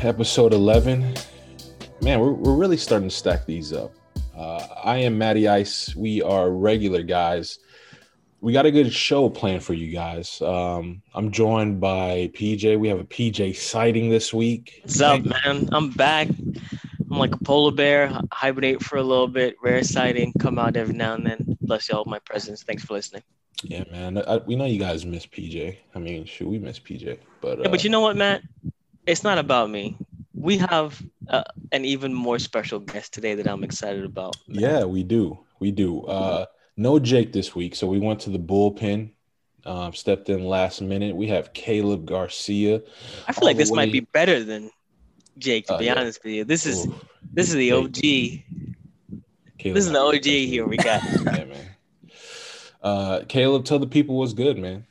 Episode 11. Man, we're, we're really starting to stack these up. Uh, I am Matty Ice. We are regular guys. We got a good show planned for you guys. Um, I'm joined by PJ. We have a PJ sighting this week. What's up, man? I'm back. I'm like a polar bear, hibernate for a little bit, rare sighting, come out every now and then. Bless y'all with my presence. Thanks for listening. Yeah, man. I, we know you guys miss PJ. I mean, shoot, we miss PJ. But uh, yeah, but you know what, Matt? It's not about me. We have uh, an even more special guest today that I'm excited about. Yeah, we do. We do. Uh, no Jake this week, so we went to the bullpen. Um, stepped in last minute. We have Caleb Garcia. I feel like this way. might be better than Jake. To uh, be yeah. honest with you, this is Ooh. this is the OG. Caleb this is the OG here we got. yeah, man. Uh, Caleb, tell the people what's good, man.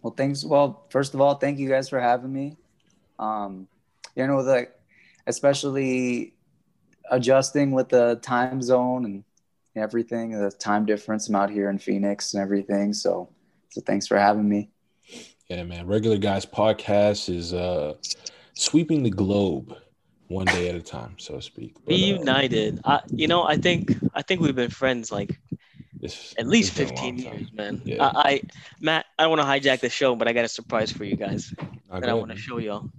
Hey, well, thanks. Well, first of all, thank you guys for having me. Um, you know, like especially adjusting with the time zone and everything, the time difference. I'm out here in Phoenix and everything. So, so thanks for having me. Yeah, man. Regular Guys podcast is uh, sweeping the globe one day at a time, so to speak. But, Be uh, united. Uh, you know, I think I think we've been friends like it's, At least 15 years, man. Yeah. I, I, Matt, I don't want to hijack the show, but I got a surprise for you guys okay. that I want to show y'all.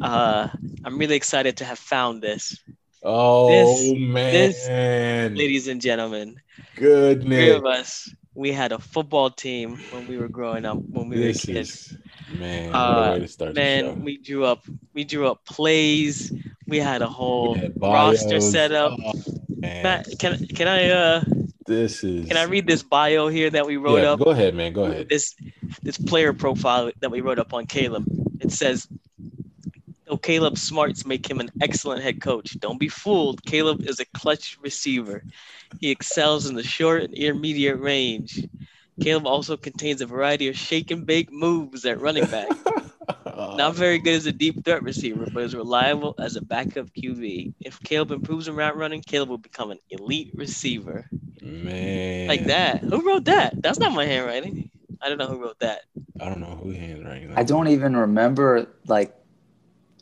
Uh, I'm really excited to have found this. Oh this, man, this, ladies and gentlemen, goodness, three of us. We had a football team when we were growing up. When we this were kids, is, man, uh, man, we drew up. We drew up plays. We had a whole roster set up. Oh, Matt, can can I uh this is. Can I read this bio here that we wrote yeah, up? Go ahead, man. Go ahead. This this player profile that we wrote up on Caleb. It says, "Though Caleb smarts make him an excellent head coach, don't be fooled. Caleb is a clutch receiver. He excels in the short and intermediate range. Caleb also contains a variety of shake and bake moves at running back." Not very good as a deep threat receiver, but is reliable as a backup QB. If Caleb improves in route running, Caleb will become an elite receiver. Man. Like that. Who wrote that? That's not my handwriting. I don't know who wrote that. I don't know who handwriting that. I don't even remember like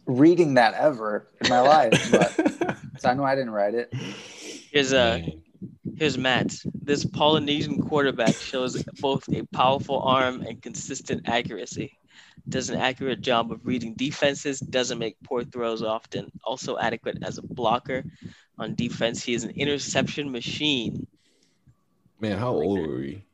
reading that ever in my life, but so I know I didn't write it. Here's uh here's Matt. This Polynesian quarterback shows both a powerful arm and consistent accuracy does an accurate job of reading defenses, doesn't make poor throws often, also adequate as a blocker. On defense, he is an interception machine. Man, how old were we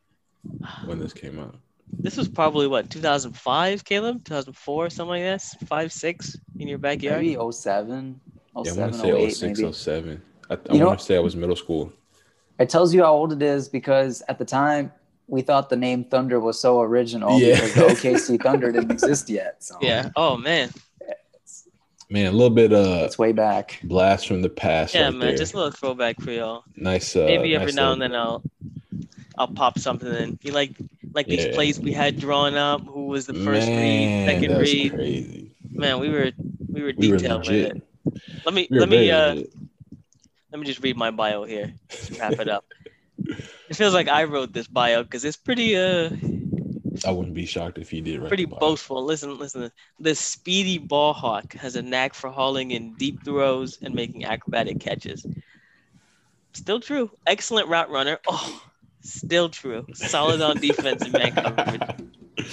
when this came out? This was probably what 2005, Caleb, 2004, something like this, five, six in your backyard. Maybe 07, 07 yeah, I want to oh say 06, maybe. 07. I, I want to say I was middle school. It tells you how old it is because at the time we thought the name Thunder was so original yeah. because the OKC Thunder didn't exist yet. So. Yeah. Oh man. Man, a little bit uh it's way back. Blast from the past. Yeah, right man, there. just a little throwback for y'all. Nice uh maybe every nice now and then I'll I'll pop something in. You like like these yeah. plays we had drawn up, who was the first man, read, second read. Crazy. Man, we were we were detailed we were Let me we let me uh legit. let me just read my bio here. wrap it up. It feels like I wrote this bio because it's pretty uh I wouldn't be shocked if you did. Right? Pretty boastful. Listen, listen. The speedy ball hawk has a knack for hauling in deep throws and making acrobatic catches. Still true. Excellent route runner. Oh, still true. Solid on defense and man coverage.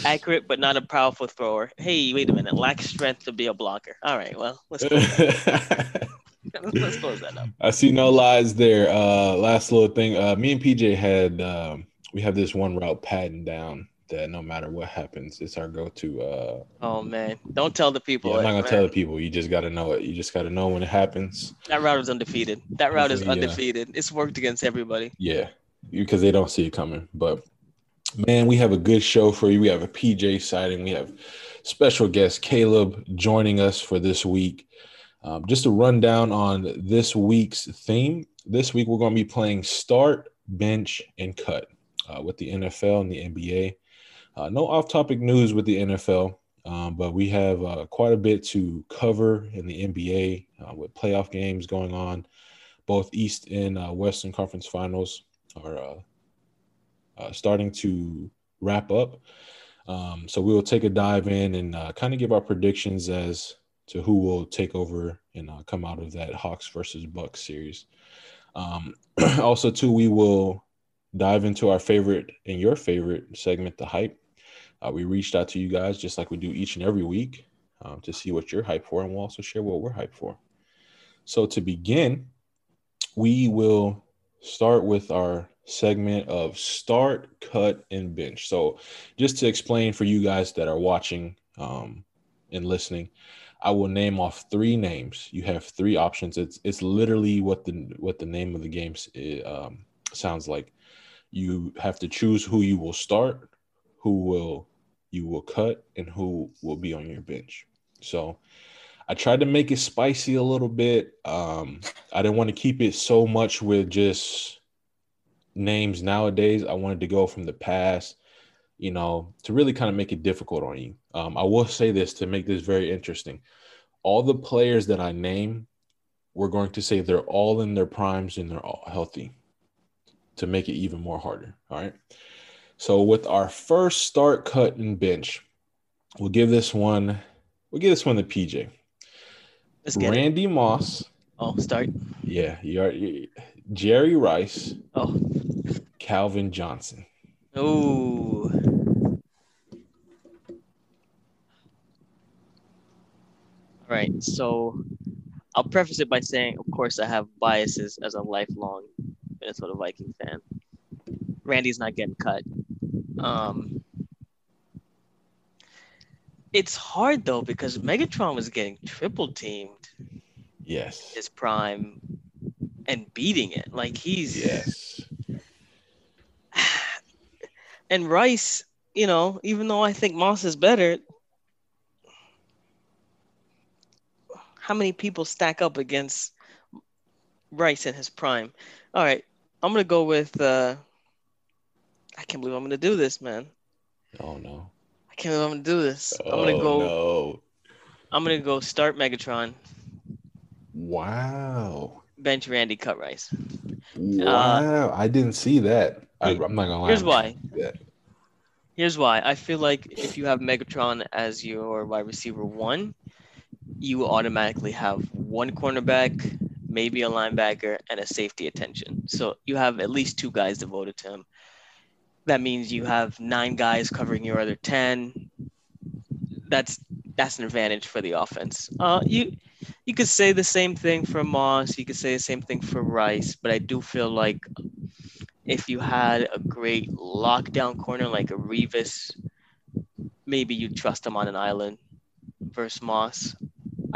Accurate but not a powerful thrower. Hey, wait a minute. Lacks strength to be a blocker. All right. Well, let's go. Let's close that up. I see no lies there. Uh, last little thing. Uh, me and PJ had um, we have this one route pattern down that no matter what happens, it's our go-to. Uh, oh man, don't tell the people. Yeah, I'm not gonna man. tell the people. You just gotta know it. You just gotta know when it happens. That route is undefeated. That route is undefeated. It's worked against everybody. Yeah, because they don't see it coming. But man, we have a good show for you. We have a PJ sighting. We have special guest Caleb joining us for this week. Um, just a rundown on this week's theme. This week we're going to be playing start, bench, and cut uh, with the NFL and the NBA. Uh, no off-topic news with the NFL, um, but we have uh, quite a bit to cover in the NBA uh, with playoff games going on. both East and uh, Western Conference Finals are uh, starting to wrap up. Um, so we will take a dive in and kind of give our predictions as to who will take over and uh, come out of that Hawks versus Bucks series. Um, also, too, we will dive into our favorite and your favorite segment, the hype. Uh, we reached out to you guys just like we do each and every week um, to see what you're hyped for, and we'll also share what we're hyped for. So, to begin, we will start with our segment of start, cut, and bench. So, just to explain for you guys that are watching um, and listening, I will name off three names. You have three options. It's it's literally what the what the name of the game um, sounds like. You have to choose who you will start, who will you will cut, and who will be on your bench. So I tried to make it spicy a little bit. Um, I didn't want to keep it so much with just names nowadays. I wanted to go from the past, you know, to really kind of make it difficult on you. Um, I will say this to make this very interesting. All the players that I name, we're going to say they're all in their primes and they're all healthy to make it even more harder. All right. So with our first start, cut, and bench, we'll give this one, we'll give this one to PJ. Let's get Randy it. Moss. Oh, start. Yeah, you are you, Jerry Rice. Oh. Calvin Johnson. Oh. All right. So I'll preface it by saying, of course, I have biases as a lifelong Minnesota Viking fan. Randy's not getting cut. Um, it's hard though because Megatron was getting triple teamed. Yes. His prime and beating it. Like he's Yes. And Rice, you know, even though I think Moss is better, how many people stack up against Rice in his prime? All right, I'm gonna go with. Uh, I can't believe I'm gonna do this, man. Oh no! I can't believe I'm gonna do this. Oh, I'm gonna go. No. I'm gonna go start Megatron. Wow. Bench Randy Cut Rice. Wow, uh, I didn't see that. I, am not gonna lie. Here's why. Here's why. I feel like if you have Megatron as your wide receiver one, you automatically have one cornerback, maybe a linebacker, and a safety attention. So you have at least two guys devoted to him. That means you have nine guys covering your other ten. That's that's an advantage for the offense. Uh, you you could say the same thing for Moss. You could say the same thing for Rice, but I do feel like if you had a great lockdown corner like a Revis, maybe you'd trust him on an island versus Moss.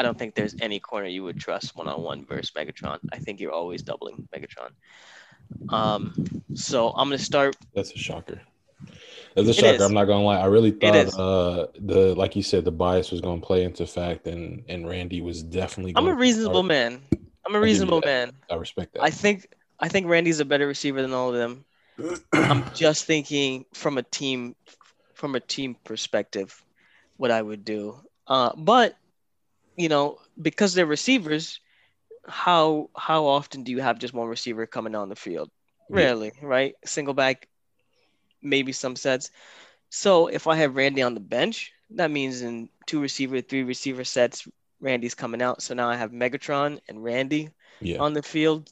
I don't think there's any corner you would trust one on one versus Megatron. I think you're always doubling Megatron. Um, so I'm gonna start. That's a shocker. That's a shocker. I'm not gonna lie. I really thought uh, the like you said, the bias was gonna play into fact, and and Randy was definitely. I'm a reasonable man. I'm a reasonable man. I respect that. I think I think Randy's a better receiver than all of them. I'm just thinking from a team from a team perspective what I would do. Uh, but you know, because they're receivers, how how often do you have just one receiver coming on the field? Rarely, yeah. right? Single back, maybe some sets. So if I have Randy on the bench, that means in two receiver, three receiver sets, Randy's coming out. So now I have Megatron and Randy yeah. on the field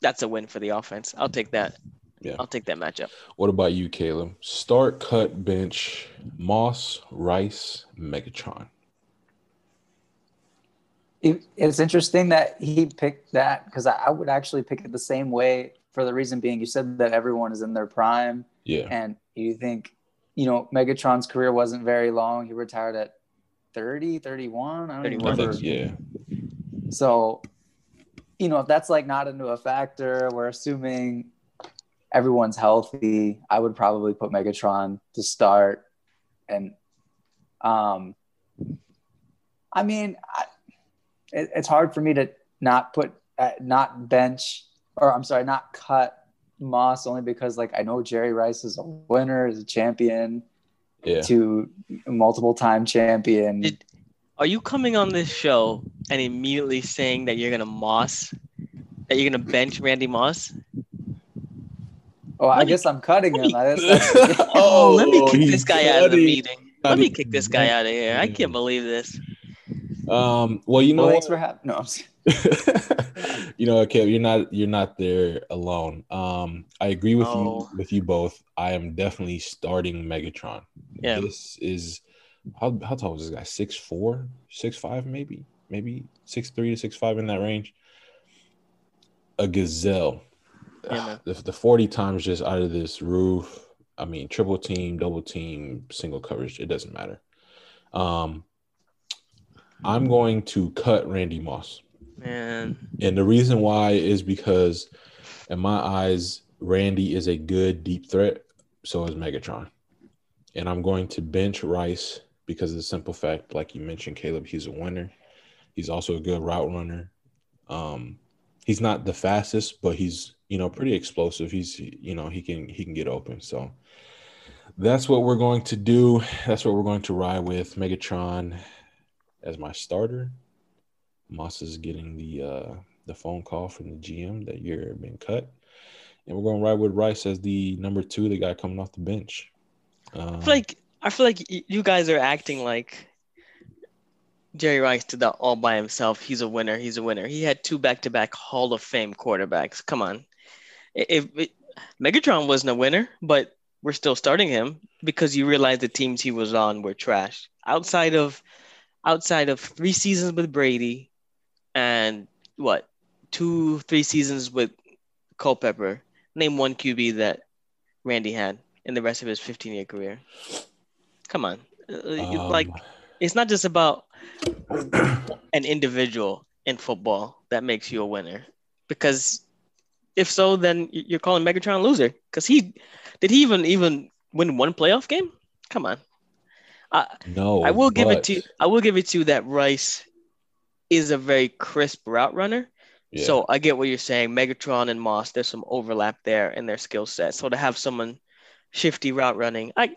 that's a win for the offense. I'll take that. Yeah. I'll take that matchup. What about you, Caleb? Start, cut, bench, Moss, Rice, Megatron. It's interesting that he picked that because I, I, would actually pick it the same way for the reason being you said that everyone is in their prime. Yeah. And you think, you know, Megatron's career wasn't very long. He retired at 30, 31. I don't 31. remember. yeah. So you know, if that's like not into a factor, we're assuming everyone's healthy. I would probably put Megatron to start, and um, I mean, I, it, it's hard for me to not put uh, not bench or I'm sorry, not cut Moss only because like I know Jerry Rice is a winner, is a champion, yeah, to multiple time champion. Did, are you coming on this show and immediately saying that you're gonna moss That you're gonna bench Randy Moss? Oh, I Let me- guess I'm cutting him. me- I guess that's- Oh, let me kick this guy out of the meeting. Let me kick this guy out of here. I can't believe this. Um, well, you know, well, thanks for having. No, I'm you know, okay, you're not you're not there alone. Um, I agree with Oh. you with you both. I am definitely starting Megatron. Yeah. This is how how tall was this guy? Six four, six five, maybe, maybe six three to six five in that range. A gazelle. Yeah, the, the 40 times just out of this roof. I mean, triple team, double team, single coverage, it doesn't matter. Um, I'm going to cut Randy Moss. Man. And the reason why is because, in my eyes, Randy is a good deep threat. So is Megatron. And I'm going to bench Rice because of the simple fact, like you mentioned, Caleb, he's a winner. He's also a good route runner. Um, he's not the fastest, but he's you know pretty explosive. He's you know he can he can get open. So that's what we're going to do. That's what we're going to ride with Megatron as my starter. Moss is getting the uh, the phone call from the GM that you're being cut, and we're going to ride with Rice as the number two, the guy coming off the bench. Um, I feel like I feel like you guys are acting like Jerry Rice did that all by himself. He's a winner. He's a winner. He had two back-to-back Hall of Fame quarterbacks. Come on, if it, Megatron wasn't a winner, but we're still starting him because you realize the teams he was on were trash. Outside of outside of three seasons with Brady and what two three seasons with Culpepper, name one QB that Randy had in the rest of his 15 year career. Come on. Uh, like, um, it's not just about an individual in football that makes you a winner. Because if so, then you're calling Megatron a loser. Because he did he even even win one playoff game? Come on. I no, I will give it but- to I will give it to you that Rice is a very crisp route runner. yeah. So I get what you're saying. Megatron and Moss, there's some overlap there in their skill set. So to have someone shifty route running, I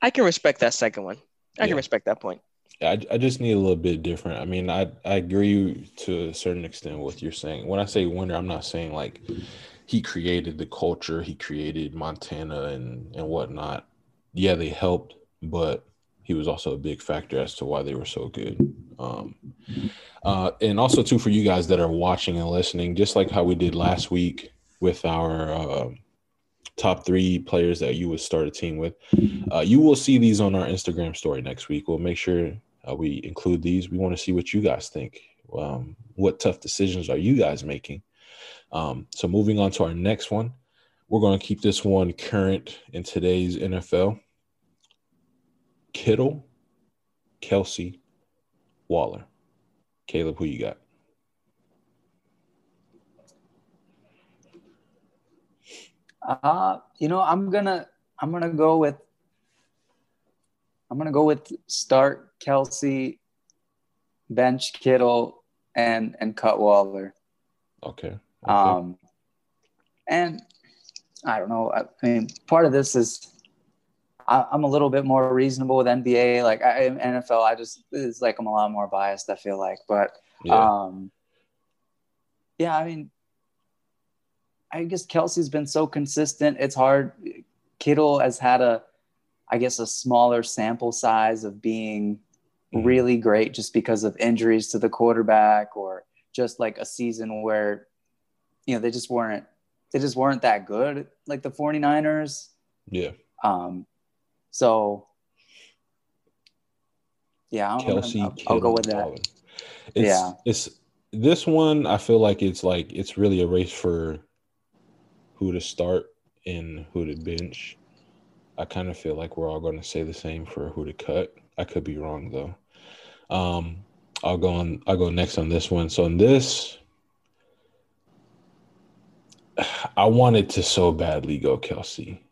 I can respect that second one. I Yeah. can respect that point. I, I just need a little bit different. I mean, I I agree to a certain extent with what you're saying. When I say winner, I'm not saying like he created the culture, he created Montana and and whatnot. Yeah, they helped, but he was also a big factor as to why they were so good. Um, uh, and also too for you guys that are watching and listening, just like how we did last week with our uh, top three players that you would start a team with. Uh, you will see these on our Instagram story next week. We'll make sure uh, we include these. We want to see what you guys think. Um, what tough decisions are you guys making? Um, so moving on to our next one, we're going to keep this one current in today's NFL. Kittle, Kelsey, Waller. Caleb, who you got? Uh, you know, I'm gonna I'm gonna go with I'm gonna go with start Kelsey, bench Kittle, and and cut Waller. Okay. okay. Um, and I don't know. I, I mean, part of this is I, I'm a little bit more reasonable with NBA. Like I, NFL, I just it's like I'm a lot more biased. I feel like, but yeah. um, yeah, I mean, I guess Kelsey's been so consistent. It's hard. Kittle has had a, I guess, a smaller sample size of being Mhm. really great just because of injuries to the quarterback or just like a season where, you know, they just weren't, they just weren't that good, like the 49ers. yeah. Um, so yeah, I'm Kelsey, I'll, I'll go with that. It's, Yeah. It's this one. I feel like it's like it's really a race for who to start and who to bench. I kind of feel like we're all going to say the same for who to cut. I could be wrong though. Um, I'll go on. I'll go next on this one. So in this, I wanted to so badly go Kelsey,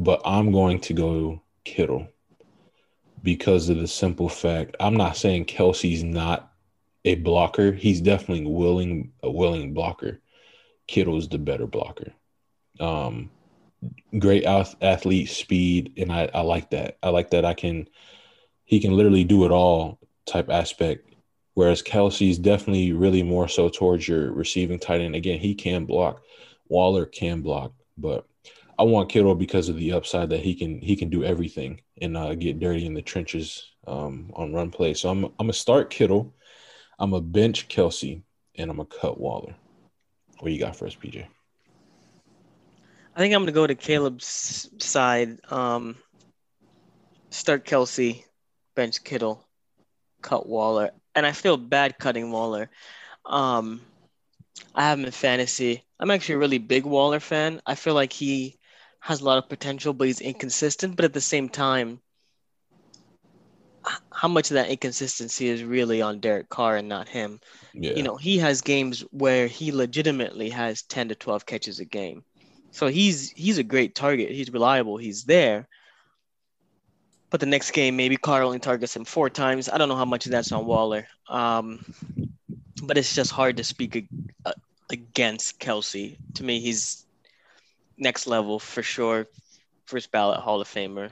but I'm going to go Kittle because of the simple fact I'm not saying Kelsey's not a blocker. He's definitely willing a willing blocker. Kittle's the better blocker. Um, great ath- athlete, speed, and I, I like that. I like that I can he can literally do it all type aspect Whereas Kelsey's definitely really more so towards your receiving tight end. Again, he can block. Waller can block, but I want Kittle because of the upside that he can he can do everything and uh, get dirty in the trenches um, on run play. So I'm I'm gonna start Kittle. I'm a bench Kelsey, and I'm gonna cut Waller. What you got for us, PJ? I think I'm gonna go to Caleb's side. Um, start Kelsey, bench Kittle, cut Waller, and I feel bad cutting Waller. Um, I have him in fantasy. I'm actually a really big Waller fan. I feel like he has a lot of potential, but he's inconsistent. But at the same time, how much of that inconsistency is really on Derek Carr and not him? Yeah. You know, he has games where he legitimately has 10 to 12 catches a game. So he's he's a great target. He's reliable. He's there. But the next game, maybe Carr only targets him four times. I don't know how much of that's on Waller. Um, but it's just hard to speak uh, against Kelsey. To me, he's next level for sure. First ballot Hall of Famer.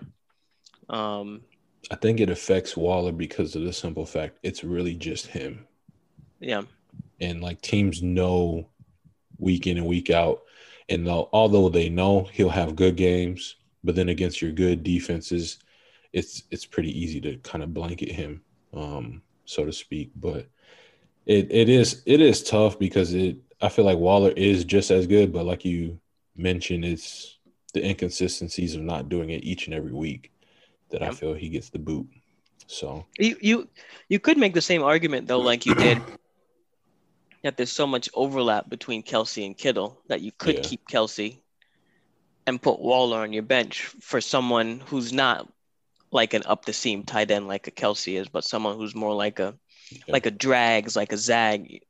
Um, I think it affects Waller because of the simple fact it's really just him. yeah. And like teams know week in and week out. And they'll- although they know he'll have good games, but then against your good defenses, it's it's pretty easy to kind of blanket him, um, so to speak. But it it is it is tough because it I feel like Waller is just as good, but like you mentioned, is the inconsistencies of not doing it each and every week that I feel he gets the boot. So You you you could make the same argument though, like you did, that there's so much overlap between Kelsey and Kittle that you could Yeah. keep Kelsey and put Waller on your bench for someone who's not like an up the seam tight end like a Kelsey is, but someone who's more like a Yeah. like a drags, like a zag,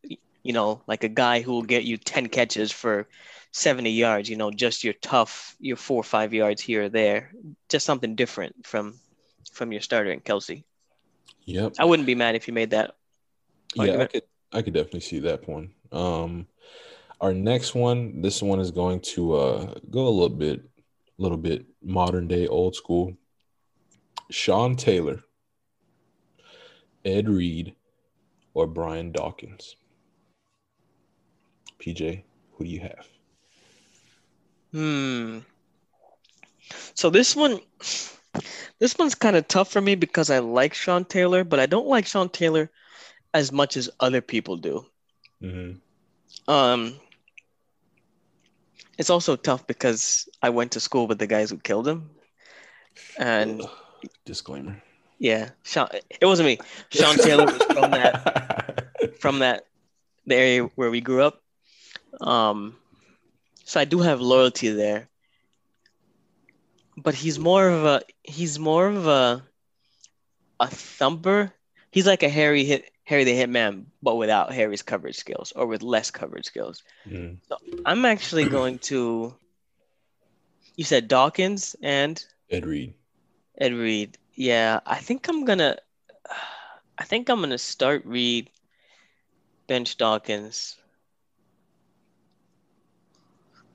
you know, like a guy who will get you 10 catches for 70 yards, you know, just your tough, your four or five yards here or there, just something different from from your starter in Kelsey. yep. I wouldn't be mad if you made that. Yeah, I could I could definitely see that one. Um our next one, this one is going to uh go a little bit a little bit modern day old school. Sean Taylor, Ed Reed, or Brian Dawkins. PJ, who do you have? Hmm. So this one, this one's kind of tough for me because I like Sean Taylor, but I don't like Sean Taylor as much as other people do. Mm-hmm. Um, it's also tough because I went to school with the guys who killed him, and Disclaimer. yeah, Sean. It wasn't me. Sean Taylor was from that from that the area where we grew up. Um, so I do have loyalty there. But he's more of a he's more of a a thumper. He's like a Harry hit Harry the Hitman, but without Harry's coverage skills or with less coverage skills. Mm. So I'm actually going to. You said Dawkins and Ed Reed. Ed Reed. Yeah, I think I'm gonna. I think I'm gonna start Reed, bench Dawkins.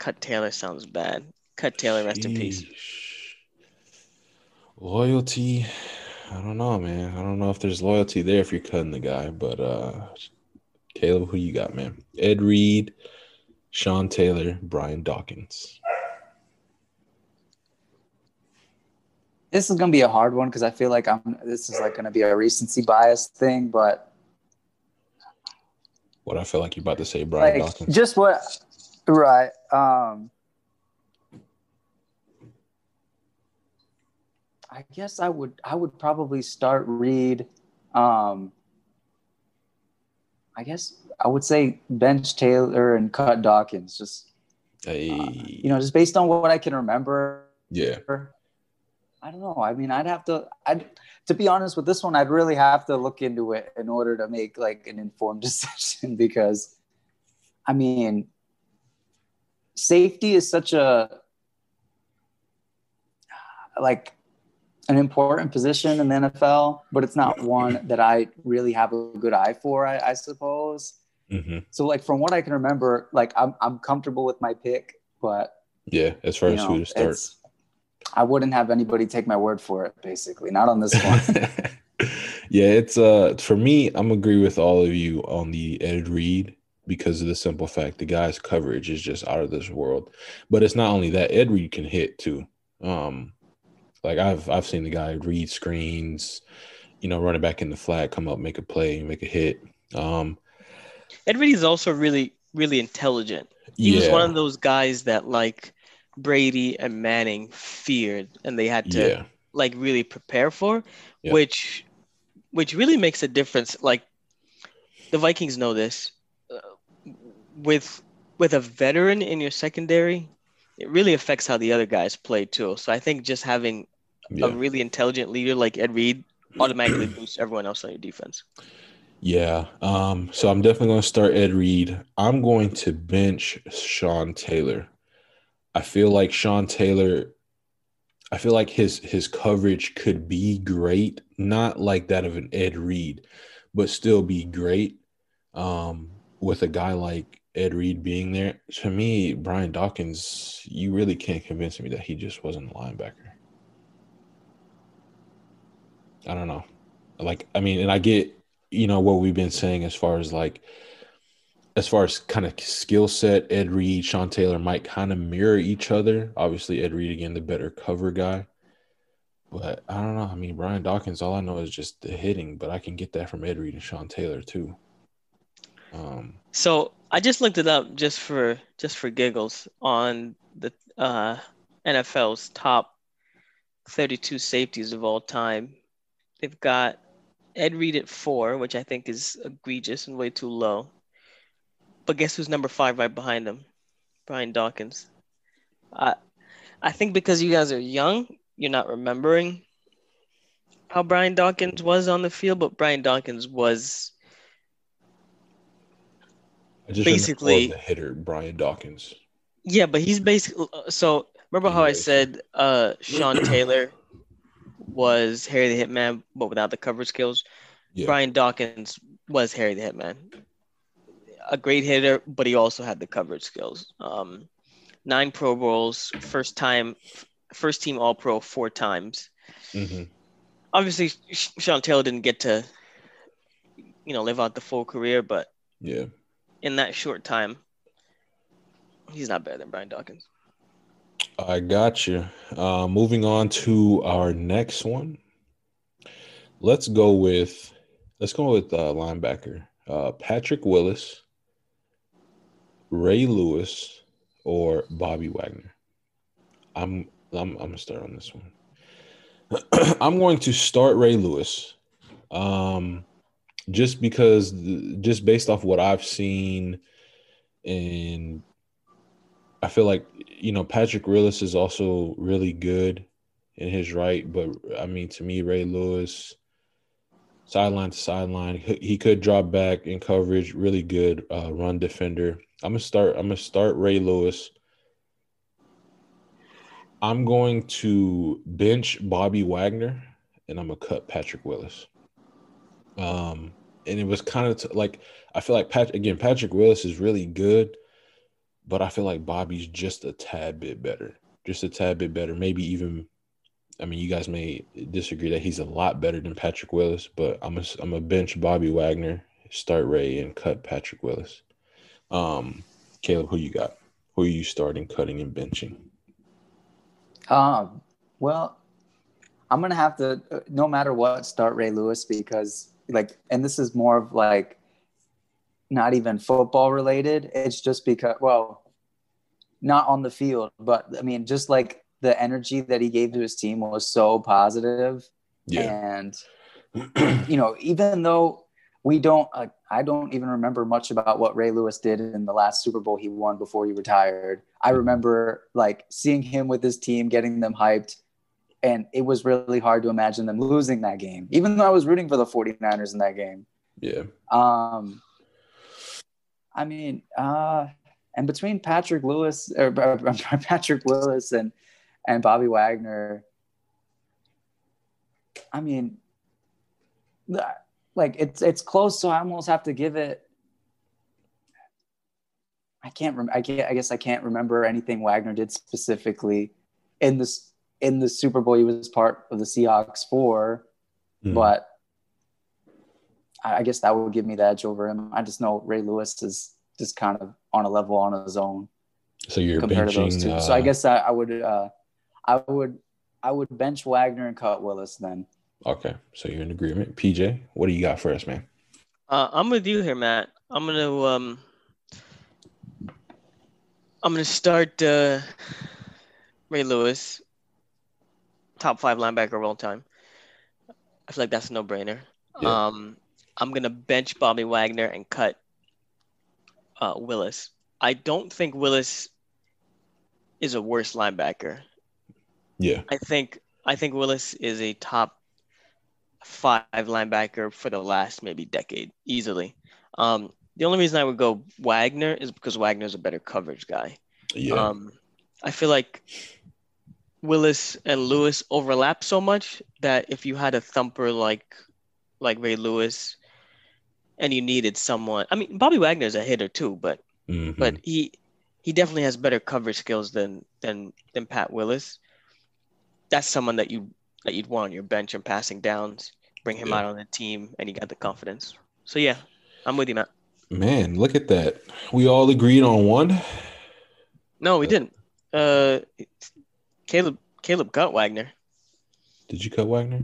Cut Taylor sounds bad. Cut Taylor, rest in peace. Loyalty. I don't know, man. I don't know if there's loyalty there if you're cutting the guy, but uh Caleb, who you got, man? Ed Reed, Sean Taylor, Brian Dawkins. This is gonna be a hard one because I feel like I'm. This is like gonna be a recency bias thing, but What I feel like you're about to say, Brian like Dawkins. just what, right? Um, I guess I would. I would probably start Reed Um, I guess I would say bench Taylor and cut Dawkins. Just Hey, you know, just based on what I can remember. yeah. I don't know. I mean, I'd have to. I'd to be honest with this one, I'd really have to look into it in order to make like an informed decision because, I mean, safety is such a like an important position in the NFL, but it's not one that I really have a good eye for. I, I suppose. hmm So, like from what I can remember, like I'm I'm comfortable with my pick, but Yeah, as far as know, who to start. I wouldn't have anybody take my word for it, basically, not on this one. yeah, it's uh for me, I'm agree with all of you on the Ed Reed because of the simple fact the guy's coverage is just out of this world. But it's not only that Ed Reed can hit too. Um, like I've I've seen the guy read screens, you know, running back in the flat, come up, make a play, make a hit. Um, Ed Reed is also really really intelligent. He yeah, was one of those guys that like Brady and Manning feared, and they had to yeah, like really prepare for, Yeah. which which really makes a difference. Like the Vikings know this. With with a veteran in your secondary, it really affects how the other guys play too. So I think just having yeah. a really intelligent leader like Ed Reed automatically boosts everyone else on your defense. Yeah. Um, so I'm definitely going to start Ed Reed. I'm going to bench Sean Taylor. I feel like Sean Taylor, I feel like his his coverage could be great, not like that of an Ed Reed, but still be great. Um, with a guy like Ed Reed being there, to me, Brian Dawkins, you really can't convince me that he just wasn't a linebacker. I don't know. Like, I mean, and I get, you know, what we've been saying as far as like, as far as kind of skill set, Ed Reed, Sean Taylor might kind of mirror each other. Obviously, Ed Reed again, the better cover guy. But I don't know. I mean, Brian Dawkins, all I know is just the hitting, but I can get that from Ed Reed and Sean Taylor too. Um, So I just looked it up just for just for giggles on the uh, NFL's top 32 safeties of all time. They've got Ed Reed at four, which I think is egregious and way too low. But guess who's number five right behind him? Brian Dawkins. I I think because you guys are young, you're not remembering how Brian Dawkins was on the field, but Brian Dawkins was I just remember more of Basically- the hitter, Brian Dawkins. Yeah, but he's basically so. Remember how I said uh, Sean Taylor was Harry the Hitman, but without the cover skills. Yeah. Brian Dawkins was Harry the Hitman, a great hitter, but he also had the coverage skills. Um, nine Pro Bowls, first time, first team All Pro four times. hmm Obviously, Sean Taylor didn't get to, you know, live out the full career, but Yeah. In that short time, he's not better than Brian Dawkins. I got you. Uh, moving on to our next one. Let's go with let's go with uh, linebacker uh, Patrick Willis, Ray Lewis, or Bobby Wagner. I'm I'm, I'm gonna start on this one. I'm going to start Ray Lewis, um, just because just based off what I've seen and I feel like you know Patrick Willis is also really good in his right, but I mean to me Ray Lewis sideline to sideline he could drop back in coverage, really good uh, run defender. I'm gonna start. I'm gonna start Ray Lewis. I'm going to bench Bobby Wagner, and I'm gonna cut Patrick Willis. Um, and it was kind of t- like I feel like Pat again. Patrick Willis is really good but I feel like Bobby's just a tad bit better. Just a tad bit better. Maybe even, I mean, you guys may disagree that he's a lot better than Patrick Willis, but I'm a, I'm a bench Bobby Wagner, start Ray, and cut Patrick Willis. Um, Caleb, who you got? Who are you starting, cutting, and benching? Um, well, I'm gonna have to, uh, no matter what, start Ray Lewis because, like, and this is more of like not even football related. It's just because, well, not on the field, but I mean, just like the energy that he gave to his team was so positive. Yeah. And you know, even though we don't, uh, I don't even remember much about what Ray Lewis did in the last Super Bowl he won before he retired. I remember like seeing him with his team, getting them hyped. And it was really hard to imagine them losing that game, even though I was rooting for the 49ers in that game. yeah. Um, I mean, uh, and between Patrick Lewis or uh, Patrick Willis and and Bobby Wagner, I mean, like it's it's close, so I almost have to give it. I can't. Rem- I can't. I guess I can't remember anything Wagner did specifically in this in the Super Bowl. He was part of the Seahawks for, Mhm. but I I guess that would give me the edge over him. I just know Ray Lewis is just kind of on a level on his own So you're compared to those benching. two. Uh, so I guess I, I would uh, I would I would bench Wagner and cut Willis then. okay. So you're in agreement. PJ, what do you got for us, man? Uh, I'm with you here, Matt. I'm gonna um, I'm gonna start uh, Ray Lewis, top five linebacker of all time. I feel like that's a no-brainer. Yeah. Um, I'm gonna bench Bobby Wagner and cut uh, Willis. I don't think Willis is a worse linebacker. Yeah. I think I think Willis is a top five linebacker for the last maybe decade easily. Um, the only reason I would go Wagner is because Wagner's a better coverage guy. Yeah. Um, I feel like Willis and Lewis overlap so much that if you had a thumper like like Ray Lewis and you needed someone, I mean Bobby Wagner's a hitter too, but Mhm. but he he definitely has better coverage skills than than than Pat Willis. That's someone that you that you'd want on your bench and passing downs, bring him Yeah. out on the team, and he got the confidence. So yeah, I'm with you, Matt. man, look at that. We all agreed on one. No, we didn't. Uh, Caleb Caleb cut Wagner. Did you cut Wagner?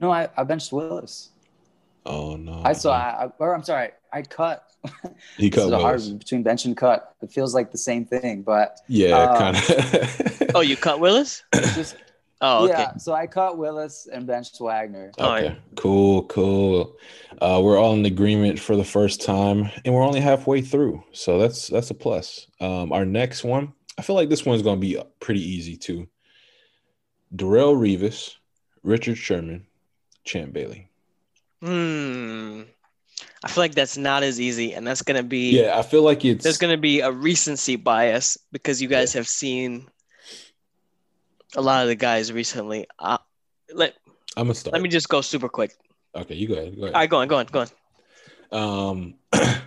No, I, I benched Willis. Oh no. I saw I, I- or I'm sorry, I cut. he This cut is a hard Willis. between bench and cut. It feels like the same thing, but Yeah, Um, kind of. Oh, you cut Willis? just Oh, okay. yeah. So I cut Willis and benched Wagner. All Okay, right. cool, cool. Uh, we're all in agreement for the first time, and we're only halfway through, so that's that's a plus. Um, our next one, I feel like this one's gonna be pretty easy too. Darrelle Revis, Richard Sherman, Champ Bailey. Hmm. I feel like that's not as easy, and that's gonna be Yeah, I feel like it's there's gonna be a recency bias because you guys have seen a lot of the guys recently. Uh, let I'm gonna start. let me just go super quick. okay, you go ahead. Go ahead. All right, go on, go on, go on. Um,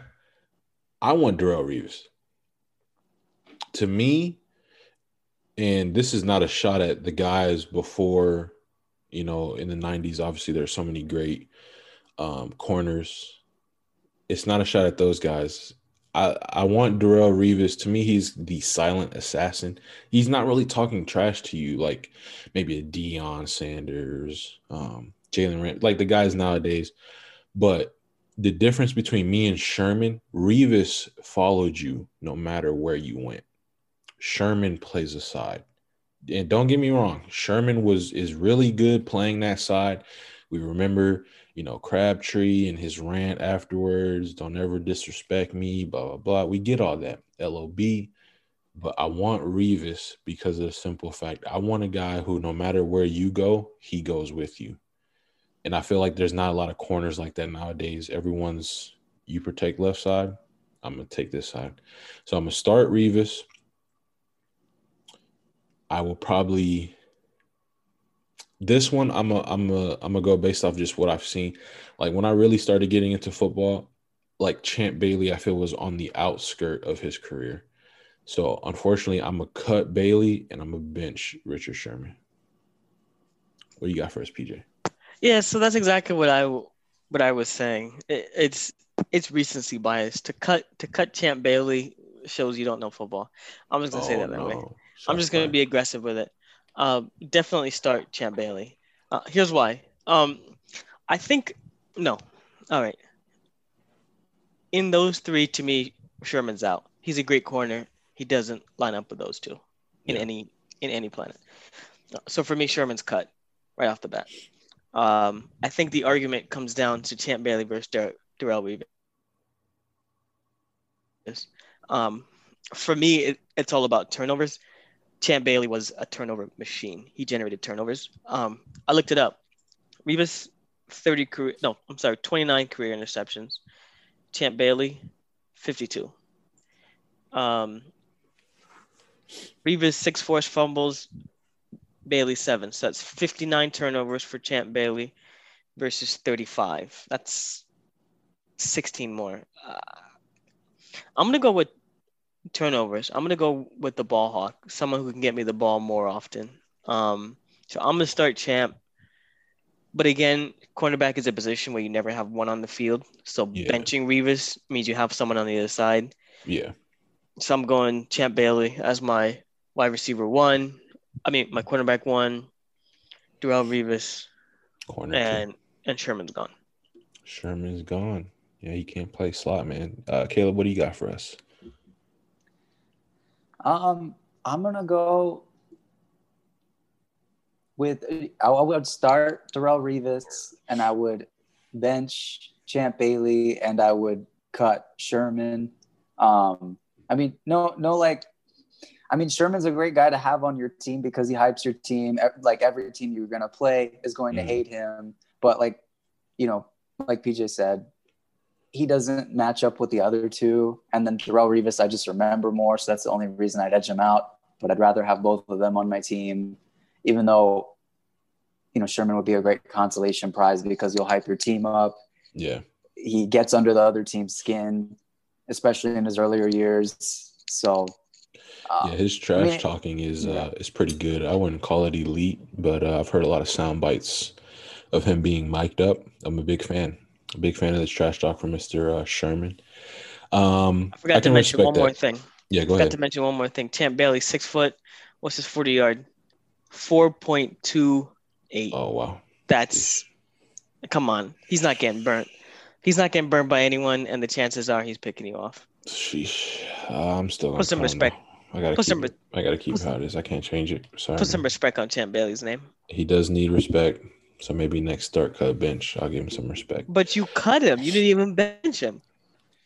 I want Darrelle Revis. To me, and this is not a shot at the guys before, you know, in the '90s. Obviously, there's so many great um, corners. It's not a shot at those guys. I I want Darrelle Revis. To me, he's the silent assassin. He's not really talking trash to you like maybe a Deion Sanders, um, Jalen Ramsey, like the guys nowadays. But the difference between me and Sherman, Revis followed you no matter where you went. Sherman plays a side. And don't get me wrong, Sherman was is really good playing that side. We remember, you know, Crabtree and his rant afterwards, don't ever disrespect me, blah blah blah. We get all that. LOB. But I want Revis because of the simple fact I want a guy who no matter where you go, he goes with you. And I feel like there's not a lot of corners like that nowadays. Everyone's you protect left side, I'm gonna take this side. So I'm gonna start Revis. I will probably this one I'm a I'm a I'm gonna go based off just what I've seen. Like when I really started getting into football, like Champ Bailey, I feel was on the outskirt of his career. So unfortunately, I'm gonna cut Bailey and I'm gonna bench Richard Sherman. What do you got for us, PJ? Yeah, so that's exactly what I what I was saying. It, it's it's recency bias. To cut to cut Champ Bailey shows you don't know football. I'm just gonna say oh, that that way. I'm just gonna be aggressive with it. Um, definitely start Champ Bailey. Uh, here's why. Um, I think no. All right. In those three, to me, Sherman's out. He's a great corner. He doesn't line up with those two in Yeah. any in any planet. So for me, Sherman's cut right off the bat. Um, I think the argument comes down to Champ Bailey versus Dar- Darrelle Revis. Um, for me, it, it's all about turnovers. Champ Bailey was a turnover machine. He generated turnovers. Um, I looked it up. Revis, 30 career, no, I'm sorry, 29 career interceptions. Champ Bailey, 52. Um, Revis, six forced fumbles. Bailey, seven. So that's 59 turnovers for Champ Bailey versus 35. That's 16 more. Uh, I'm going to go with turnovers. I'm gonna go with the ball hawk, someone who can get me the ball more often. Um, so I'm gonna start Champ, But again, cornerback is a position where you never have one on the field. So Yeah. benching Revis means you have someone on the other side. Yeah. So I'm going Champ Bailey as my wide receiver one. I mean, my cornerback one, Darrelle Revis, Corner two. and and Sherman's gone. Sherman's gone. Yeah, he can't play slot, man. Uh, Caleb, what do you got for us? Um, I'm gonna go with I would start Darrelle Revis and I would bench Champ Bailey and I would cut Sherman. Um, I mean, no, no, like, I mean, Sherman's a great guy to have on your team because he hypes your team. Like every team you're gonna play is going to Mhm. hate him, but like, you know, like PJ said, he doesn't match up with the other two. And then Darrelle Revis, I just remember more, so that's the only reason I'd edge him out. But I'd rather have both of them on my team, even though, you know, Sherman would be a great consolation prize because you'll hype your team up. Yeah. He gets under the other team's skin, especially in his earlier years. So, uh, Yeah, his trash mean, talking is uh is pretty good. I wouldn't call it elite, but uh, I've heard a lot of sound bites of him being mic'd up. I'm a big fan. A big fan of this trash talk from Mr. Uh, Sherman. Um, I forgot to mention one more thing. Yeah, go Forgot ahead. to mention one more thing. Champ Bailey, six foot. What's his 40 yard? 4.28. Oh wow. That's come on. He's not getting burnt. He's not getting burnt by anyone, and the chances are he's picking you off. Sheesh. Uh, I'm still Put some respect. though. I gotta Put keep some. I gotta keep how it is. I can't change it. Sorry. Put some respect on Champ Bailey's name. He does need respect. So maybe next start cut bench, I'll give him some respect. But you cut him. You didn't even bench him.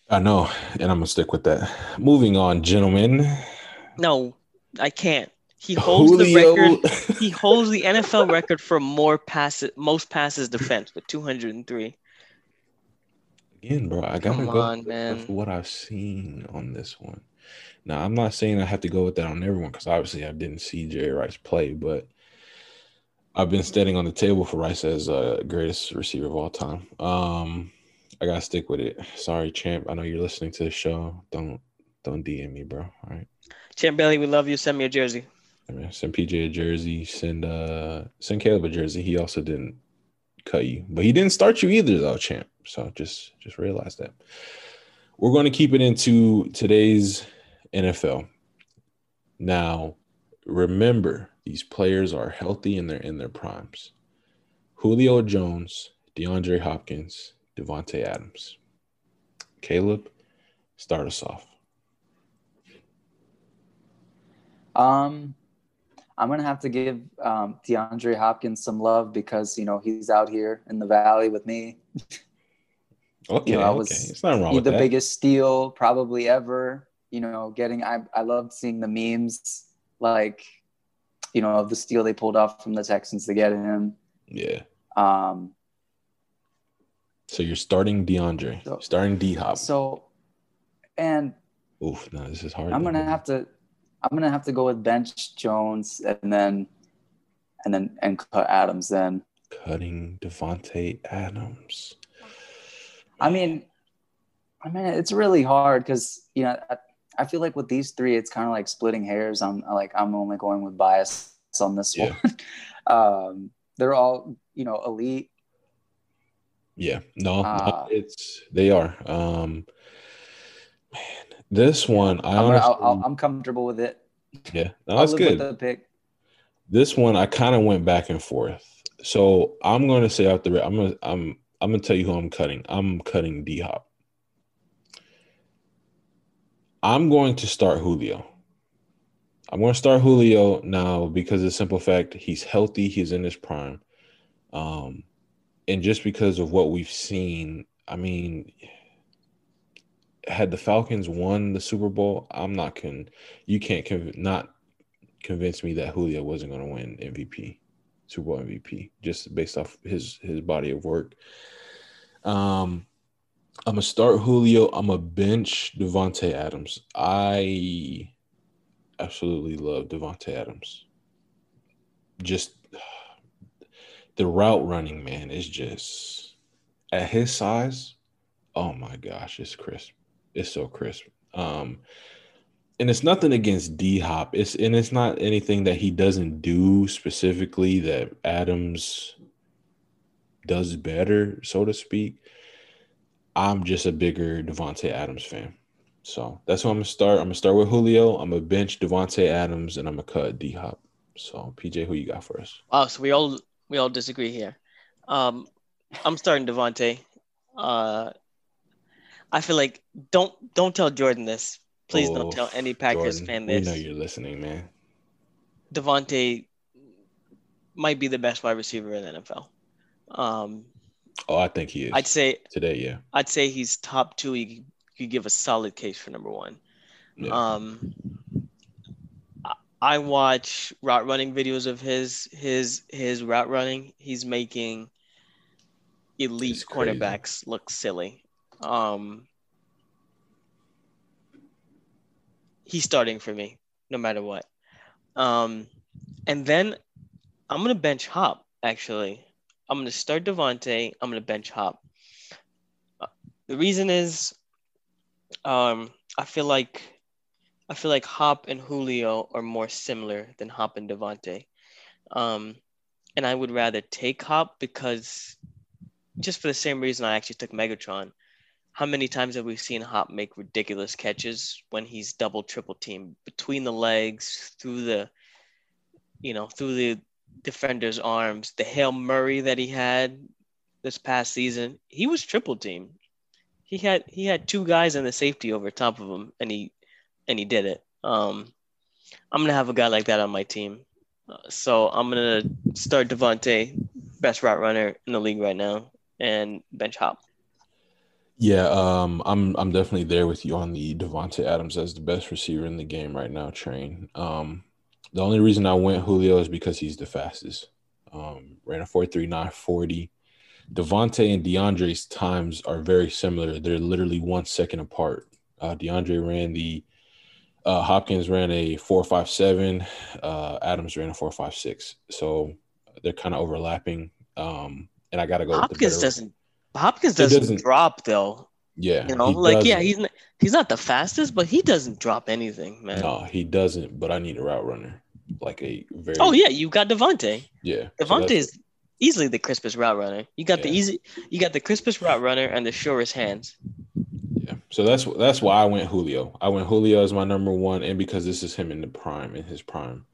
I know, and I'm gonna stick with that. Moving on, gentlemen. No, I can't. He holds the record. He holds the NFL record for more passes, most passes defense with 203. Again, bro, I gotta Come go on, with man. what I've seen on this one. Now, I'm not saying I have to go with that on everyone because obviously I didn't see Jerry Rice play, but I've been standing on the table for Rice as uh, greatest receiver of all time. Um, I gotta stick with it. Sorry, champ. I know you're listening to the show. Don't don't DM me, bro. All right. Champ Bailey, we love you. Send me a jersey. I mean, send PJ a jersey. Send uh send Caleb a jersey. He also didn't cut you, but he didn't start you either, though, champ. So just just realize that. We're going to keep it into today's NFL. Now, remember these players are healthy and they're in their primes. Julio Jones, DeAndre Hopkins, Davante Adams. Caleb, start us off. Um, I'm gonna have to give um, DeAndre Hopkins some love because you know he's out here in the valley with me. Okay, You know, I okay. It's not wrong with the that. biggest steal probably ever. You know, getting I I loved seeing the memes like, you know, of the steal they pulled off from the Texans to get him. Yeah. Um, So you're starting DeAndre, So- starting D Hop. so, and Oof, no, this is hard. I'm gonna man. have to I'm gonna have to go with bench Jones and then and then and cut Adams then. cutting Davante Adams. I mean, I mean, it's really hard because you know I, I feel like with these three, it's kind of like splitting hairs. I'm like I'm only going with bias on this Yeah. one. um, they're all you know elite. Yeah, no, no, Uh, it's they are. Um, man, this one I I'll, I'll, I'm comfortable with it. yeah, no, that's good. the pick. This one I kind of went back and forth. So I'm going to say out the I'm gonna I'm I'm gonna tell you who I'm cutting. I'm cutting D Hop. I'm going to start Julio. I'm going to start Julio now because of the simple fact he's healthy, he's in his prime. Um, and just because of what we've seen, I mean, had the Falcons won the Super Bowl, I'm not con you can't not convince me that Julio wasn't going to win MVP, Super Bowl MVP, just based off his his body of work. Um, I'm gonna start Julio. I'm a bench Davante Adams. I absolutely love Davante Adams. Just the route running, man, is just at his size. Oh my gosh, it's crisp. It's so crisp. Um, and it's nothing against D Hop. It's and it's not anything that he doesn't do specifically that Adams does better, so to speak. I'm just a bigger Davante Adams fan. So that's who I'm gonna start. I'm gonna start with Julio. I'm gonna bench Davante Adams, and I'm gonna cut D Hop. So PJ, who you got for us? Wow, so we all we all disagree here. Um, I'm starting Davante. Uh, I feel like don't don't tell Jordan this. Please Oh, don't tell any Packers Jordan, fan We know you're listening, man. Davante might be the best wide receiver in the NFL. Um, Oh, I think he is I'd say today. Yeah, I'd say he's top two. You could give a solid case for number one. yeah. Um, I- watch route running videos of his his his route running. He's making elite cornerbacks look silly. Um, he's starting for me no matter what. Um, and then I'm gonna bench Hop. Actually, I'm gonna start Davante. I'm gonna bench Hop. Uh, The reason is, um, I feel like I feel like Hop and Julio are more similar than Hop and Davante. Um, and I would rather take Hop because just for the same reason I actually took Megatron. How many times have we seen Hop make ridiculous catches when he's double, triple team between the legs, through the, you know, through the defender's arms? The Hail Murray that he had this past season, he was triple team. He had he had two guys in the safety over top of him, and he and he did it. Um, I'm gonna have a guy like that on my team, so I'm gonna start Davante, best route runner in the league right now, and bench Hop. Yeah, um, I'm I'm definitely there with you on the Davante Adams as the best receiver in the game right now. Train. Um, the only reason I went Julio is because he's the fastest. Um, ran a four three nine forty. Davante and DeAndre's times are very similar. They're literally one second apart. Uh, DeAndre ran the uh, Hopkins ran a four five seven. Uh, Adams ran a four five six. So they're kind of overlapping. Um, and I got to go. Hopkins doesn't. Hopkins doesn't, doesn't- drop though. Yeah, You know, like yeah, doesn't. he's n- he's not the fastest, but he doesn't drop anything, man. No, he doesn't. But I need a route runner, like a very. Oh yeah, you got Davante. yeah. So is easily the crispest route runner. You got the easy, you got the crispest route runner and the surest hands. Yeah. So that's that's why I went Julio. I went Julio as my number one, and because this is him in the prime, in his prime.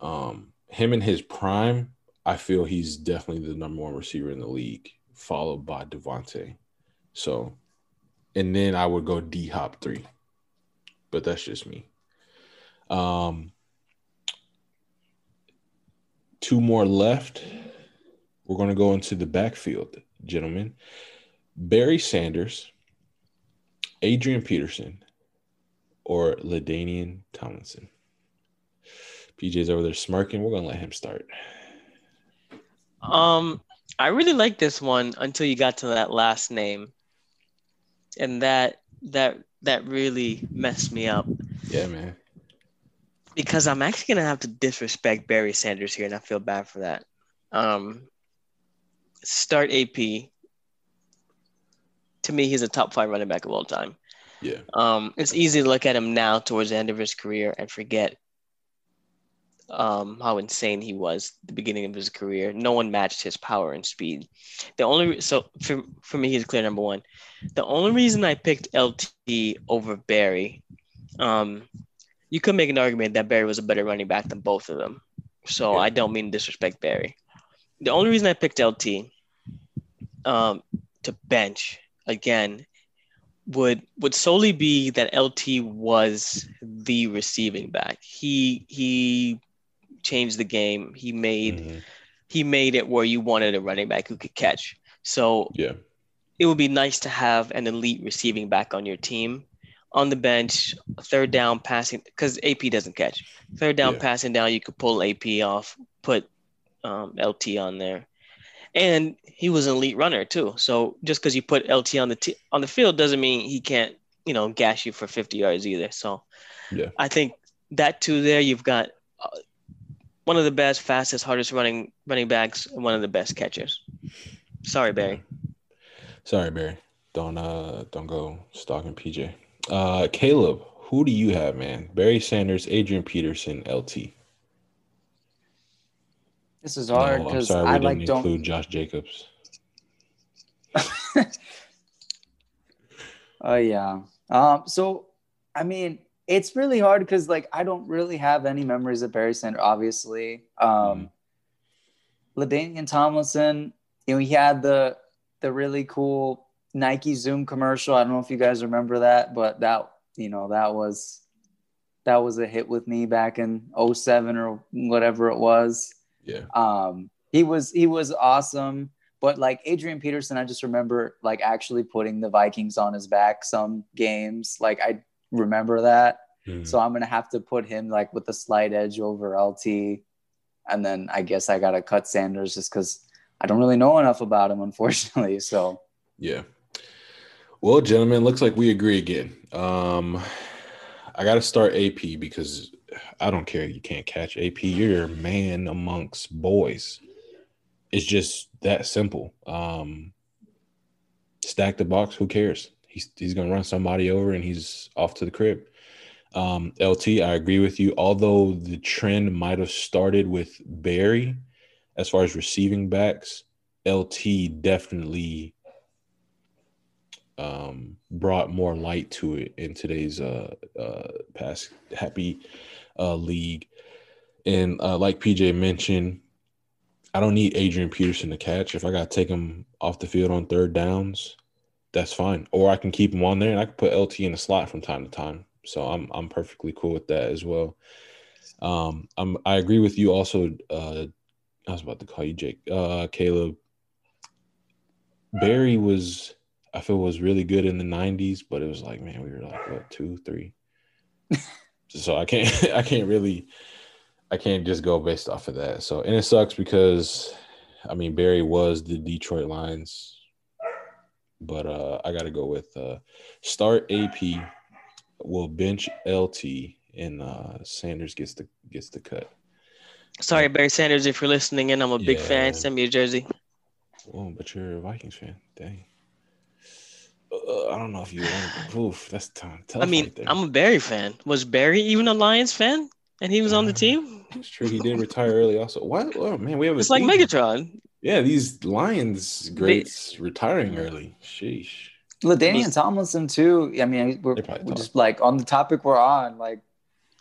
Um, him in his prime, I feel he's definitely the number one receiver in the league, followed by Davante. So, and then I would go D Hop three, but that's just me. Um, two more left. We're going to go into the backfield, gentlemen. Barry Sanders, Adrian Peterson, or LaDainian Tomlinson. PJ's over there smirking. We're gonna let him start. Um, I really like this one until you got to that last name, and that that that really messed me up Yeah, man. Because I'm actually gonna have to disrespect Barry Sanders here, and I feel bad for that. Um, start AP. To me, he's a top five running back of all time. Yeah, Um, it's easy to look at him now towards the end of his career and forget um, how insane he was at the beginning of his career. No one matched his power and speed. The only so for for me, he's clear number one. The only reason I picked LT over Barry, um, you could make an argument that Barry was a better running back than both of them. So Yeah. I don't mean to disrespect Barry. The only reason I picked LT um, to bench again would would solely be that LT was the receiving back. He he changed the game. He made Mhm. he made it where you wanted a running back who could catch. So yeah, it would be nice to have an elite receiving back on your team on the bench, third down passing because AP doesn't catch. Third down Yeah. passing down, you could pull AP off, put um, LT on there, and he was an elite runner too. So just because you put LT on the t- on the field doesn't mean he can't you know gash you for 50 yards either. So Yeah. I think that too there you've got uh, one of the best, fastest, hardest running running backs, and one of the best catchers. Sorry, Barry. Sorry, Barry. Don't uh don't go stalking PJ. Uh Caleb, who do you have, man? Barry Sanders, Adrian Peterson, LT. This is No, hard because sorry, I didn't like don't. include Josh Jacobs. Oh yeah. Um, so I mean, it's really hard because like I don't really have any memories of Barry Sanders, obviously. Um LaDainian Tomlinson, you know, he had the the really cool Nike Zoom commercial. I don't know if you guys remember that, but that you know, that was that was a hit with me back in 07 or whatever it was. Yeah. Um, he was he was awesome, but like Adrian Peterson, I just remember like actually putting the Vikings on his back some games. Like I remember that. Mhm. So I'm gonna have to put him like with a slight edge over LT, and then I guess I gotta cut Sanders just because I don't really know enough about him, unfortunately. So Yeah. Well, gentlemen, looks like we agree again. Um, I got to start AP because I don't care. You can't catch AP. You're a man amongst boys. It's just that simple. Um, stack the box. Who cares? He's he's gonna run somebody over and he's off to the crib. Um, LT, I agree with you. Although the trend might have started with Barry, as far as receiving backs, LT definitely um, brought more light to it in today's uh, uh, past happy uh, league. And uh, like PJ mentioned, I don't need Adrian Peterson to catch. If I got to take him off the field on third downs, that's fine. Or I can keep him on there and I can put LT in the slot from time to time. So I'm I'm perfectly cool with that as well. Um, I'm I agree with you also. Uh, I was about to call you Jake, uh, Caleb. Barry was I feel it was really good in the '90s, but it was like, man, we were like what two, three. so I can't I can't really I can't just go based off of that. So and it sucks because I mean Barry was the Detroit Lions, but uh I got to go with uh start AP, will bench LT, and uh Sanders gets the gets the cut. Sorry, Barry Sanders, if you're listening in, I'm a big Yeah. fan. Send me a jersey. Oh, but you're a Vikings fan. Dang. Uh, I don't know if you want. Oof, that's time. I mean, I'm a Barry fan. Was Barry even a Lions fan? And he was on the Uh, team? It's true. He did retire early. Also, what? Oh man, we have. a It's like theme. Megatron. Yeah, these Lions greats retiring early. Sheesh. Ladainian Was- Tomlinson too. I mean, we're, we're just like on the topic we're on. Like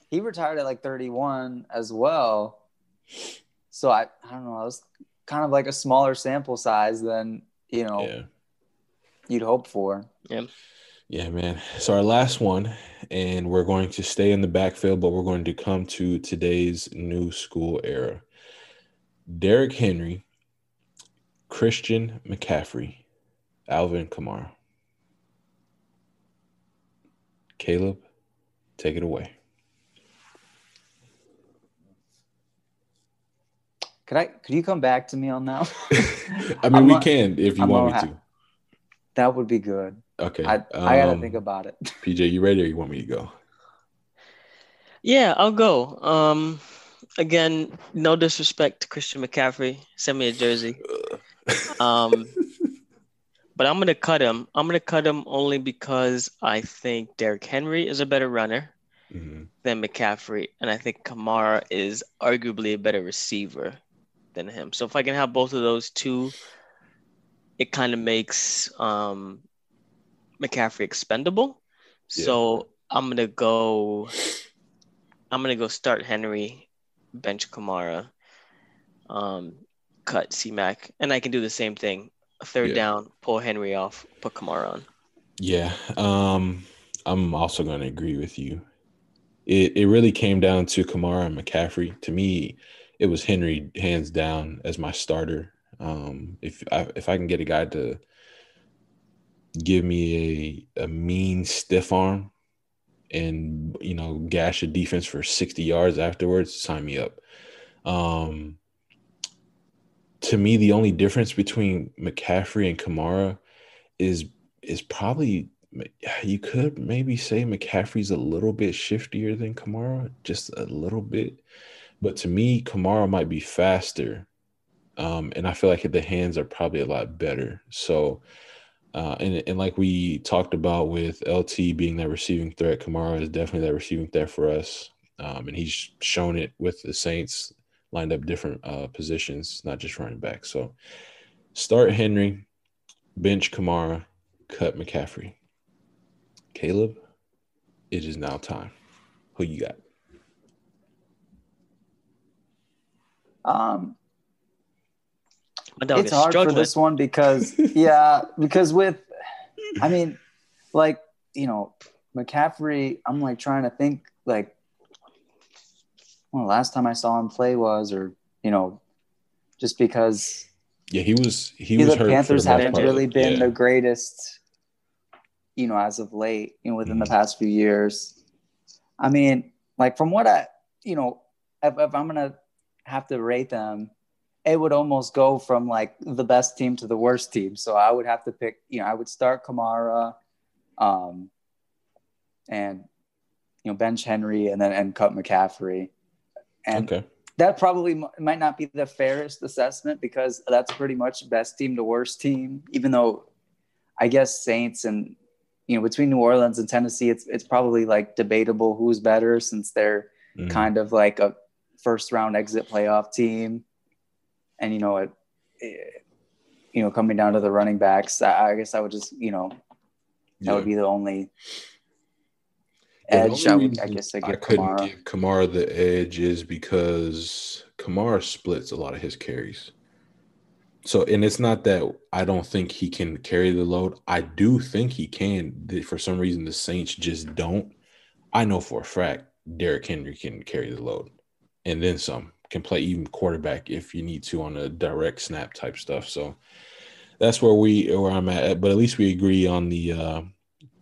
he retired at like 31 as well. So I, I don't know. It was kind of like a smaller sample size than you know Yeah. You'd hope for. Yeah, Yeah, man. So our last one, and we're going to stay in the backfield, but we're going to come to today's new school era. Derrick Henry, Christian McCaffrey, Alvin Kamara. Caleb, take it away. Could I? Could you come back to me on that? I mean, I'm we not- can if you I'm want not me to. That would be good. Okay. I I gotta um, think about it. PJ, you ready or you want me to go? Yeah, I'll go. Um, again, no disrespect to Christian McCaffrey. Send me a jersey. Um, but I'm gonna cut him. I'm gonna cut him only because I think Derrick Henry is a better runner Mhm. than McCaffrey, and I think Kamara is arguably a better receiver than him. So if I can have both of those two, it kind of makes um, McCaffrey expendable. Yeah. So I'm gonna go. I'm gonna go start Henry, bench Kamara, um, cut C Mac, and I can do the same thing. Third Yeah. down, pull Henry off, put Kamara on. Yeah, um, I'm also going to agree with you. It it really came down to Kamara and McCaffrey. To me, it was Henry hands down as my starter. Um, if I if I can get a guy to give me a a mean stiff arm and you know gash a defense for 60 yards afterwards, sign me up. Um, to me, the only difference between McCaffrey and Kamara is is probably you could maybe say McCaffrey's a little bit shiftier than Kamara, just a little bit. But to me, Kamara might be faster. Um, and I feel like the hands are probably a lot better. So, uh, and, and like we talked about with LT being that receiving threat, Kamara is definitely that receiving threat for us. Um, and he's shown it with the Saints, lined up different uh, positions, not just running back. So, start Henry, bench Kamara, cut McCaffrey. Caleb, it is now time. Who you got? Um, dog it's is hard struggling. for this one because yeah, because with I mean, like, you know, McCaffrey, I'm like trying to think like well, last time I saw him play was or, you know, just because Yeah, he was he the was hurt. Panthers the haven't part. really been Yeah. the greatest, you know, as of late, you know, within Mm-hmm. the past few years. I mean, like from what I, you know, if, if I'm gonna have to rate them, it would almost go from like the best team to the worst team. So I would have to pick, you know, I would start Kamara, um, and you know, bench Henry, and then and cut McCaffrey, and Okay. that probably m- might not be the fairest assessment because that's pretty much best team to worst team. Even though I guess Saints and you know between New Orleans and Tennessee, it's it's probably like debatable who's better since they're Mhm. kind of like a first round exit playoff team, and you know it. it- you know, coming down to the running backs, I, I guess I would just, you know, that Yeah. would be the only Yeah, the edge. I, only would, I guess I I couldn't Kamara. give Kamara the edge is because Kamara splits a lot of his carries. So, and it's not that I don't think he can carry the load. I do think he can. For some reason, the Saints just don't. I know for a fact Derrick Henry can carry the load, and then some. Can play even quarterback if you need to on a direct snap type stuff. So that's where we where I'm at. But at least we agree on the uh,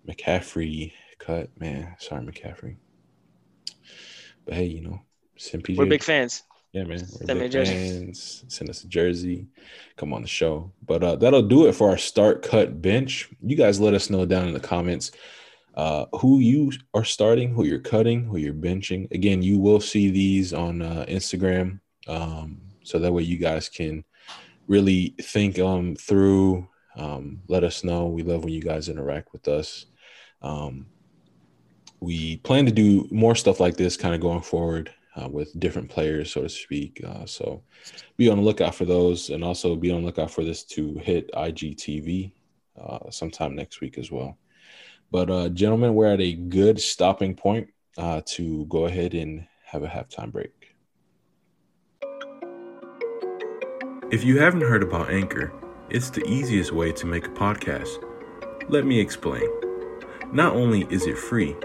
McCaffrey cut. Man, sorry McCaffrey. But hey, you know, send PJ. We're big fans. Yeah, man. We're Send me a big fans. Send us a jersey. Come on the show. But uh, that'll do it for our start cut bench. You guys let us know down in the comments uh, who you are starting, who you're cutting, who you're benching. Again, you will see these on uh, Instagram. Um, so that way you guys can really think um, through. Um, let us know. We love when you guys interact with us. Um, we plan to do more stuff like this kind of going forward uh, with different players, so to speak. Uh, so be on the lookout for those, and also be on the lookout for this to hit IGTV uh, sometime next week as well. But uh, gentlemen, we're at a good stopping point uh, to go ahead and have a halftime break. If you haven't heard about Anchor, it's the easiest way to make a podcast. Let me explain. Not only is it free,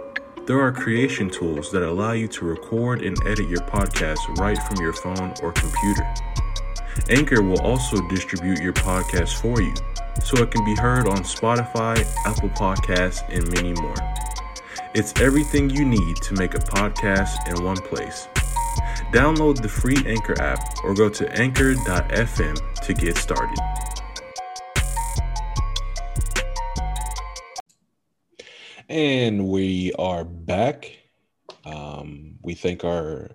there are creation tools that allow you to record and edit your podcast right from your phone or computer. Anchor will also distribute your podcast for you, so it can be heard on Spotify, Apple Podcasts, and many more. It's everything you need to make a podcast in one place. Download the free Anchor app or go to anchor.fm to get started. And we are back. Um, we thank our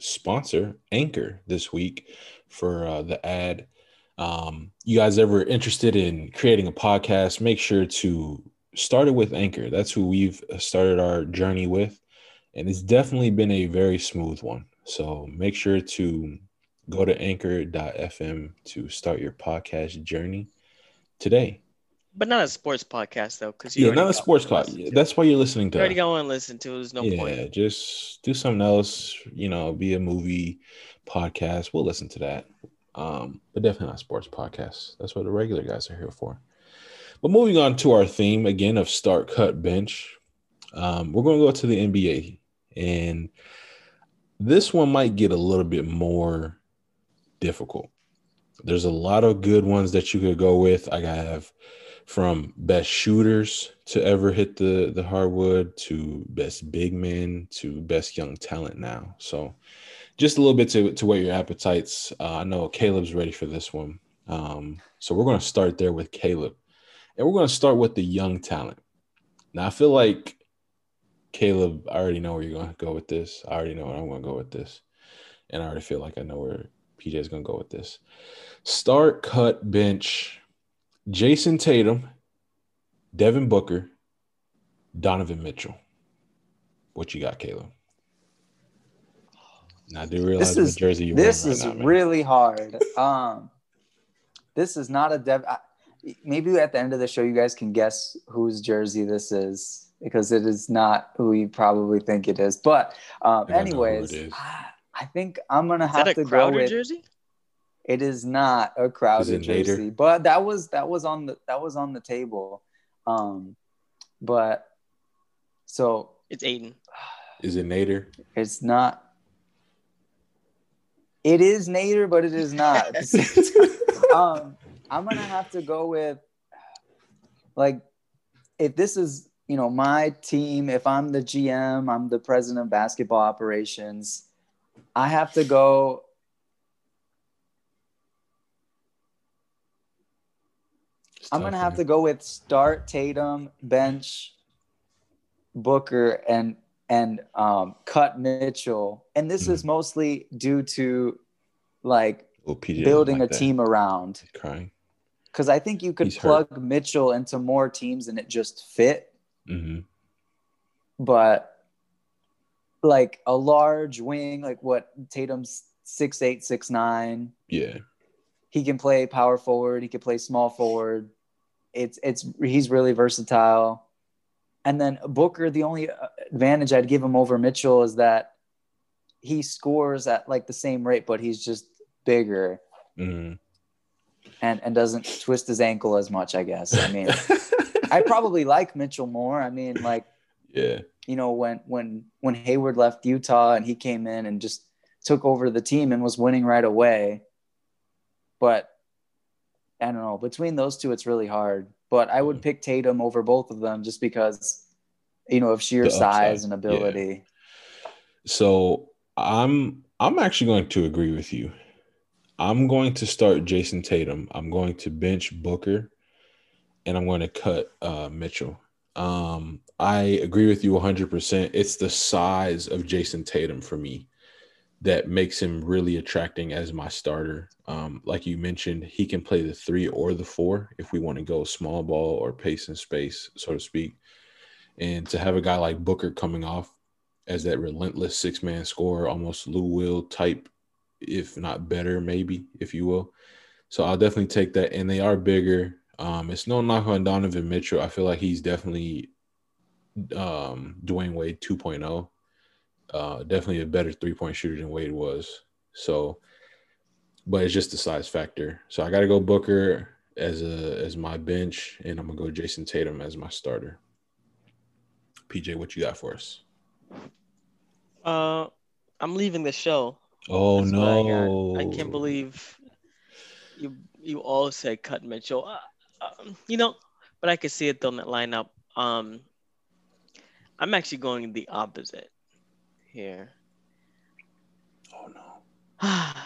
sponsor, Anchor, this week for uh, the ad. Um, you guys ever interested in creating a podcast? Make sure to start it with Anchor. That's who we've started our journey with. And it's definitely been a very smooth one. So make sure to go to anchor.fm to start your podcast journey today. But not a sports podcast though, because you Yeah, not a sports one to call. listen to. That's why you're listening to You already got one to listen to. There's no yeah, point. Yeah, just do something else. You know, be a movie podcast. We'll listen to that. Um, but definitely not sports podcasts. That's what the regular guys are here for. But moving on to our theme again of start, cut, bench. Um, we're going to go to the NBA, and this one might get a little bit more difficult. There's a lot of good ones that you could go with. I have from best shooters to ever hit the the hardwood to best big men to best young talent now. So just a little bit to to whet your appetites. Uh, I know Caleb's ready for this one. Um, so we're going to start there with Caleb, and we're going to start with the young talent. Now I feel like Caleb, I already know where you're going to go with this. I already know where I'm going to go with this, and I already feel like I know where PJ is going to go with this. Start, cut, bench. Jayson Tatum, Devin Booker, Donovan Mitchell. What you got, Caleb? Now, I do realize This is what jersey you're this wearing is right now, really hard. Um, this is not a Dev. I, maybe at the end of the show, you guys can guess whose jersey this is because it is not who you probably think it is. But um, I don't know who anyways, it is. I I think I'm gonna Is have that to a go with. jersey? It is not a Crowder it Nader? jersey, but that was that was on the that was on the table. Um, but so It's Aiden. Is it Nader? it's not. It is Nader, but it is not. at the same time. um, I'm gonna have to go with like if this is you know my team. If I'm the GM, I'm the president of basketball operations. I have to go. It's I'm gonna have to go with start Tatum, bench Booker, and and um, cut Mitchell. And this Hmm. is mostly due to like building like a that. team around. Crying. Because I think you could He's hurt. plug Mitchell into more teams and it just fit. hmm But like a large wing, like what Tatum's six eight, six nine. Yeah. He can play power forward. He can play small forward. It's it's he's really versatile. And then Booker, the only uh, advantage I'd give him over Mitchell is that he scores at like the same rate, but he's just bigger hmm and and doesn't twist his ankle as much. I guess. I mean, I probably like Mitchell more. I mean, like yeah. you know when when when Hayward left Utah and he came in and just took over the team and was winning right away. But I don't know. Between those two, it's really hard. But I would pick Tatum over both of them just because, you know, of sheer size and yeah. ability. So I'm I'm actually going to agree with you. I'm going to start Jayson Tatum. I'm going to bench Booker, and I'm going to cut uh, Mitchell. Um, I agree with you 100%. It's the size of Jayson Tatum for me that makes him really attracting as my starter. Um, like you mentioned, he can play the three or the four if we want to go small ball or pace and space, so to speak. And to have a guy like Booker coming off as that relentless six man scorer, almost Lou Will type, if not better, maybe, if you will. So I'll definitely take that. And they are bigger. Um, it's no knock on Donovan Mitchell. I feel like he's definitely um, Dwyane Wade 2.0. Uh, definitely a better three point shooter than Wade was. So, but it's just the size factor. So I got to go Booker as a as my bench, and I'm gonna go Jayson Tatum as my starter. PJ, what you got for us? Uh, I'm leaving the show. Oh That's what I no! I can't believe you you all said cut Mitchell. Uh, um, you know, but I could see it on that lineup. Um, I'm actually going the opposite here. Oh no!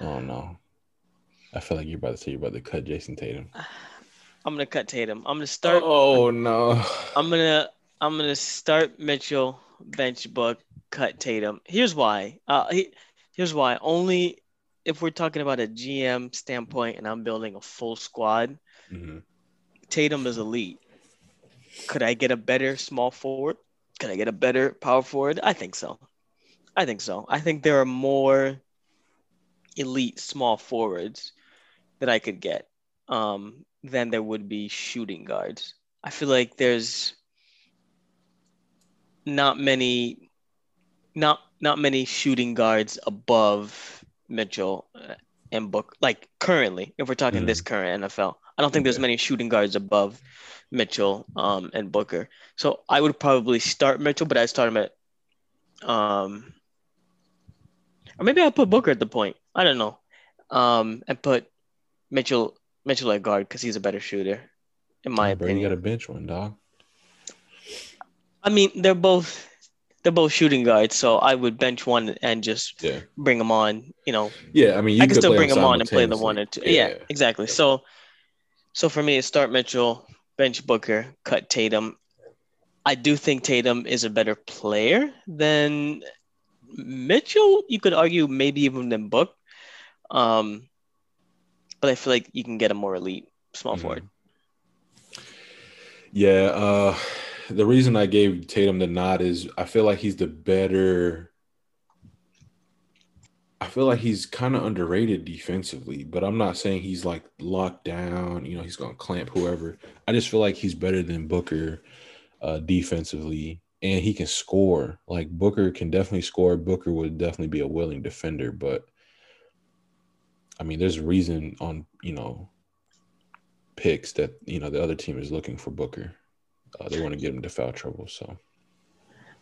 Oh no! I feel like you're about to say you're about to cut Jayson Tatum. I'm gonna cut Tatum. I'm gonna start. Oh no! I'm gonna I'm gonna start Mitchell, bench Book, cut Tatum. Here's why. Uh, he, here's why. Only if we're talking about a GM standpoint, and I'm building a full squad. Mhm. Tatum is elite. Could I get a better small forward? Could I get a better power forward? I think so. I think so. I think there are more elite small forwards that I could get um, than there would be shooting guards. I feel like there's not many, not not many shooting guards above Mitchell uh, and Book. Like currently, if we're talking this current NFL, I don't think there's many shooting guards above Mitchell um, and Booker. So I would probably start Mitchell, but I start him at, um, or maybe I'll put Booker at the point. I don't know, um, and put Mitchell Mitchell at guard because he's a better shooter, in my Bro, you got a bench one, dog. I mean, they're both they're both shooting guards, so I would bench one and just Yeah, bring them on. You know, yeah. I mean, you I can could still bring them on and play the one or two. Yeah, exactly. So, so for me, start Mitchell, bench Booker, cut Tatum. I do think Tatum is a better player than Mitchell. You could argue maybe even than Book. Um, but I feel like you can get a more elite small Mhm. forward. Yeah, uh the reason I gave Tatum the nod is I feel like he's the better I feel like he's kind of underrated defensively, but I'm not saying he's like locked down. You know, he's gonna clamp whoever. I just feel like he's better than Booker uh, defensively, and he can score. Like Booker can definitely score. Booker would definitely be a willing defender, but I mean, there's a reason on you know picks that you know the other team is looking for Booker. Uh, they want to get him to foul trouble. So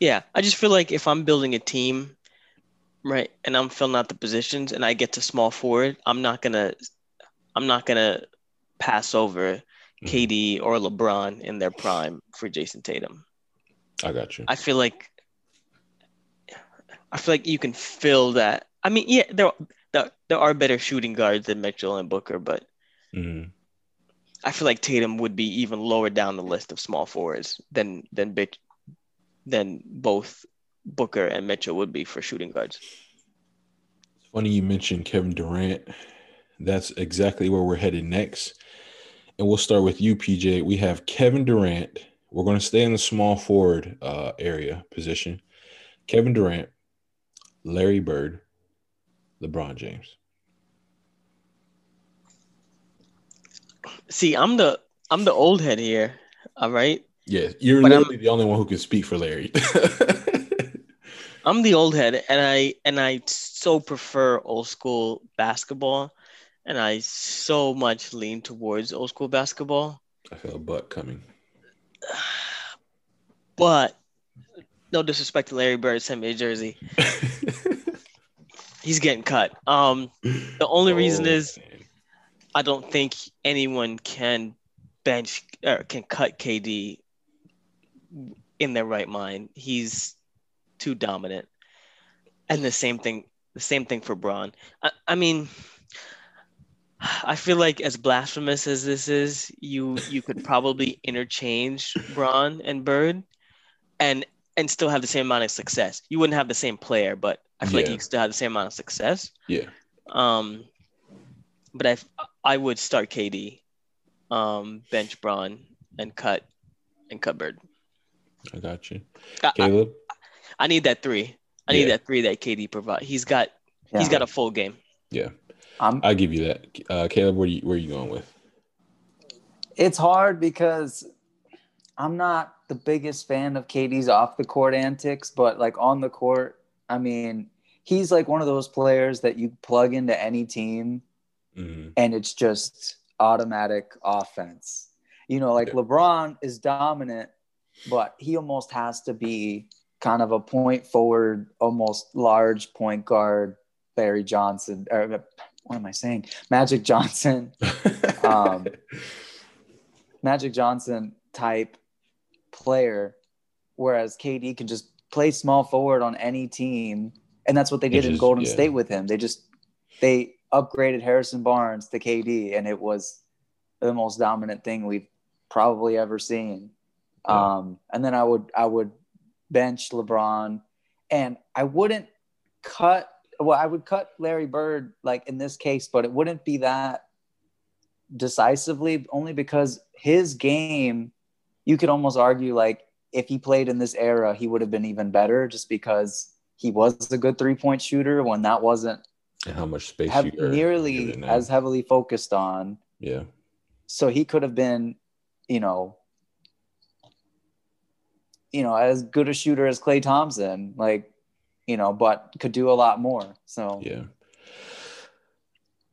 Yeah, I just feel like if I'm building a team, right, and I'm filling out the positions, and I get to small forward, I'm not gonna, I'm not gonna pass over Mhm. KD or LeBron in their prime for Jayson Tatum. I got you. I feel like, I feel like you can fill that. I mean, yeah, there, there, there are better shooting guards than Mitchell and Booker, but Mhm. I feel like Tatum would be even lower down the list of small forwards than than Bit than both Booker and Mitchell would be for shooting guards. Funny you mentioned Kevin Durant. That's exactly where we're headed next. And we'll start with you, PJ. We have Kevin Durant. We're going to stay in the small forward uh, area position. Kevin Durant, Larry Bird, LeBron James. See, I'm the I'm the old head here. All right. Yeah, you're But I'm- the only one who can speak for Larry. I'm the old head and I and I so prefer old school basketball and I so much lean towards old school basketball. I feel a butt coming. But no disrespect to Larry Bird, send me a jersey. He's getting cut. Um the only reason Oh, is man. I don't think anyone can bench or can cut KD in their right mind. He's too dominant. And the same thing, the same thing for Bron. I, I mean, I feel like as blasphemous as this is, you you could probably interchange Bron and Bird, and and still have the same amount of success. You wouldn't have the same player, but I feel like you still have the same amount of success. yeah, Um, but I I would start KD, um, bench Bron, and cut and cut Bird. I got you. I, I, Caleb, I need that three. I need Yeah. that three that KD provide. He's got he's got a full game. yeah, I'm, I give you that. Uh, Caleb, where you where are you going with? it's hard because I'm not the biggest fan of KD's off the court antics, but like on the court, I mean, he's like one of those players that you plug into any team Mhm. and it's just automatic offense. You know, like Yeah. LeBron is dominant, but he almost has to be kind of a point forward, almost large point guard, Barry Johnson. Or what am I saying? Magic Johnson. Um, Magic Johnson type player, whereas KD can just play small forward on any team, and that's what they did in Golden yeah. State with him. They just they upgraded Harrison Barnes to KD, and it was the most dominant thing we've probably ever seen. Yeah. Um, and then I would I would bench LeBron, and I wouldn't cut. Well, I would cut Larry Bird like in this case, but it wouldn't be that decisively only because his game you could almost argue like if he played in this era he would have been even better just because he was a good three-point shooter when that wasn't and how much space you nearly as heavily focused on. Yeah, so he could have been you know you know as good a shooter as Klay Thompson. Like you know but could do a lot more so yeah.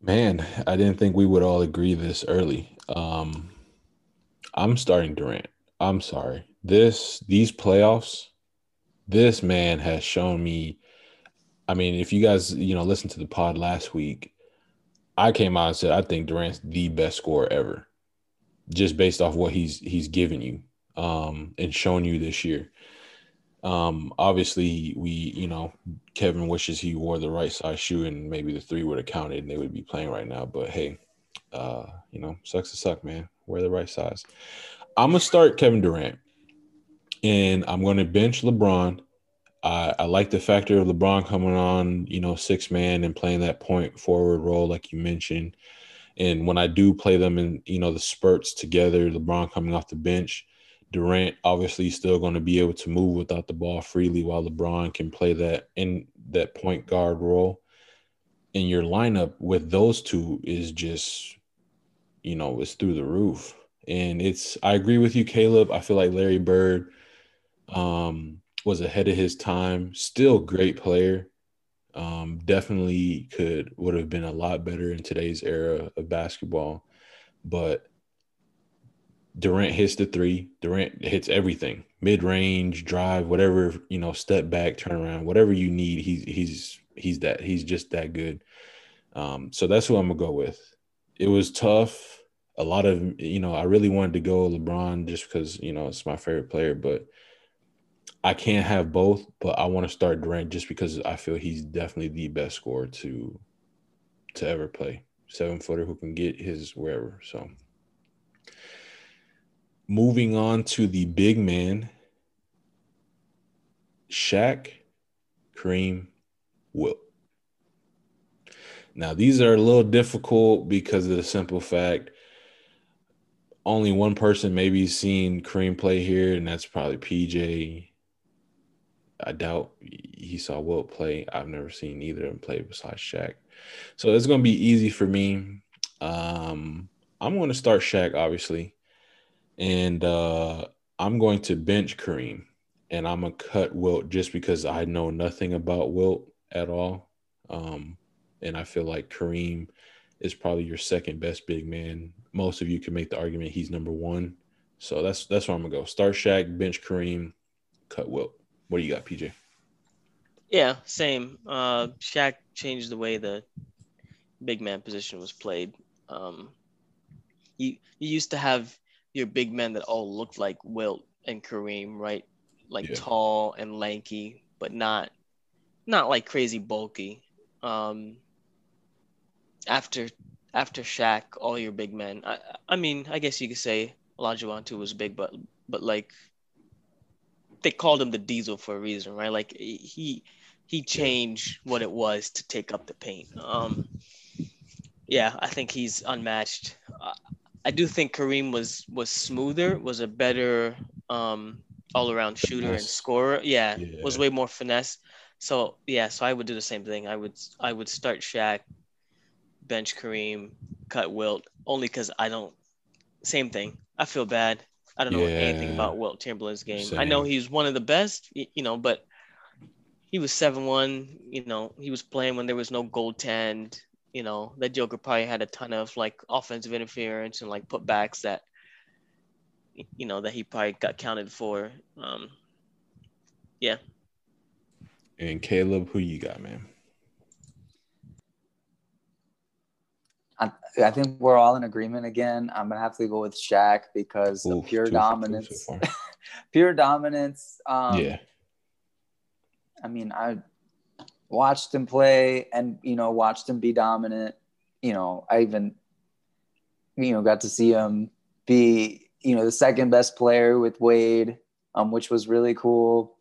Man, I didn't think we would all agree this early. Um, I'm starting Durant. I'm sorry. This these playoffs, this man has shown me. I mean, if you guys you know listen to the pod last week, I came out and said I think Durant's the best scorer ever, just based off what he's he's given you um, and shown you this year. Um, obviously, we you know Kevin wishes he wore the right size shoe and maybe the three would have counted and they would be playing right now. But hey, uh, you know, sucks to suck, man. Wear the right size. I'm gonna start Kevin Durant, and I'm gonna bench LeBron. I, I like the factor of LeBron coming on, you know, six man and playing that point forward role, like you mentioned. And when I do play them in, you know, the spurts together, LeBron coming off the bench, Durant obviously still going to be able to move without the ball freely while LeBron can play that in that point guard role. and your lineup with those two is just, you know, it's through the roof. And it's I agree with you, Caleb. I feel like Larry Bird um, was ahead of his time. Still great player. Um, definitely could would have been a lot better in today's era of basketball, but Durant hits the three. Durant hits everything: mid range, drive, whatever you know, step back, turn around, whatever you need. He's he's he's that he's just that good. Um, so that's who I'm gonna go with. It was tough. A lot of you know, I really wanted to go LeBron just because you know it's my favorite player, but I can't have both. But I want to start Durant just because I feel he's definitely the best scorer to to ever play. Seven footer who can get his wherever. So moving on to the big man, Shaq, Kareem, Wilt. Now, these are a little difficult because of the simple fact only one person maybe seen Kareem play here, and that's probably PJ. I doubt he saw Wilt play. I've never seen either of them play besides Shaq. So it's going to be easy for me. Um, I'm going to start Shaq, obviously. And uh, I'm going to bench Kareem. And I'm to cut Wilt just because I know nothing about Wilt at all. Um, and I feel like Kareem is probably your second best big man. Most of you can make the argument he's number one. So that's that's where I'm gonna go. Start Shaq, bench Kareem, cut Wilt. What do you got, PJ? Yeah, same. Uh, Shaq changed the way the big man position was played. Um, you you used to have your big men that all looked like Wilt and Kareem, right? Like Yeah. tall and lanky, but not not like crazy bulky. Um, after after Shaq, all your big men. I I mean, I guess you could say Olajuwon too was big, but but like they called him the Diesel for a reason, right? Like he he changed what it was to take up the paint. Um, yeah, I think he's unmatched. I do think Kareem was was smoother, was a better um, all around shooter and scorer. Yeah, was way more finesse. So yeah, so I would do the same thing. I would I would start Shaq, bench Kareem, cut Wilt, only because I don't. Same thing. I feel bad. I don't know anything about Wilt Chamberlain's game. I know he's one of the best, you know, but he was seven one. You know, he was playing when there was no goaltend. You know, that Joker probably had a ton of like offensive interference and like putbacks that, you know, that he probably got counted for. Um, yeah, And Caleb, who you got, man? I, I think we're all in agreement again. I'm gonna have to go with Shaq because of Oof, pure two for two dominance. so pure dominance. Um, yeah, I mean, I watched him play and, you know, watched him be dominant. You know, I even, you know, got to see him be, you know, the second best player with Wade, um, which was really cool.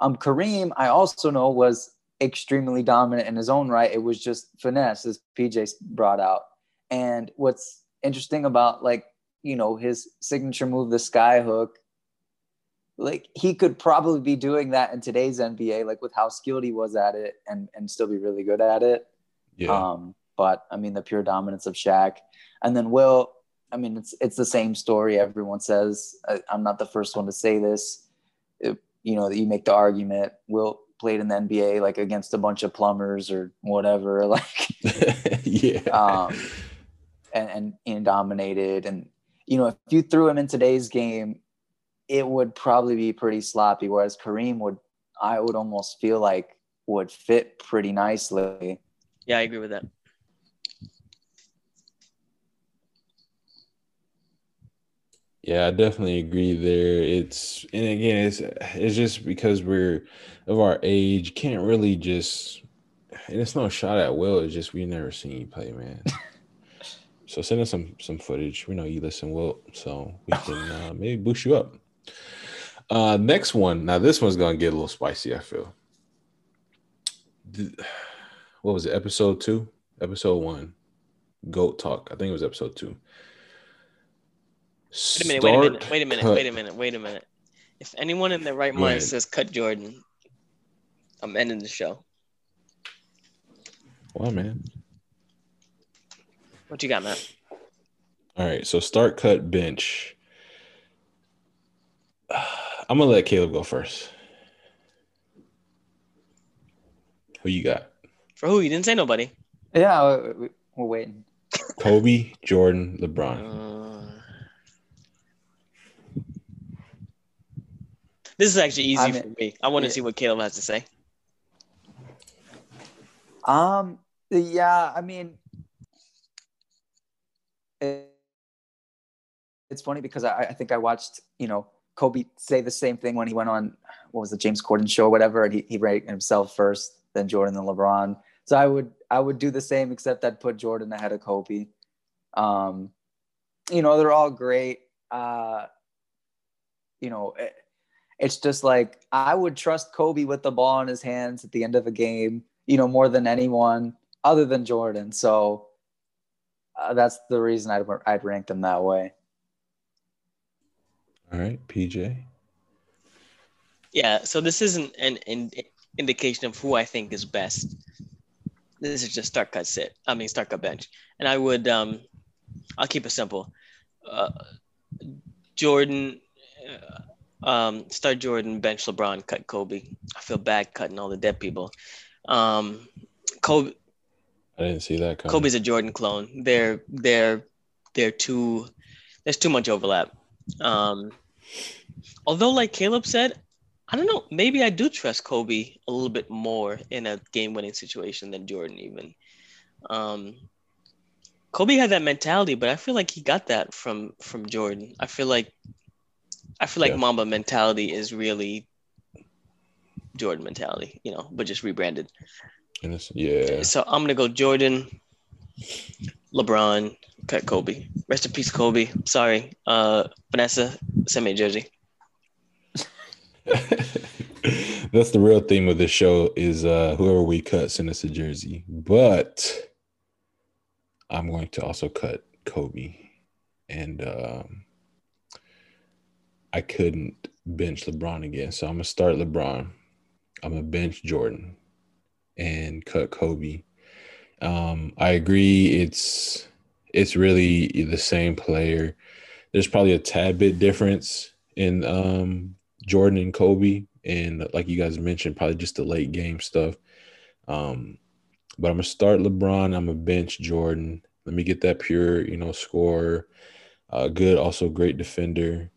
Um, Kareem, I also know was extremely dominant in his own right. It was just finesse, as PJ brought out. And what's interesting about like, you know, his signature move, the sky hook, like he could probably be doing that in today's NBA, like with how skilled he was at it and and still be really good at it. yeah, Um, but I mean the pure dominance of Shaq, and then Wilt. I mean it's it's the same story. Everyone says I, I'm not the first one to say this. It- you know that you make the argument. Wilt played in the NBA like against a bunch of plumbers or whatever, like yeah. um, and, and and dominated. And you know, if you threw him in today's game, it would probably be pretty sloppy. Whereas Kareem would, I would almost feel like would fit pretty nicely. yeah, I agree with that. Yeah, I definitely agree there. It's and again, it's it's just because we're of our age, can't really just and it's no shot at Wilt, it's just we've never seen you play, man. so send us some some footage. We know you listen Wilt, so we can uh, maybe boost you up. Uh next one. Now this one's gonna get a little spicy, I feel. What was it? Episode two? Episode one. Goat talk. I think it was episode two. Wait a minute, wait a minute, wait a minute, cut- wait a minute, wait a minute. If anyone in their right Go mind ahead. says cut Jordan, I'm ending the show. Why, man? What you got, Matt? All right. So start, cut, bench. I'm gonna let Caleb go first. Who you got? For who? You didn't say nobody. Yeah, we- we- we're waiting. Kobe, Jordan, LeBron. Uh, this is actually easy I mean- for me. I want to yeah. see what Caleb has to say. Um, yeah, I mean, it, it's funny because I, I think I watched, you know, Kobe say the same thing when he went on, what was the James Corden show or whatever, and he, he ranked himself first, then Jordan, then LeBron. So I would I would do the same, except I'd put Jordan ahead of Kobe. Um, you know, they're all great. Uh, you know, it, it's just like I would trust Kobe with the ball in his hands at the end of a game, you know, more than anyone other than Jordan. So uh, that's the reason I'd I'd rank them that way. All right, PJ. Yeah, so this isn't an, an indication of who I think is best. This is just start cut sit. I mean start cut bench. And I would um I'll keep it simple. Uh, Jordan uh, um start Jordan, bench LeBron, cut Kobe. I feel bad cutting all the dead people. Um Kobe I didn't see that coming. Kobe's a Jordan clone. They're they're they're too there's too much overlap. Um although like Caleb said, I don't know, maybe I do trust Kobe a little bit more in a game winning situation than Jordan even. Um Kobe had that mentality, but I feel like he got that from from Jordan. I feel like I feel like Yeah. Mamba mentality is really Jordan mentality, you know, but just rebranded. Yeah. So I'm gonna go Jordan, LeBron, cut Kobe. Rest in peace, Kobe. Sorry, uh, Vanessa, send me a jersey. That's the real theme of this show is uh whoever we cut send us a jersey. But I'm going to also cut Kobe. And um I couldn't bench LeBron again. So I'm gonna start LeBron. I'm gonna bench Jordan and cut Kobe. Um, I agree it's it's really the same player. There's probably a tad bit difference in um Jordan and Kobe, and like you guys mentioned, probably just the late game stuff. Um, but I'm gonna start LeBron. I'm gonna bench Jordan. Let me get that pure, you know, scorer. Uh, good, also great defender.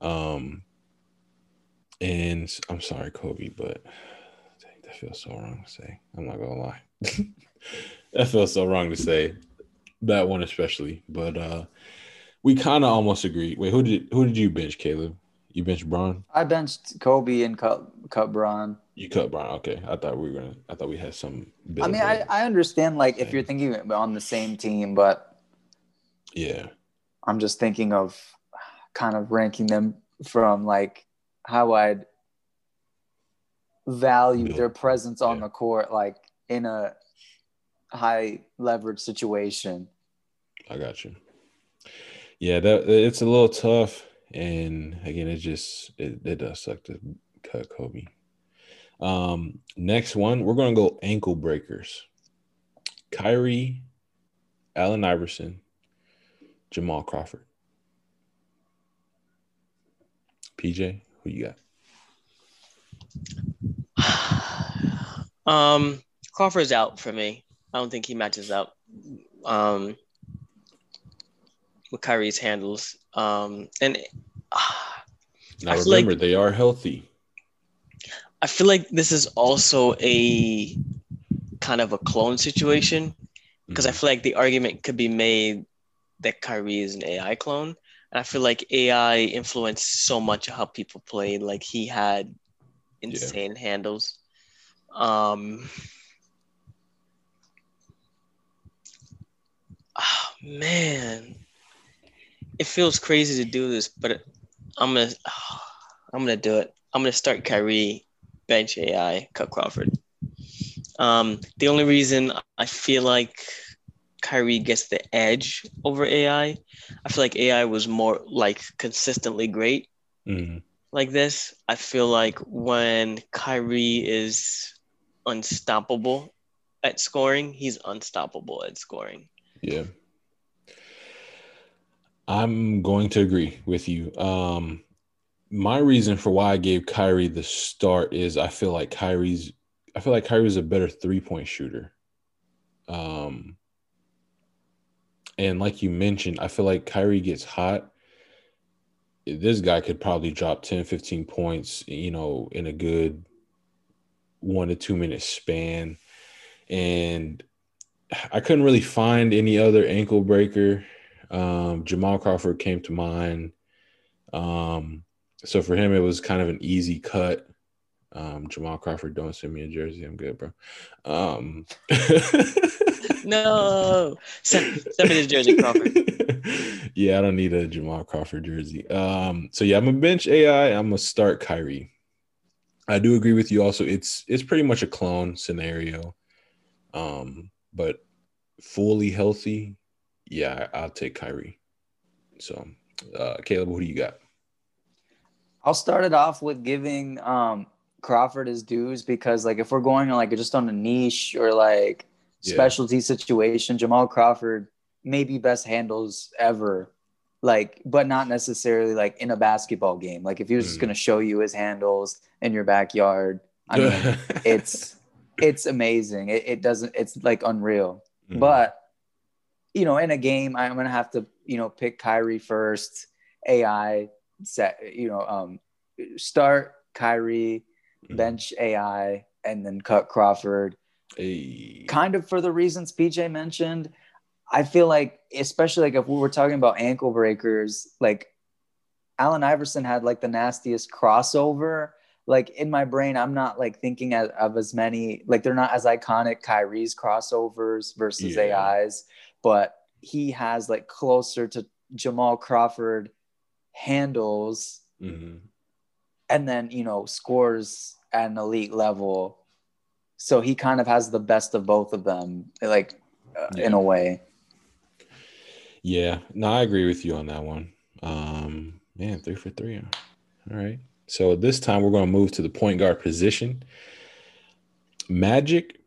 Um, and I'm sorry, Kobe, but dang, that feels so wrong to say. I'm not gonna lie. that feels so wrong to say. That one especially, but uh, we kind of almost agreed. Wait, who did who did you bench, Caleb? You benched Bron. I benched Kobe and cut cut Bron. You cut Bron. Okay, I thought we were gonna. I thought we had some. Bit I mean, I understand like if you're thinking on the same team, but yeah, I'm just thinking of kind of ranking them from like how I'd value Build. their presence on Yeah. the court, like in a high leverage situation. I got you. Yeah, that it's a little tough, and again, it just it, it does suck to cut Kobe. Um, next one, we're gonna go ankle breakers. Kyrie, Allen Iverson, Jamal Crawford. PJ, who you got? um, Crawford's out for me. I don't think he matches up um, with Kyrie's handles. Um, and Now I feel like- remember, they are healthy. I feel like this is also a kind of a clone situation because I feel like the argument could be made that Kyrie is an AI clone. And I feel like AI influenced so much of how people played. Like he had insane handles. Um, oh, man, it feels crazy to do this, but I'm gonna, I'm gonna do it. I'm gonna start Kyrie, bench AI, cut Crawford. Um, the only reason I feel like Kyrie gets the edge over AI, I feel like AI was more like consistently great Mhm. like this. I feel like when Kyrie is unstoppable, at scoring, he's unstoppable at scoring. Yeah. I'm going to agree with you. Um, my reason for why I gave Kyrie the start is I feel like Kyrie's I feel like Kyrie's a better three point shooter. Um, and like you mentioned, I feel like Kyrie gets hot. This guy could probably drop 10, 15 points, you know, in a good one to two minute span. And I couldn't really find any other ankle breaker. Um, Jamal Crawford came to mind. Um, so for him, it was kind of an easy cut. Um, Jamal Crawford, don't send me a jersey. I'm good, bro. Um, no, send, send me the jersey, Crawford. yeah, I don't need a Jamal Crawford jersey. Um, so yeah, I'm a bench AI. I'm gonna start Kyrie. I do agree with you. Also, it's it's pretty much a clone scenario. Um, but fully healthy, yeah, I'll take Kyrie. So, uh, Caleb, who do you got? I'll start it off with giving um, Crawford his dues because, like, if we're going like just on a niche or like Yeah. specialty situation, Jamal Crawford maybe best handles ever, like, but not necessarily like in a basketball game. Like, if he was just Mhm. going to show you his handles in your backyard, I mean, it's it's amazing. It, it doesn't. It's like unreal. Mhm. But you know, in a game, I'm gonna have to you know pick Kyrie first. AI set. You know, um, start Kyrie, Mhm. bench AI, and then cut Crawford. Hey. Kind of for the reasons PJ mentioned. I feel like, especially like if we were talking about ankle breakers, like Allen Iverson had like the nastiest crossover. Like in my brain, I'm not like thinking of, of as many, like they're not as iconic Kyrie's crossovers versus Yeah. AIs, but he has like closer to Jamal Crawford handles Mhm. and then, you know, scores at an elite level. So he kind of has the best of both of them, like uh, in a way. Yeah, no, I agree with you on that one. Um, man, three for three. All right. So this time we're going to move to the point guard position. Magic,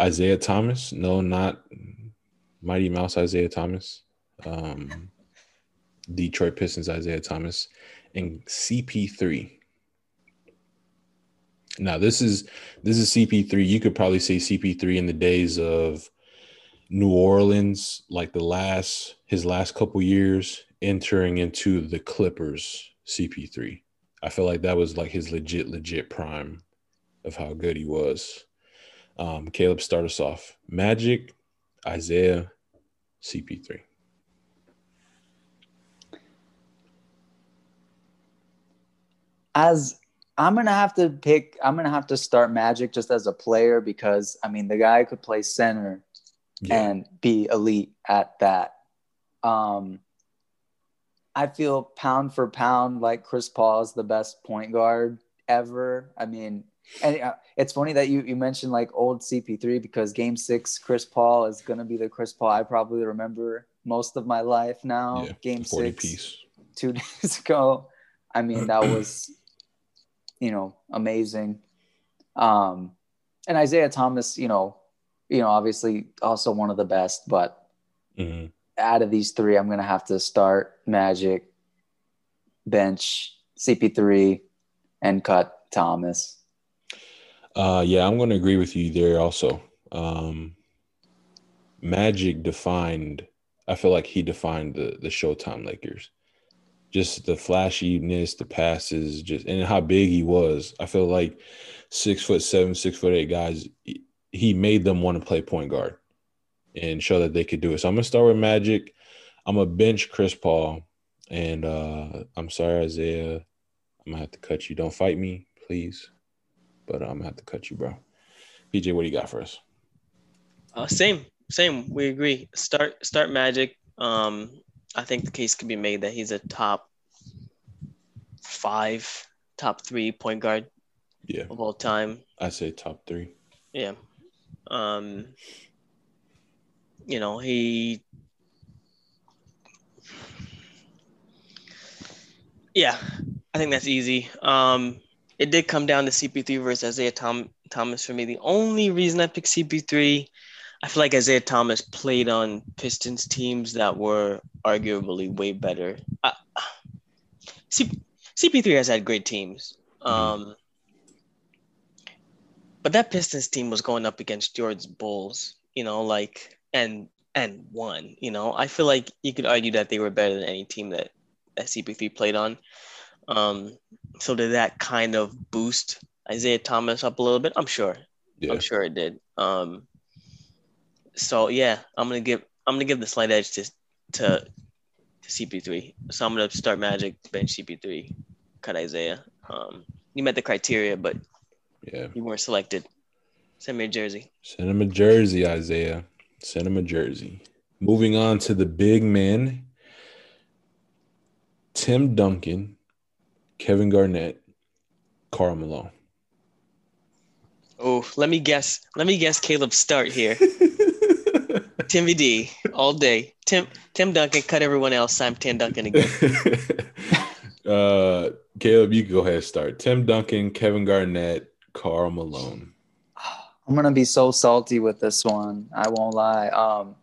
Isaiah Thomas. No, not Mighty Mouse Isaiah Thomas. Um, Detroit Pistons Isaiah Thomas and CP3. Now this is this is CP3. You could probably say CP3 in the days of New Orleans, like the last his last couple years, entering into the Clippers CP3. I feel like that was like his legit, legit prime of how good he was. Um, Caleb, start us off. Magic, Isaiah, CP3. as I'm gonna have to pick, I'm gonna have to start Magic just as a player because I mean the guy could play center Yeah. and be elite at that. Um, I feel pound for pound like Chris Paul is the best point guard ever. I mean, and uh, it's funny that you you mentioned like old CP3 because Game Six Chris Paul is gonna be the Chris Paul I probably remember most of my life now. yeah. Game Six piece. two days ago. I mean, that was, you know, amazing. Um, and Isaiah Thomas, you know, you know, obviously also one of the best, but hmm out of these three, I'm gonna have to start Magic, bench CP3, and cut Thomas. Uh, yeah, I'm going to agree with you there also. Um, Magic defined, I feel like he defined the, the Showtime Lakers. Just the flashiness, the passes, just and how big he was. I feel like six foot seven, six foot eight guys, he- made them want to play point guard and show that they could do it. So I'm gonna start with Magic. I'm gonna bench Chris Paul, and uh, I'm sorry Isaiah, I'm gonna have to cut you. Don't fight me, please but I'm gonna have to cut you, bro. PJ, what do you got for us? Uh, same, same. We agree. Start, start Magic. Um, I think the case could be made that he's a top five, top three point guard Yeah, of all time. I say top three. Yeah. Um, you know, he Yeah, I think that's easy. Um, it did come down to CP3 versus Isaiah Tom- Thomas for me. The only reason I picked CP3, I feel like Isaiah Thomas played on Pistons teams that were arguably way better. Uh, C- CP3 has had great teams. Um, but that Pistons team was going up against George's Bulls, you know, like and and won. You know, I feel like you could argue that they were better than any team that that CP3 played on. Um, so did that kind of boost Isaiah Thomas up a little bit? I'm sure. Yeah. I'm sure it did. Um, so yeah, I'm gonna give I'm gonna give the slight edge to to, to CP3. So I'm gonna start Magic, bench CP3, cut Isaiah. Um, you met the criteria, but Yeah. you weren't selected. Send me a jersey. Send him a jersey, Isaiah. Send him a jersey. Moving on to the big men. Tim Duncan, Kevin Garnett, Karl Malone. Oh, let me guess. Let me guess. Caleb's start here. Timmy D all day. Tim Tim Duncan cut everyone else. I'm Tim Duncan again. uh, Caleb, you can go ahead and start. Tim Duncan, Kevin Garnett, Karl Malone. I'm gonna be so salty with this one. I won't lie. Um,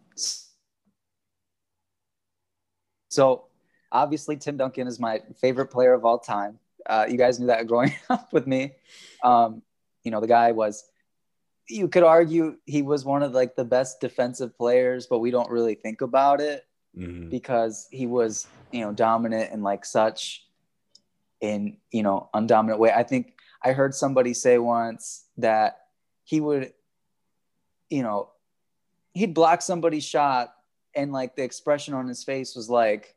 so obviously Tim Duncan is my favorite player of all time. Uh, you guys knew that growing up with me. Um, you know, the guy was. You could argue he was one of like the best defensive players, but we don't really think about it Mhm. because he was, you know, dominant in like such in, you know, undominant way. I think I heard somebody say once that he would, you know, he'd block somebody's shot and like the expression on his face was like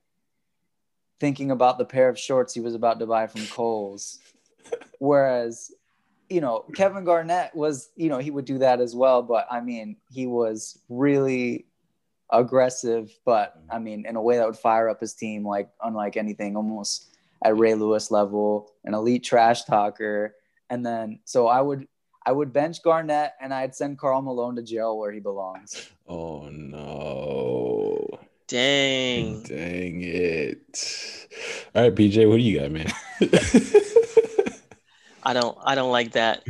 thinking about the pair of shorts he was about to buy from Kohl's. Whereas, you know, Kevin Garnett was, you know, he would do that as well. But I mean, he was really aggressive, but I mean, in a way that would fire up his team, like unlike anything, almost at Ray Lewis level, an elite trash talker. And then, so I would, I would bench Garnett and I'd send Karl Malone to jail where he belongs. Oh no. Dang. Dang it. All right, PJ, what do you got, man? I don't I don't like that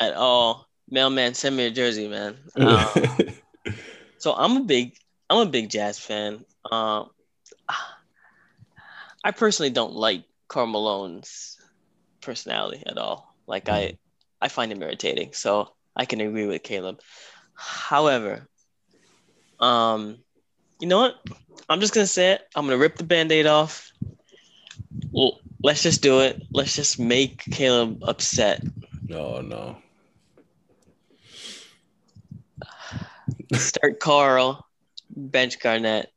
at all. Mailman, send me a jersey, man. Um, so I'm a big I'm a big Jazz fan. Um, I personally don't like Karl Malone's personality at all. Like I I find him irritating. So I can agree with Caleb. However, um, you know what? I'm just gonna say it. I'm gonna rip the band-aid off. Well, let's just do it. Let's just make Caleb upset. no, no. Start Karl, bench Garnett.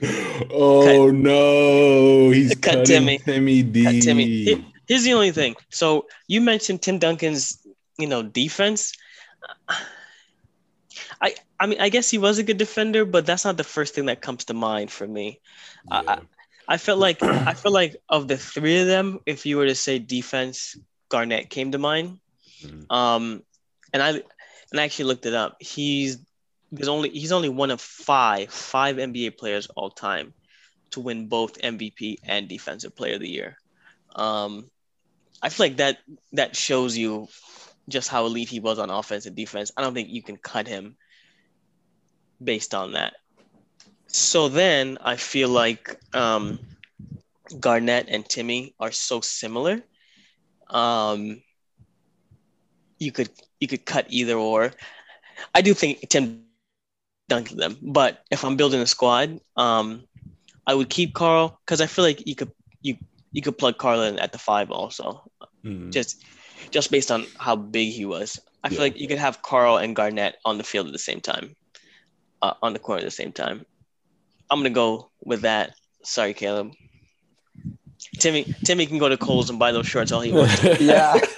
Oh no, he's Cut cutting Timmy. Timmy D. Cut Timmy. Here's the only thing. So you mentioned Tim Duncan's, you know, defense. I I mean I guess he was a good defender, but that's not the first thing that comes to mind for me. I- Yeah. I felt like I felt like of the three of them, if you were to say defense, Garnett came to mind. Mhm. Um, and I and I actually looked it up. He's there's only he's only one of five five NBA players all time to win both MVP and Defensive Player of the Year. Um, I feel like that that shows you just how elite he was on offense and defense. I don't think you can cut him based on that. So then I feel like um, Garnett and Timmy are so similar. Um, you could you could cut either or. I do think Tim Duncan them, but if I'm building a squad, um, I would keep Karl because I feel like you could you you could plug Karl in at the five also, Mhm. just just based on how big he was. I feel like you could have Karl and Garnett on the field at the same time, uh, on the court at the same time. I'm gonna go with that. Sorry, Caleb. Timmy Timmy can go to Kohl's and buy those shorts all he wants. Yeah.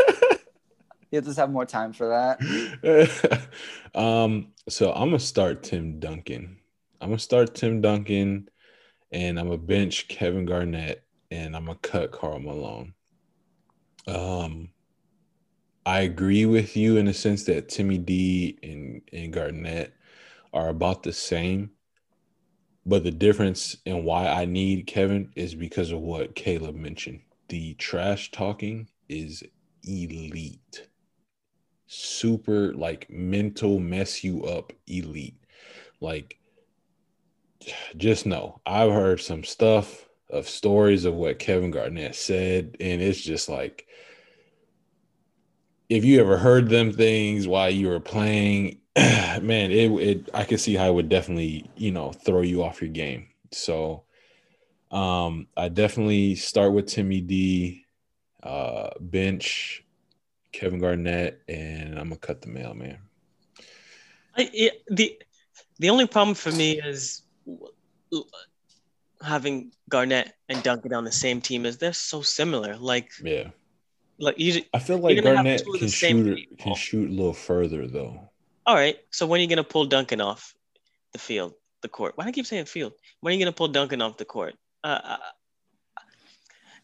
You just have more time for that. um, so I'm gonna start Tim Duncan. I'm gonna start Tim Duncan, and I'm gonna bench Kevin Garnett, and I'm gonna cut Karl Malone. Um, I agree with you in the sense that Timmy D and and Garnett are about the same, but the difference in why I need Kevin is because of what Caleb mentioned. The trash talking is elite super like mental mess you up elite. Like just know I've heard some stuff of stories of what Kevin Garnett said, and it's just like if you ever heard them things while you were playing, man, it, it I could see how it would definitely, you know, throw you off your game. So um I definitely start with Timmy D, uh bench Kevin Garnett, and I'm gonna cut the mailman. I, it, the the only problem for me is having Garnett and Duncan on the same team is they're so similar. Like Yeah. like you I feel like You're gonna have Garnett two of the can shoot people. can shoot a little further though. All right. So when are you gonna pull Duncan off the field, the court? Why do I keep saying field? When are you gonna pull Duncan off the court? Uh, uh,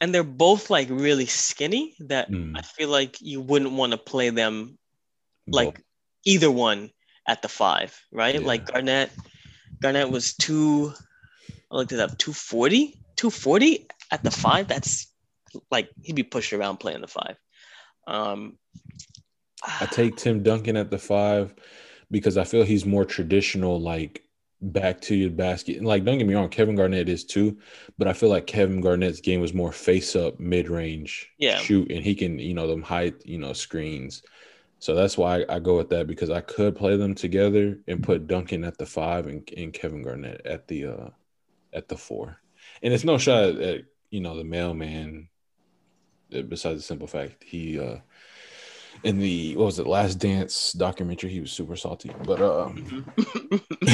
and they're both like really skinny that Mm. I feel like you wouldn't want to play them like either one at the five, right? Yeah. Like Garnett, Garnett was two, I looked it up, 240, 240 at the five. That's like he'd be pushed around playing the five. Um, I take Tim Duncan at the five because I feel he's more traditional, like back to your basket. And like, don't get me wrong, Kevin Garnett is too, but I feel like Kevin Garnett's game was more face up, mid range, Yeah. shoot, and he can, you know, them height, you know, screens. So that's why I, I go with that because I could play them together and put Duncan at the five and, and Kevin Garnett at the uh at the four. And it's no shot at, at you know the mailman. uh, Besides the simple fact he uh in the what was it last dance documentary he was super salty but um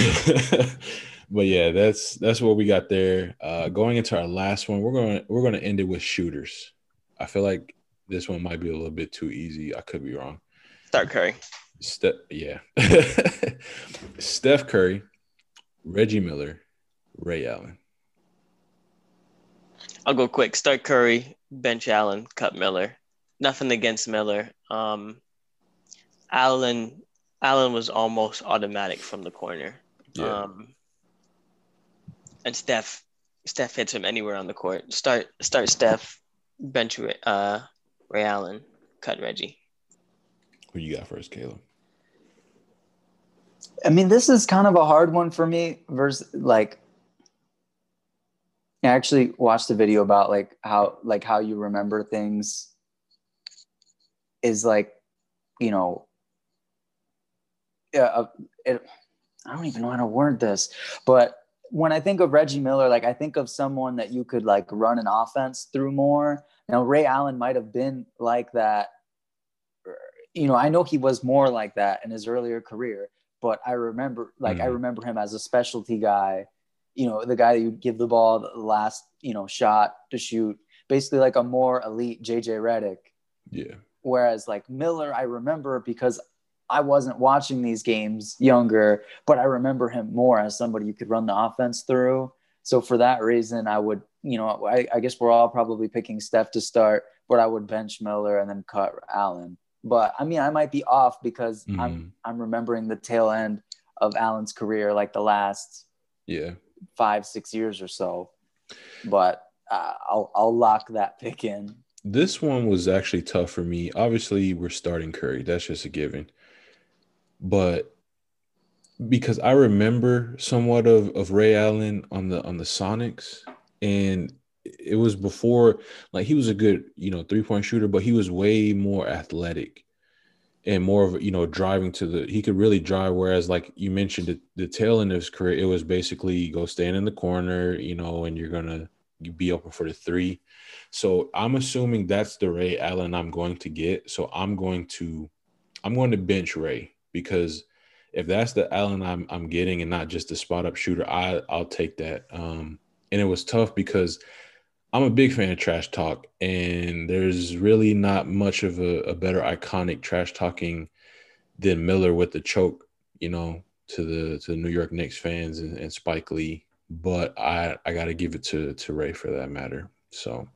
but yeah that's that's what we got there uh going into our last one we're going to we're going to end it with shooters i feel like this one might be a little bit too easy i could be wrong Start Curry. Steph, yeah steph curry reggie miller ray allen I'll go quick. Start Curry, bench Allen, cut Miller. Nothing against Miller. Um, Allen, Allen was almost automatic from the corner. yeah Um, and Steph, Steph hits him anywhere on the court. Start, start Steph, bench Ray- uh, Ray Allen, cut Reggie. who you got first caleb I mean, this is kind of a hard one for me. Versus like, I actually watched a video about like how like how you remember things is like, you know. Uh, it, I don't even know how to word this, but when I think of Reggie Miller, like I think of someone that you could like run an offense through more. Now Ray Allen might have been like that. You know, I know he was more like that in his earlier career, but I remember like I Mhm. remember him as a specialty guy. You know, the guy that you give the ball the last you know shot to shoot, basically like a more elite JJ Redick. yeah Whereas like Miller, I remember because I wasn't watching these games younger, but I remember him more as somebody you could run the offense through. So for that reason, I would, you know, I, I guess we're all probably picking Steph to start, but I would bench Miller and then cut Allen. But I mean, I might be off because Mhm. I'm I'm remembering the tail end of Allen's career, like the last yeah five six years or so. But uh, I'll I'll lock that pick in. This one was actually tough for me. Obviously, we're starting Curry. That's just a given. But because I remember somewhat of, of Ray Allen on the on the Sonics, and it was before like he was a good, you know, three-point shooter, but he was way more athletic and more of you know driving to the he could really drive whereas like you mentioned the, the tail end of his career it was basically go stand in the corner you know and you're gonna be open for the three so i'm assuming that's the ray allen i'm going to get so i'm going to i'm going to bench ray because if that's the allen i'm, I'm getting and not just a spot up shooter i i'll take that um and it was tough because I'm a big fan of trash talk, and there's really not much of a, a better iconic trash talking than Miller with the choke, you know, to the to the New York Knicks fans and, and Spike Lee. But I I got to give it to to Ray for that matter. So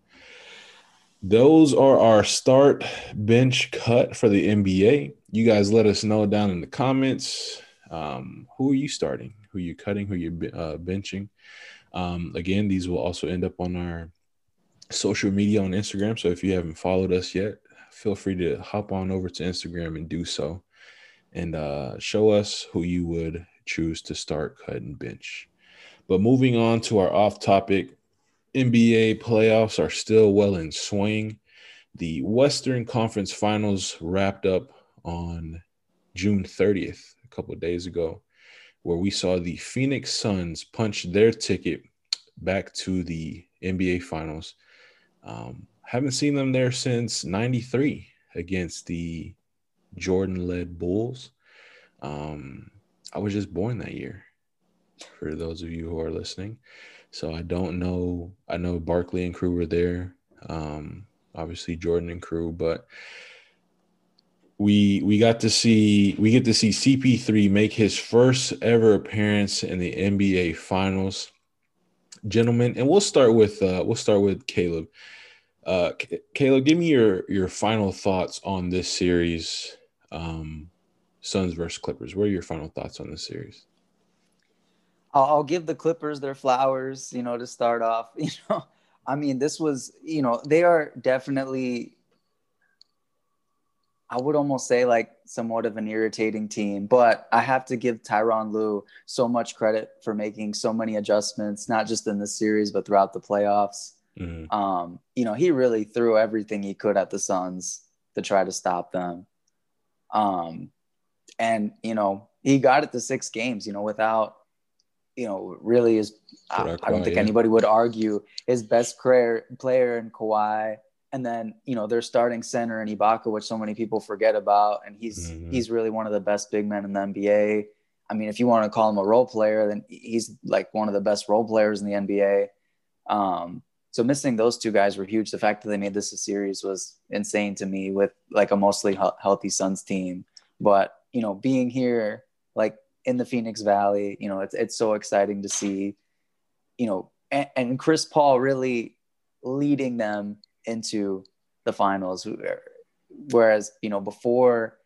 those are our start bench cut for the NBA. You guys let us know down in the comments. Um, who are you starting? Who you're cutting? Who you uh, benching? Um, again, these will also end up on our social media on Instagram. So if you haven't followed us yet, feel free to hop on over to Instagram and do so, and uh, show us who you would choose to start, cut, and bench. But moving on to our off-topic, NBA playoffs are still well in swing. The Western Conference Finals wrapped up on June 30th, a couple days ago, where we saw the Phoenix Suns punch their ticket back to the NBA Finals. Um, haven't seen them there since 93 against the Jordan led Bulls. Um, I was just born that year, for those of you who are listening. So I don't know. I know Barkley and crew were there. Um, obviously Jordan and crew, but we we got to see we get to see CP3 make his first ever appearance in the NBA Finals, gentlemen. And we'll start with uh, we'll start with Caleb. Uh, Caleb, give me your your final thoughts on this series, um, Suns versus Clippers. What are your final thoughts on this series? I'll, I'll give the Clippers their flowers, you know, to start off. You know, I mean, this was, you know, they are definitely, I would almost say like somewhat of an irritating team, but I have to give Tyronn Lue so much credit for making so many adjustments, not just in the series, but throughout the playoffs. Mm-hmm. Um, you know, he really threw everything he could at the Suns to try to stop them. Um, and, you know, he got it to six games, you know, without you know, really is. I, I, don't think yeah. anybody would argue his best player player in Kawhi, and then you know their starting center in Ibaka, which so many people forget about, and he's mm-hmm. he's really one of the best big men in the NBA. I mean, if you want to call him a role player, then he's like one of the best role players in the NBA. Um, so missing those two guys were huge. The fact that they made this a series was insane to me with like a mostly healthy Suns team. But you know, being here, like in the Phoenix Valley. You know, it's it's so exciting to see, you know, and, and Chris Paul really leading them into the finals. Whereas, you know, before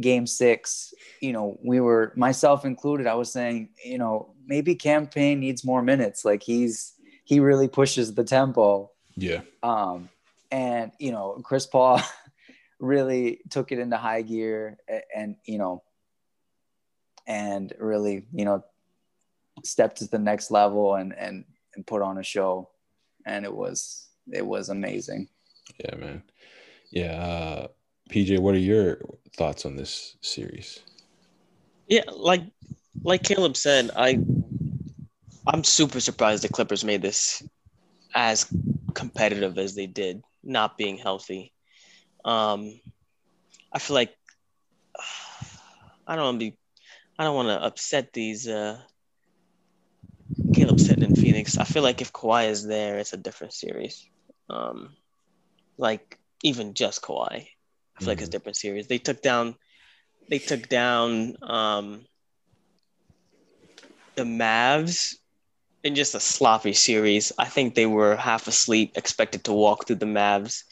game six, you know, we were myself included, I was saying, you know, maybe Cam Payne needs more minutes. Like he's he really pushes the tempo. Yeah. Um, and you know, Chris Paul really took it into high gear and, and you know and really, you know, stepped to the next level and and and put on a show, and it was it was amazing. Yeah, man. Yeah, uh, PJ, what are your thoughts on this series? Yeah, like like Caleb said, I I'm super surprised the Clippers made this as competitive as they did, not being healthy. Um, I feel like I don't want to be I don't want to upset these. Uh, Caleb said in Phoenix. I feel like if Kawhi is there, it's a different series. Um, like even just Kawhi, I feel mm-hmm. like it's a mm-hmm. different series. They took down, they took down um, the Mavs in just a sloppy series. I think they were half asleep, expected to walk through the Mavs,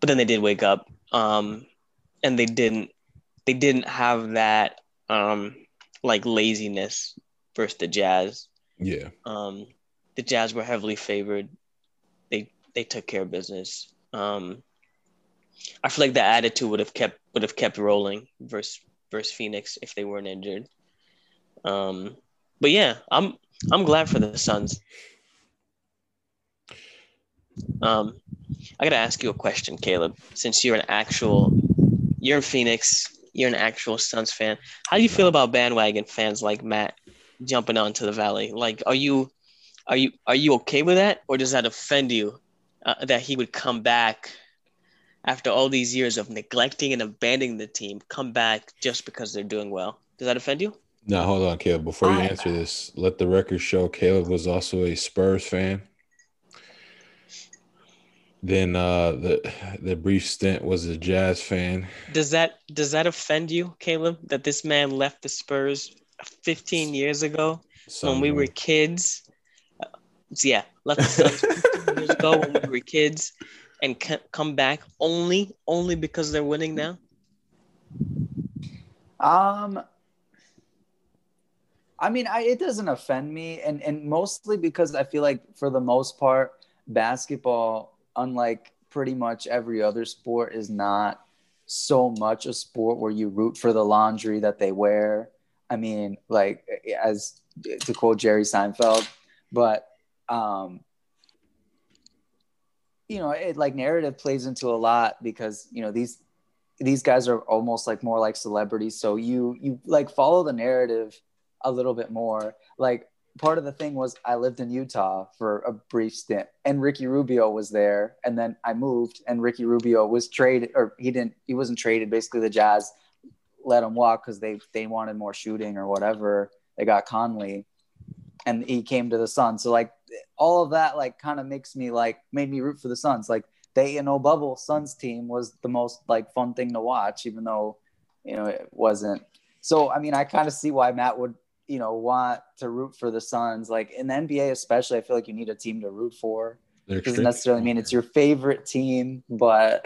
but then they did wake up, um, and they didn't. They didn't have that um, like laziness versus the Jazz. Yeah. Um, the Jazz were heavily favored. They they took care of business. Um, I feel like the attitude would have kept would have kept rolling versus versus Phoenix if they weren't injured. Um, but yeah, I'm I'm glad for the Suns. Um, I gotta ask you a question, Caleb. Since you're an actual, you're in Phoenix, you're an actual Suns fan. How do you feel about bandwagon fans like Matt jumping onto the Valley? Like, are you are you are you okay with that, or does that offend you uh, that he would come back after all these years of neglecting and abandoning the team, come back just because they're doing well? Does that offend you? No, hold on, Caleb. Before you answer this, let the record show Caleb was also a Spurs fan. Then uh, the the brief stint was a Jazz fan. Does that does that offend you, Caleb, that this man left the Spurs 15 years ago when we were kids? Uh, yeah, left the Spurs 15 years ago when we were kids, and c- come back only only because they're winning now. Um, I mean, I, it doesn't offend me, and and mostly because I feel like for the most part, basketball unlike pretty much every other sport is not so much a sport where you root for the laundry that they wear. I mean, like as to quote Jerry Seinfeld, but um, you know, it like narrative plays into a lot because you know these these guys are almost like more like celebrities, so you you like follow the narrative a little bit more. Like part of the thing was I lived in Utah for a brief stint and Ricky Rubio was there. And then I moved and Ricky Rubio was traded or he didn't he wasn't traded. Basically the Jazz let him walk cuz they they wanted more shooting or whatever. They got Conley and he came to the Suns. So like all of that like kind of makes me like made me root for the Suns. Like they in no bubble Suns team was the most like fun thing to watch even though you know it wasn't. So I mean I kind of see why Matt would you know want to root for the Suns. Like in the NBA, especially, I feel like you need a team to root for. It doesn't necessarily mean it's your favorite team, but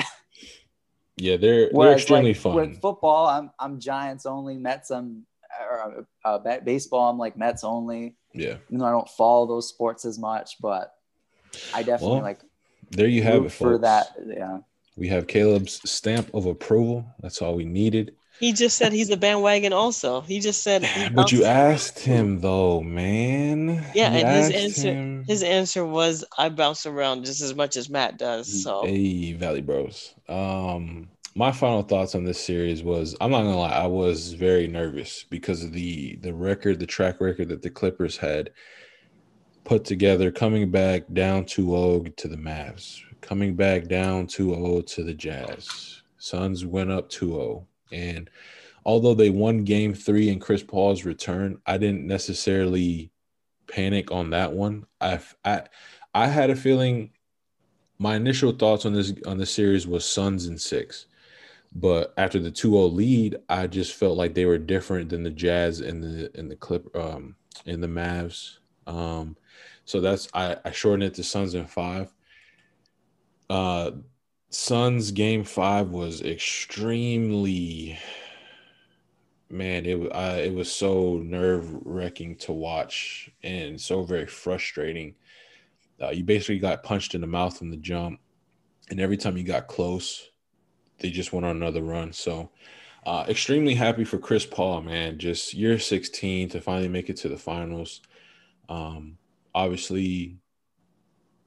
yeah, they're they're extremely like, fun. With football, I'm I'm Giants only. Mets, I'm or, uh, baseball, I'm like Mets only. Yeah, even though I don't follow those sports as much, but I definitely well, like. There you have it, folks. for that. Yeah, we have Caleb's stamp of approval. That's all we needed. He just said he's a bandwagon. Also, he just said. But you asked him though, man. Yeah, you and his answer, him. his answer was, "I bounce around just as much as Matt does." So, hey, Valley Bros. Um, my final thoughts on this series was, I'm not gonna lie, I was very nervous because of the the record, the track record that the Clippers had put together, coming back down 2-0 to the Mavs, coming back down 2-0 to the Jazz. Suns went up 2-0 and although they won game three in Chris Paul's return, I didn't necessarily panic on that one. I I I had a feeling my initial thoughts on this on the series was Suns and six. But after the 2-0 lead, I just felt like they were different than the Jazz and the and the clip um in the Mavs. Um so that's I, I shortened it to Suns and five. Uh Suns game five was extremely man it uh, it was so nerve wracking to watch and so very frustrating. Uh, you basically got punched in the mouth from the jump, and every time you got close, they just went on another run. So, uh, extremely happy for Chris Paul, man. Just year 16 to finally make it to the finals. Um, obviously,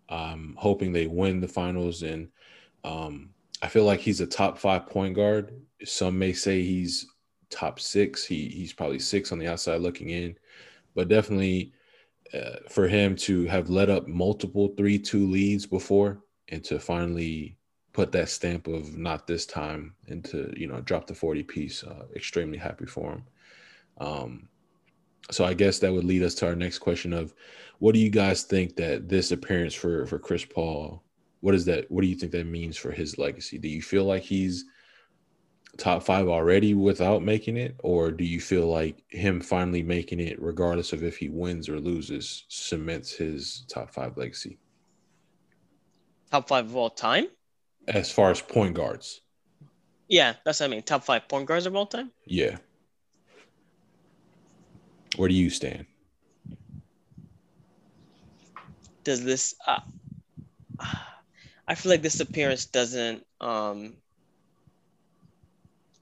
I'm hoping they win the finals and um, I feel like he's a top five point guard. Some may say he's top six. He he's probably six on the outside looking in, but definitely uh, for him to have led up multiple three two leads before and to finally put that stamp of not this time and to you know drop the 40 piece uh, extremely happy for him um, so i guess that would lead us to our next question of what do you guys think that this appearance for for chris paul what is that? What do you think that means for his legacy? Do you feel like he's top five already without making it, or do you feel like him finally making it, regardless of if he wins or loses, cements his top five legacy? Top five of all time? As far as point guards. Yeah, that's what I mean. Top five point guards of all time? Yeah. Where do you stand? Does this uh, I feel like this appearance doesn't um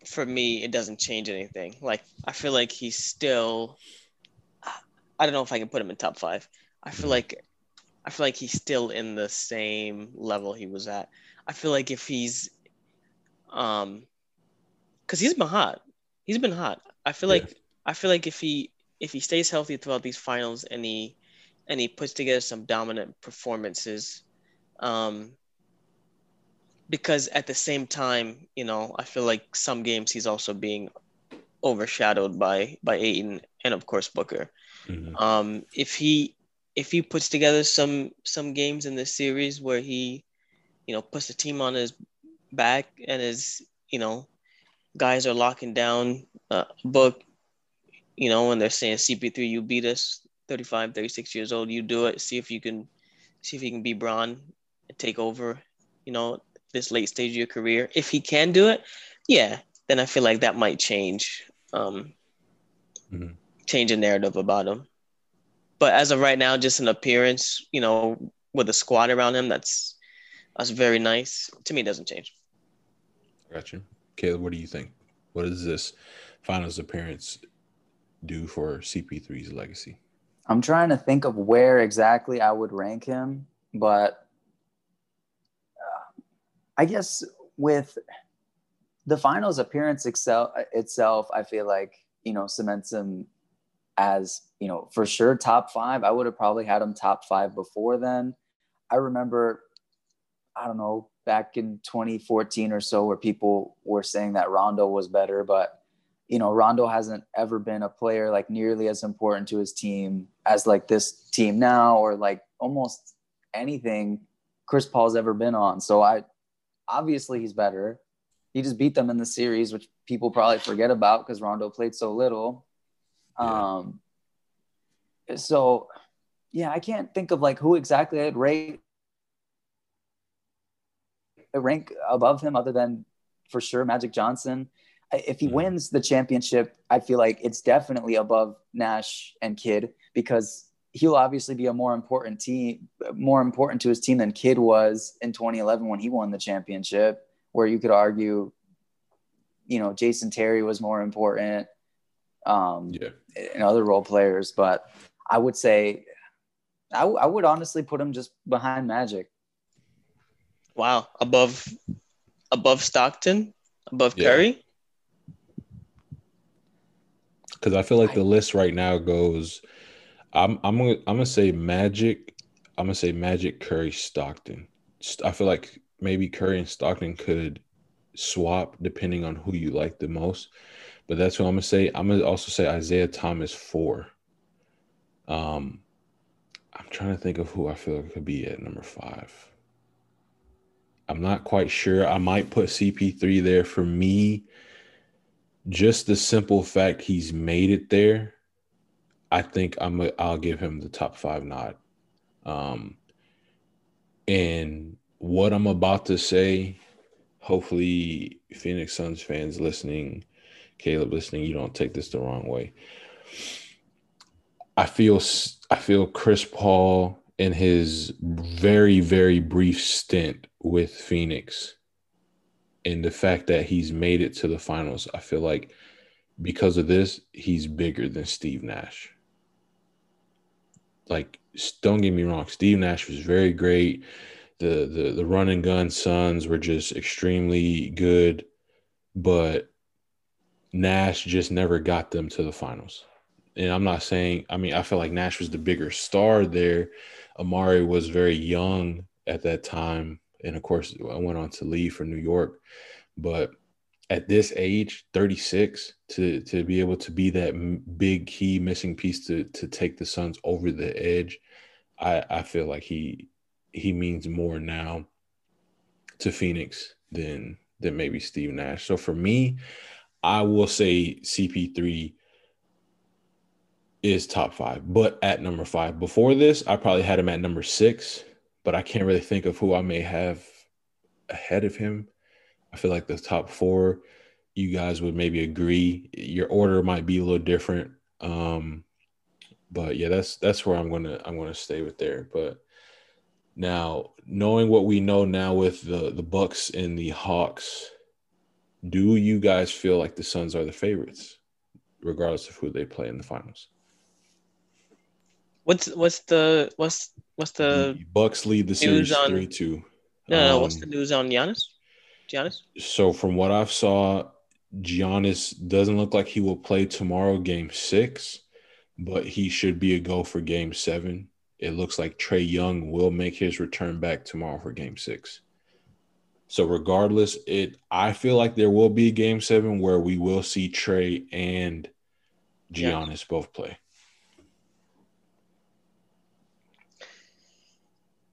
for me it doesn't change anything. Like I feel like he's still I don't know if I can put him in top 5. I feel like I feel like he's still in the same level he was at. I feel like if he's um cuz he's been hot. He's been hot. I feel yeah. like I feel like if he if he stays healthy throughout these finals and he and he puts together some dominant performances um because at the same time, you know, I feel like some games he's also being overshadowed by by Ayton and of course Booker. Mm-hmm. Um, if he if he puts together some some games in this series where he, you know, puts the team on his back and his, you know, guys are locking down uh, book, you know, when they're saying CP3, you beat us, 35, 36 years old, you do it. See if you can, see if you can be Bron and take over. You know, this late stage of your career. If he can do it, yeah, then I feel like that might change um, mm-hmm. change a narrative about him. But as of right now, just an appearance, you know, with a squad around him, that's That's very nice. To me, it doesn't change. Got you. Caleb, what do you think? What does this finals appearance do for CP3's legacy? I'm trying to think of where exactly I would rank him, but I guess with the finals appearance excel, itself, I feel like, you know, cements him as, you know, for sure top five. I would have probably had him top five before then. I remember, I don't know, back in 2014 or so, where people were saying that Rondo was better, but you know, Rondo hasn't ever been a player like nearly as important to his team as like this team now, or like almost anything Chris Paul's ever been on. So I obviously he's better. He just beat them in the series, which people probably forget about because Rondo played so little. Yeah. Um, so yeah, I can't think of like who exactly I'd rate rank above him other than for sure Magic Johnson if he mm wins the championship, I feel like it's definitely above Nash and Kidd because he'll obviously be a more important team, more important to his team than Kidd was in 2011 when he won the championship. Where you could argue, you know, Jason Terry was more important, um, yeah, and other role players. But I would say, I, w- I would honestly put him just behind Magic. Wow, above above Stockton, above yeah. Curry because I feel like the list right now goes. I'm I'm gonna I'm gonna say Magic. I'm gonna say Magic, Curry, Stockton. I feel like maybe Curry and Stockton could swap depending on who you like the most. But that's what I'm gonna say. I'm gonna also say Isiah Thomas four. Um, I'm trying to think of who I feel could be at number five. I'm not quite sure. I might put CP3 there for me just the simple fact he's made it there, I think I'm a, I'll give him the top five nod. Um, and what I'm about to say, hopefully Phoenix Suns fans listening, Caleb listening, you don't take this the wrong way. I feel I feel Chris Paul in his very very brief stint with Phoenix and the fact that he's made it to the finals, I feel like because of this, he's bigger than Steve Nash. Like, don't get me wrong, Steve Nash was very great. The the the run and gun Suns were just extremely good, but Nash just never got them to the finals. And I'm not saying, I mean, I feel like Nash was the bigger star there. Amar'e was very young at that time and of course I went on to leave for New York. But at this age, 36, to to be able to be that big key missing piece to to take the Suns over the edge, I I feel like he he means more now to Phoenix than than maybe Steve Nash. So for me, I will say CP3 is top five, but at number five. Before this, I probably had him at number six but I can't really think of who I may have ahead of him. I feel like the top four, you guys would maybe agree. Your order might be a little different. Um, but yeah, that's that's where I'm gonna I'm gonna stay with there. But now knowing what we know now with the the Bucks and the Hawks, do you guys feel like the Suns are the favorites, regardless of who they play in the finals? What's what's the what's what's the, the Bucks lead the series three two. No, no, um, what's the news on Giannis? Giannis. So from what I've saw, Giannis doesn't look like he will play tomorrow, Game Six, but he should be a go for Game Seven. It looks like Trae Young will make his return back tomorrow for Game Six. So regardless, it I feel like there will be a Game Seven where we will see Trae and Giannis both play.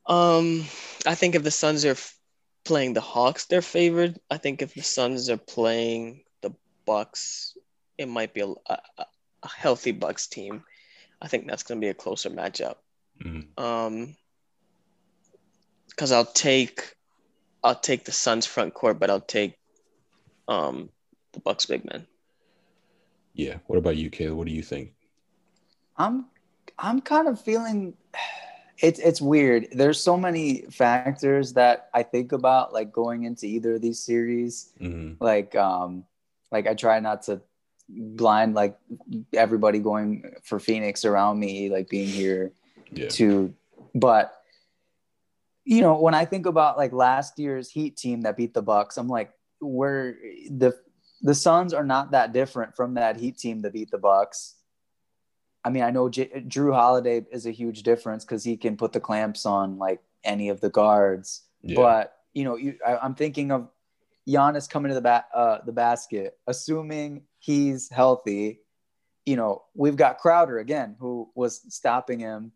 Um, I think if the Suns are playing the Hawks, they're favored. I think if the Suns are playing the Bucks, it might be a, a, a healthy Bucks team. I think that's going to be a closer matchup. Mm-hmm. Um, because I'll take, I'll take the Suns front court, but I'll take, um, the Bucks big men. Yeah. What about you, Caleb? What do you think? I'm, I'm kind of feeling it's it's weird. There's so many factors that I think about like going into either of these series. Mhm. Like um like I try not to blind like everybody going for Phoenix around me, like being here Yeah. to but you know, when I think about like last year's Heat team that beat the Bucks, I'm like, where the the Suns are not that different from that Heat team that beat the Bucks. I mean, I know J- Jrue Holiday is a huge difference because he can put the clamps on like any of the guards. Yeah. But you know, you, I, I'm thinking of Giannis coming to the ba- uh, the basket, assuming he's healthy. You know, we've got Crowder again, who was stopping him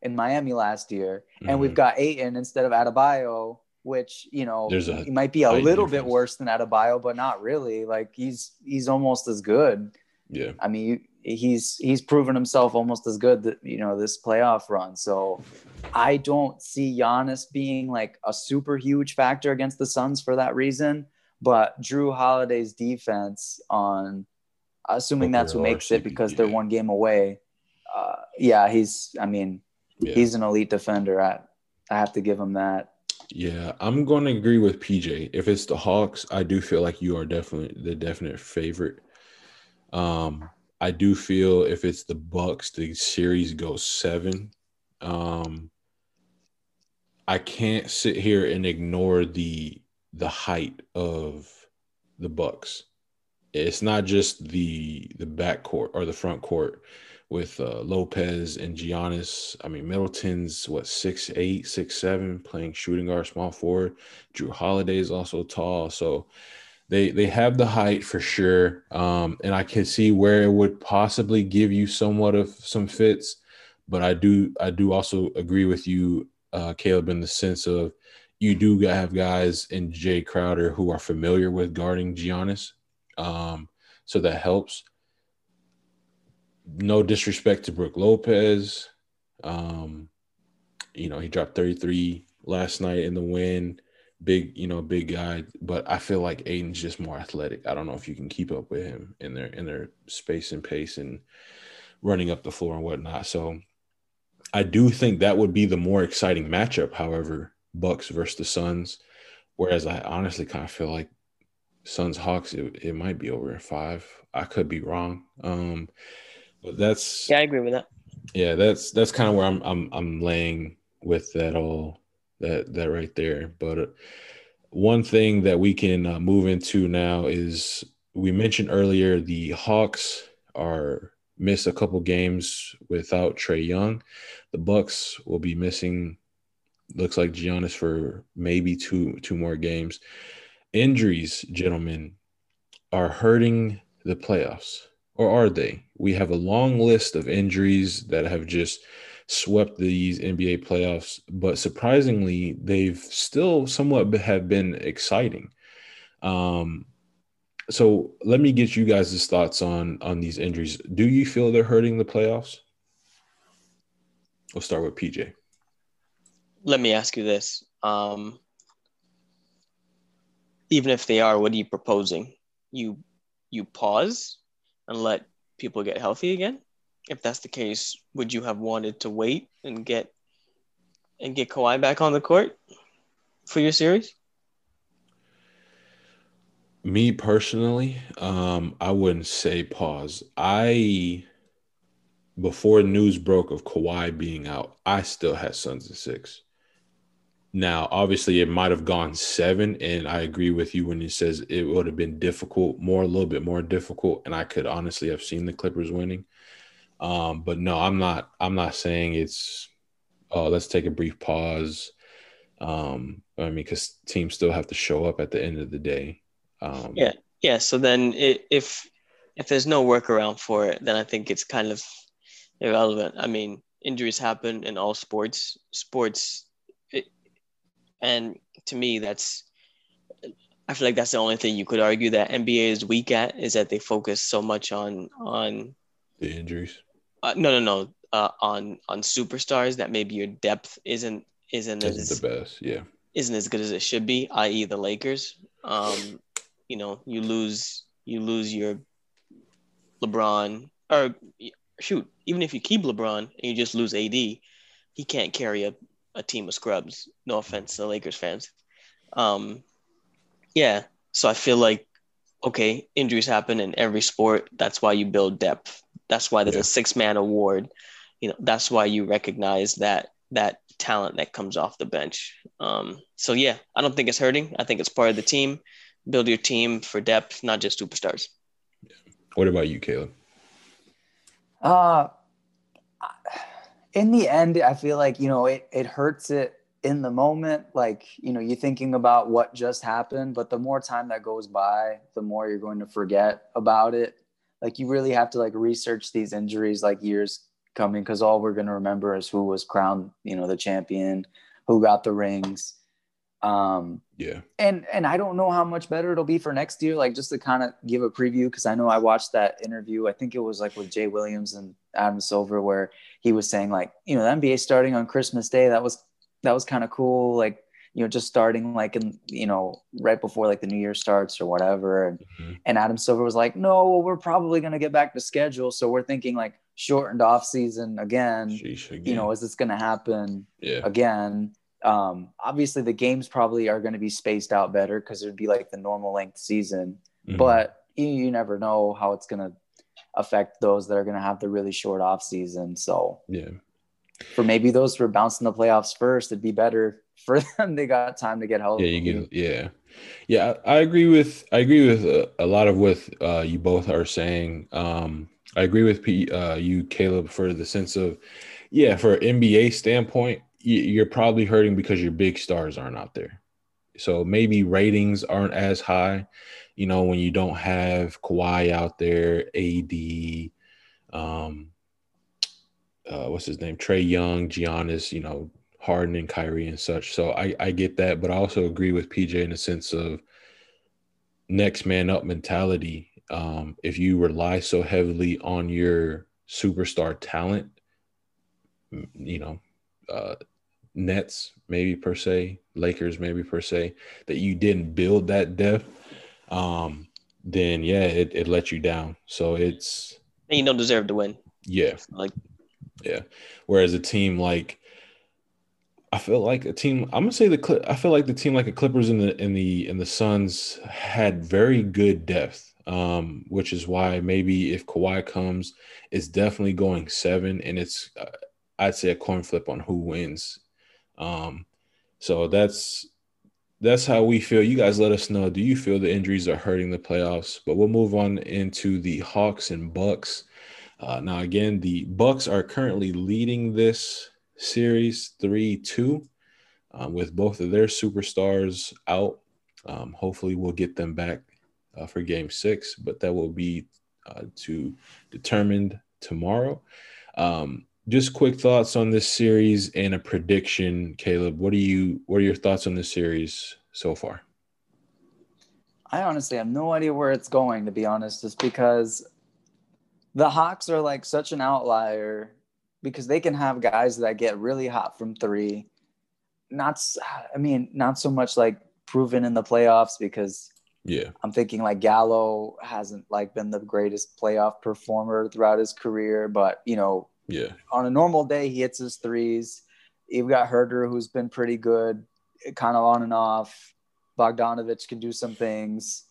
in Miami last year, and we've Mhm. got Ayton instead of Adebayo, which you know he might be a little bit worse than Adebayo, but not really. Like he's he's almost as good. Yeah. I mean, he's he's proven himself almost as good that you know this playoff run. So I don't see Giannis being like a super huge factor against the Suns for that reason. But Jrue Holiday's defense on, assuming that's who makes it because they're one game away. Uh, yeah, he's. I mean, Yeah. he's an elite defender. I I have to give him that. Yeah, I'm going to agree with PJ. If it's the Hawks, I do feel like you are definitely the definite favorite. Um, I do feel if it's the Bucks, the series goes seven. Um, I can't sit here and ignore the the height of the Bucks. It's not just the the backcourt or the front court with uh, Lopez and Giannis. I mean, Middleton's what six eight, six seven, playing shooting guard, small forward. Jrue Holiday is also tall, so they they have the height for sure. Um, and I can see where it would possibly give you somewhat of some fits, but I do I do also agree with you, uh, Caleb, in the sense of you do have guys in Jae Crowder who are familiar with guarding Giannis, um, so that helps no disrespect to Brook Lopez. Um, you know, he dropped 33 last night in the win. Big, you know, big guy, but I feel like Ayton's just more athletic. I don't know if you can keep up with him in their in their space and pace and running up the floor and whatnot. So I do think that would be the more exciting matchup, however, Bucks versus the Suns. Whereas I honestly kind of feel like Suns Hawks, it, it might be over in five. I could be wrong. Um, but that's Yeah, I agree with that. yeah, that's that's kind of where I'm I'm I'm laying with that all that that right there. But uh, one thing that we can uh, move into now is we mentioned earlier the Hawks are miss a couple games without Trae Young. The Bucks will be missing looks like Giannis for maybe two two more games. Injuries, gentlemen, are hurting the playoffs or are they? We have a long list of injuries that have just swept these NBA playoffs, but surprisingly, they've still somewhat have been exciting. Um, so let me get you guys' thoughts on on these injuries. Do you feel they're hurting the playoffs? We'll start with PJ. Let me ask you this. Um, even if they are, what are you proposing? You you pause and let people get healthy again? If that's the case, would you have wanted to wait and get and get Kawhi back on the court for your series? Me personally, um, I wouldn't say pause. I before news broke of Kawhi being out, I still had Suns in six. Now, obviously, it might have gone seven, and I agree with you when he says it would have been difficult, more a little bit more difficult, and I could honestly have seen the Clippers winning. Um, but no, I'm not. I'm not saying it's. Oh, let's take a brief pause. Um, I mean, because teams still have to show up at the end of the day. Um, Yeah. Yeah. So then, i if if there's no workaround for it, then I think it's kind of irrelevant. I mean, injuries happen in all sports. Sports, it, and to me, that's I feel like that's the only thing you could argue that NBA is weak at is that they focus so much on on the injuries. Uh, no no no uh, on on superstars that maybe your depth isn't isn't Isn't as the best. Yeah. isn't as good as it should be, i.e., the Lakers. Um, you know, you lose you lose your LeBron or shoot, even if you keep LeBron and you just lose AD, he can't carry a, a team of scrubs. No offense to Lakers fans. Um, yeah, so I feel like okay, injuries happen in every sport. That's why you build depth. That's why there's Yeah. a six man award. You know, that's why you recognize that that talent that comes off the bench. Um, so yeah, I don't think it's hurting. I think it's part of the team. Build your team for depth, not just superstars. What about you, Caleb? Uh, in the end, I feel like, you know, it, it hurts it in the moment. Like, you know, you're thinking about what just happened, but the more time that goes by, the more you're going to forget about it. Like, you really have to like research these injuries like years coming because all we're going to remember is who was crowned, you know, the champion, who got the rings. Um, Yeah. and and I don't know how much better it'll be for next year. Like just to kind of give a preview, because I know I watched that interview. I think it was like with Jay Williams and Adam Silver, where he was saying like, you know, the NBA starting on Christmas Day. That was that was kind of cool. Like you know, just starting like in you know right before like the New Year starts or whatever. And Mhm. and Adam Silver was like, no, well, we're probably gonna get back to schedule, so we're thinking like shortened off season again. Sheesh, again. You know, is this gonna happen? yeah. again. Um, obviously, the games probably are going to be spaced out better because it would be like the normal length season. Mhm. But you, you never know how it's going to affect those that are going to have the really short off season. So yeah. for maybe those who are bouncing the playoffs first, it'd be better for them. They got time to get healthy. Yeah, you get yeah, yeah. I I agree with I agree with uh, a lot of what uh, you both are saying. Um, I agree with P, uh, you, Caleb, for the sense of yeah, for NBA standpoint, you're probably hurting because your big stars aren't out there. So maybe ratings aren't as high, you know, when you don't have Kawhi out there, AD, um, uh, what's his name, Trae Young, Giannis, you know, Harden and Kyrie and such. So I, I get that, but I also agree with PJ in the sense of next man up mentality. Um, if you rely so heavily on your superstar talent, you know, uh, Nets maybe per se, Lakers maybe per se, that you didn't build that depth, um, then yeah, it, it let you down. So it's And you don't deserve to win. yeah, Like yeah. Whereas a team like I feel like a team I'm gonna say the I feel like the team like the Clippers and the in the and the Suns had very good depth. Um, which is why maybe if Kawhi comes, it's definitely going seven, and it's uh, I'd say a coin flip on who wins. Um, so that's that's how we feel. You guys let us know. Do you feel the injuries are hurting the playoffs? But we'll move on into the Hawks and Bucks. Uh, now, again, the Bucks are currently leading this series three-two, um, with both of their superstars out. Um, hopefully, we'll get them back uh, for Game Six, but that will be uh, to determined tomorrow. Um, just quick thoughts on this series and a prediction, Caleb. What are you? What are your thoughts on this series so far? I honestly have no idea where it's going, to be honest, just because the Hawks are like such an outlier because they can have guys that get really hot from three. Not, I mean, not so much like proven in the playoffs because Yeah, I'm thinking like Gallo hasn't like been the greatest playoff performer throughout his career, but you know, yeah, on a normal day, he hits his threes. You've got Huerter, who's been pretty good, kind of on and off. Bogdanovic can do some things.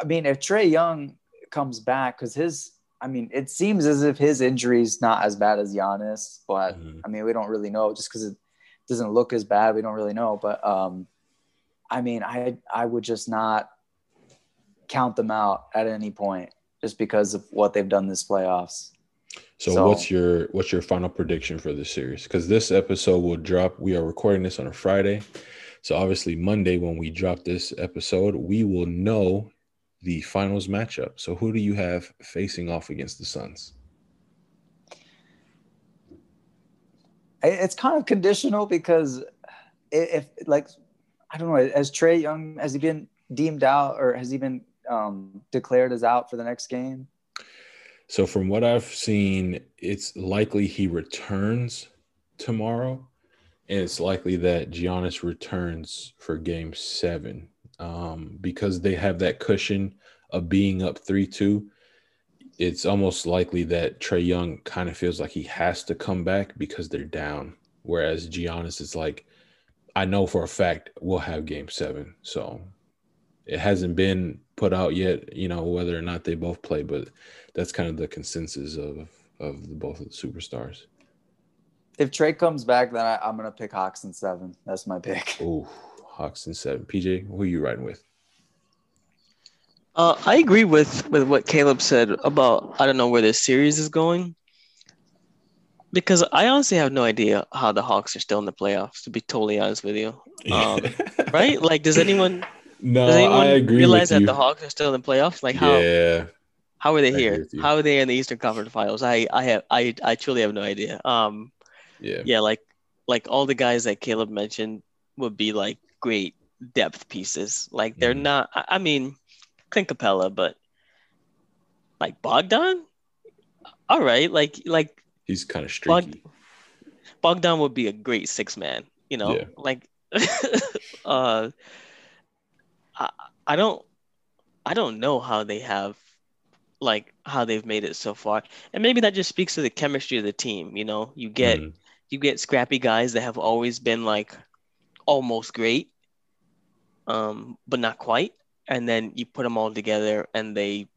I mean, if Trae Young comes back, because his, I mean, it seems as if his injury's not as bad as Giannis, but Mhm. I mean, we don't really know just because it doesn't look as bad. We don't really know, but um, I mean, I I would just not count them out at any point just because of what they've done this playoffs. So, So- what's your what's your final prediction for this series? Because this episode will drop. We are recording this on a Friday, so obviously Monday when we drop this episode, we will know the finals matchup. So, who do you have facing off against the Suns? It's kind of conditional because if, like I don't know, has Trae Young has he been deemed out or has he been um, declared as out for the next game? So, from what I've seen, it's likely he returns tomorrow, and it's likely that Giannis returns for Game Seven um, because they have that cushion of being up three-two. It's almost likely that Trae Young kind of feels like he has to come back because they're down Whereas Giannis is like, I know for a fact we'll have game seven. So it hasn't been put out yet, you know, whether or not they both play, but that's kind of the consensus of of the, both of the superstars. If Trae comes back, then I, I'm gonna pick Hawks in seven. That's my pick. Oh, Hawks in seven. PJ, who are you riding with? Uh, I agree with with what Caleb said about I don't know where this series is going. Because I honestly have no idea how the Hawks are still in the playoffs. To be totally honest with you, um, right? Like, does anyone no, does anyone I agree realize that the Hawks are still in the playoffs? Like, how yeah, how are they I here? How are they in the Eastern Conference Finals? I I have I I truly have no idea. Um, yeah, yeah, like like all the guys that Caleb mentioned would be like great depth pieces. Like they're Mhm. not. I mean, Clint Capela, but like Bogdan. All right, like like He's kind of streaky. Bogdan would be a great six man. You know, Yeah. like uh, I I don't I don't know how they have like how they've made it so far, and maybe that just speaks to the chemistry of the team. You know, you get Mhm. you get scrappy guys that have always been like almost great, um, but not quite, and then you put them all together and they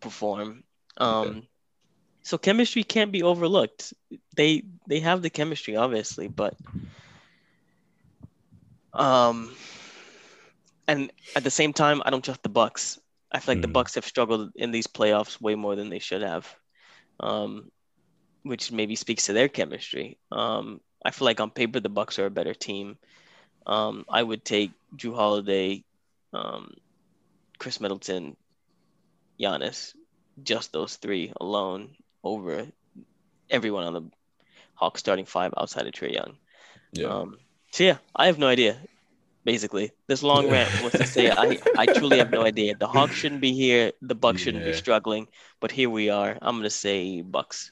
perform. Um, so chemistry can't be overlooked. They they have the chemistry, obviously, but um, and at the same time, I don't trust the Bucks. I feel like the Mhm. Bucks have struggled in these playoffs way more than they should have, um, which maybe speaks to their chemistry. Um, I feel like on paper the Bucks are a better team. Um, I would take Jrue Holiday, um, Khris Middleton, Giannis, just those three alone over everyone on the Hawks starting five outside of Trae Young. Yeah, Um, so yeah, I have no idea. Basically, this long rant was to say I, I truly have no idea. The Hawks shouldn't be here. The Bucks shouldn't be struggling, but here we are. I'm gonna say Bucks,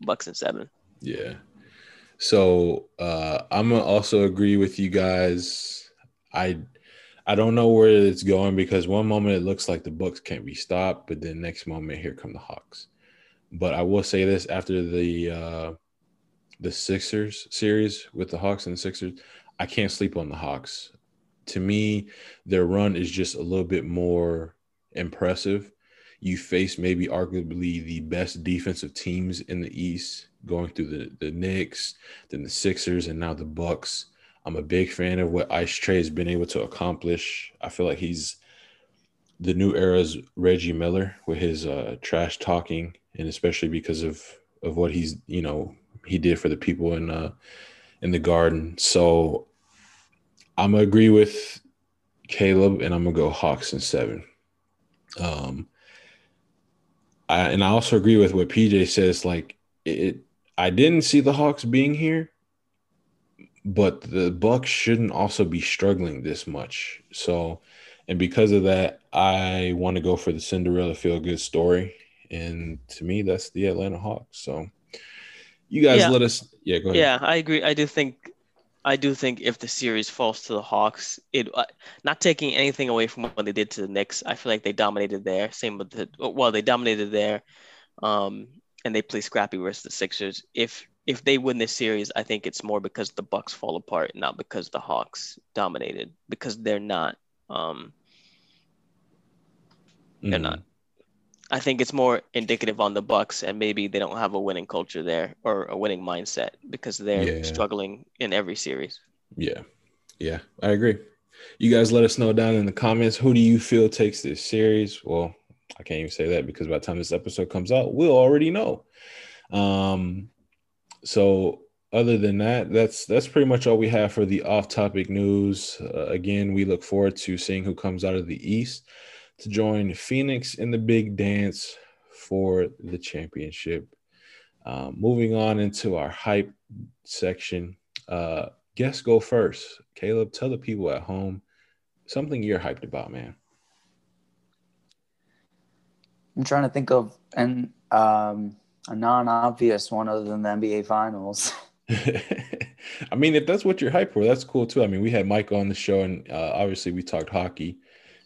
Bucks and seven. yeah. So uh, I'm gonna also agree with you guys. I I don't know where it's going because one moment it looks like the Bucks can't be stopped, but then next moment here come the Hawks. But I will say this after the uh, the Sixers series with the Hawks and the Sixers, I can't sleep on the Hawks. To me, their run is just a little bit more impressive. You face maybe arguably the best defensive teams in the East, going through the the Knicks, then the Sixers, and now the Bucks. I'm a big fan of what Ice Trae has been able to accomplish. I feel like he's the new era's Reggie Miller with his uh, trash talking, and especially because of of what he's you know he did for the people in uh in the Garden. So I'm gonna agree with Caleb, and I'm gonna go Hawks in seven. Um, I, and I also agree with what PJ says. Like it, I didn't see the Hawks being here, but the Bucks shouldn't also be struggling this much. So, and because of that, I want to go for the Cinderella feel good story. And to me, that's the Atlanta Hawks. So, you guys Yeah. let us. Yeah, go ahead. Yeah, I agree. I do think, I do think if the series falls to the Hawks, it uh, not taking anything away from what they did to the Knicks. I feel like they dominated there. Same with the well, they dominated there, um, and they play scrappy versus the Sixers. If if they win this series, I think it's more because the Bucks fall apart, not because the Hawks dominated. Because they're not. Um, they're Mhm. not. I think it's more indicative on the Bucks, and maybe they don't have a winning culture there or a winning mindset because they're Yeah. struggling in every series. Yeah. Yeah, I agree. You guys let us know down in the comments who do you feel takes this series? Well, I can't even say that because by the time this episode comes out, we'll already know. Um so other than that, that's that's pretty much all we have for the off-topic news. Uh, again, we look forward to seeing who comes out of the East to join Phoenix in the big dance for the championship. Um, moving on into our hype section, uh, guess go first. Caleb, tell the people at home something you're hyped about, man. I'm trying to think of and um, a non-obvious one other than the NBA Finals. I mean, if that's what you're hyped for, that's cool too. I mean, we had Mike on the show, and uh, obviously we talked hockey.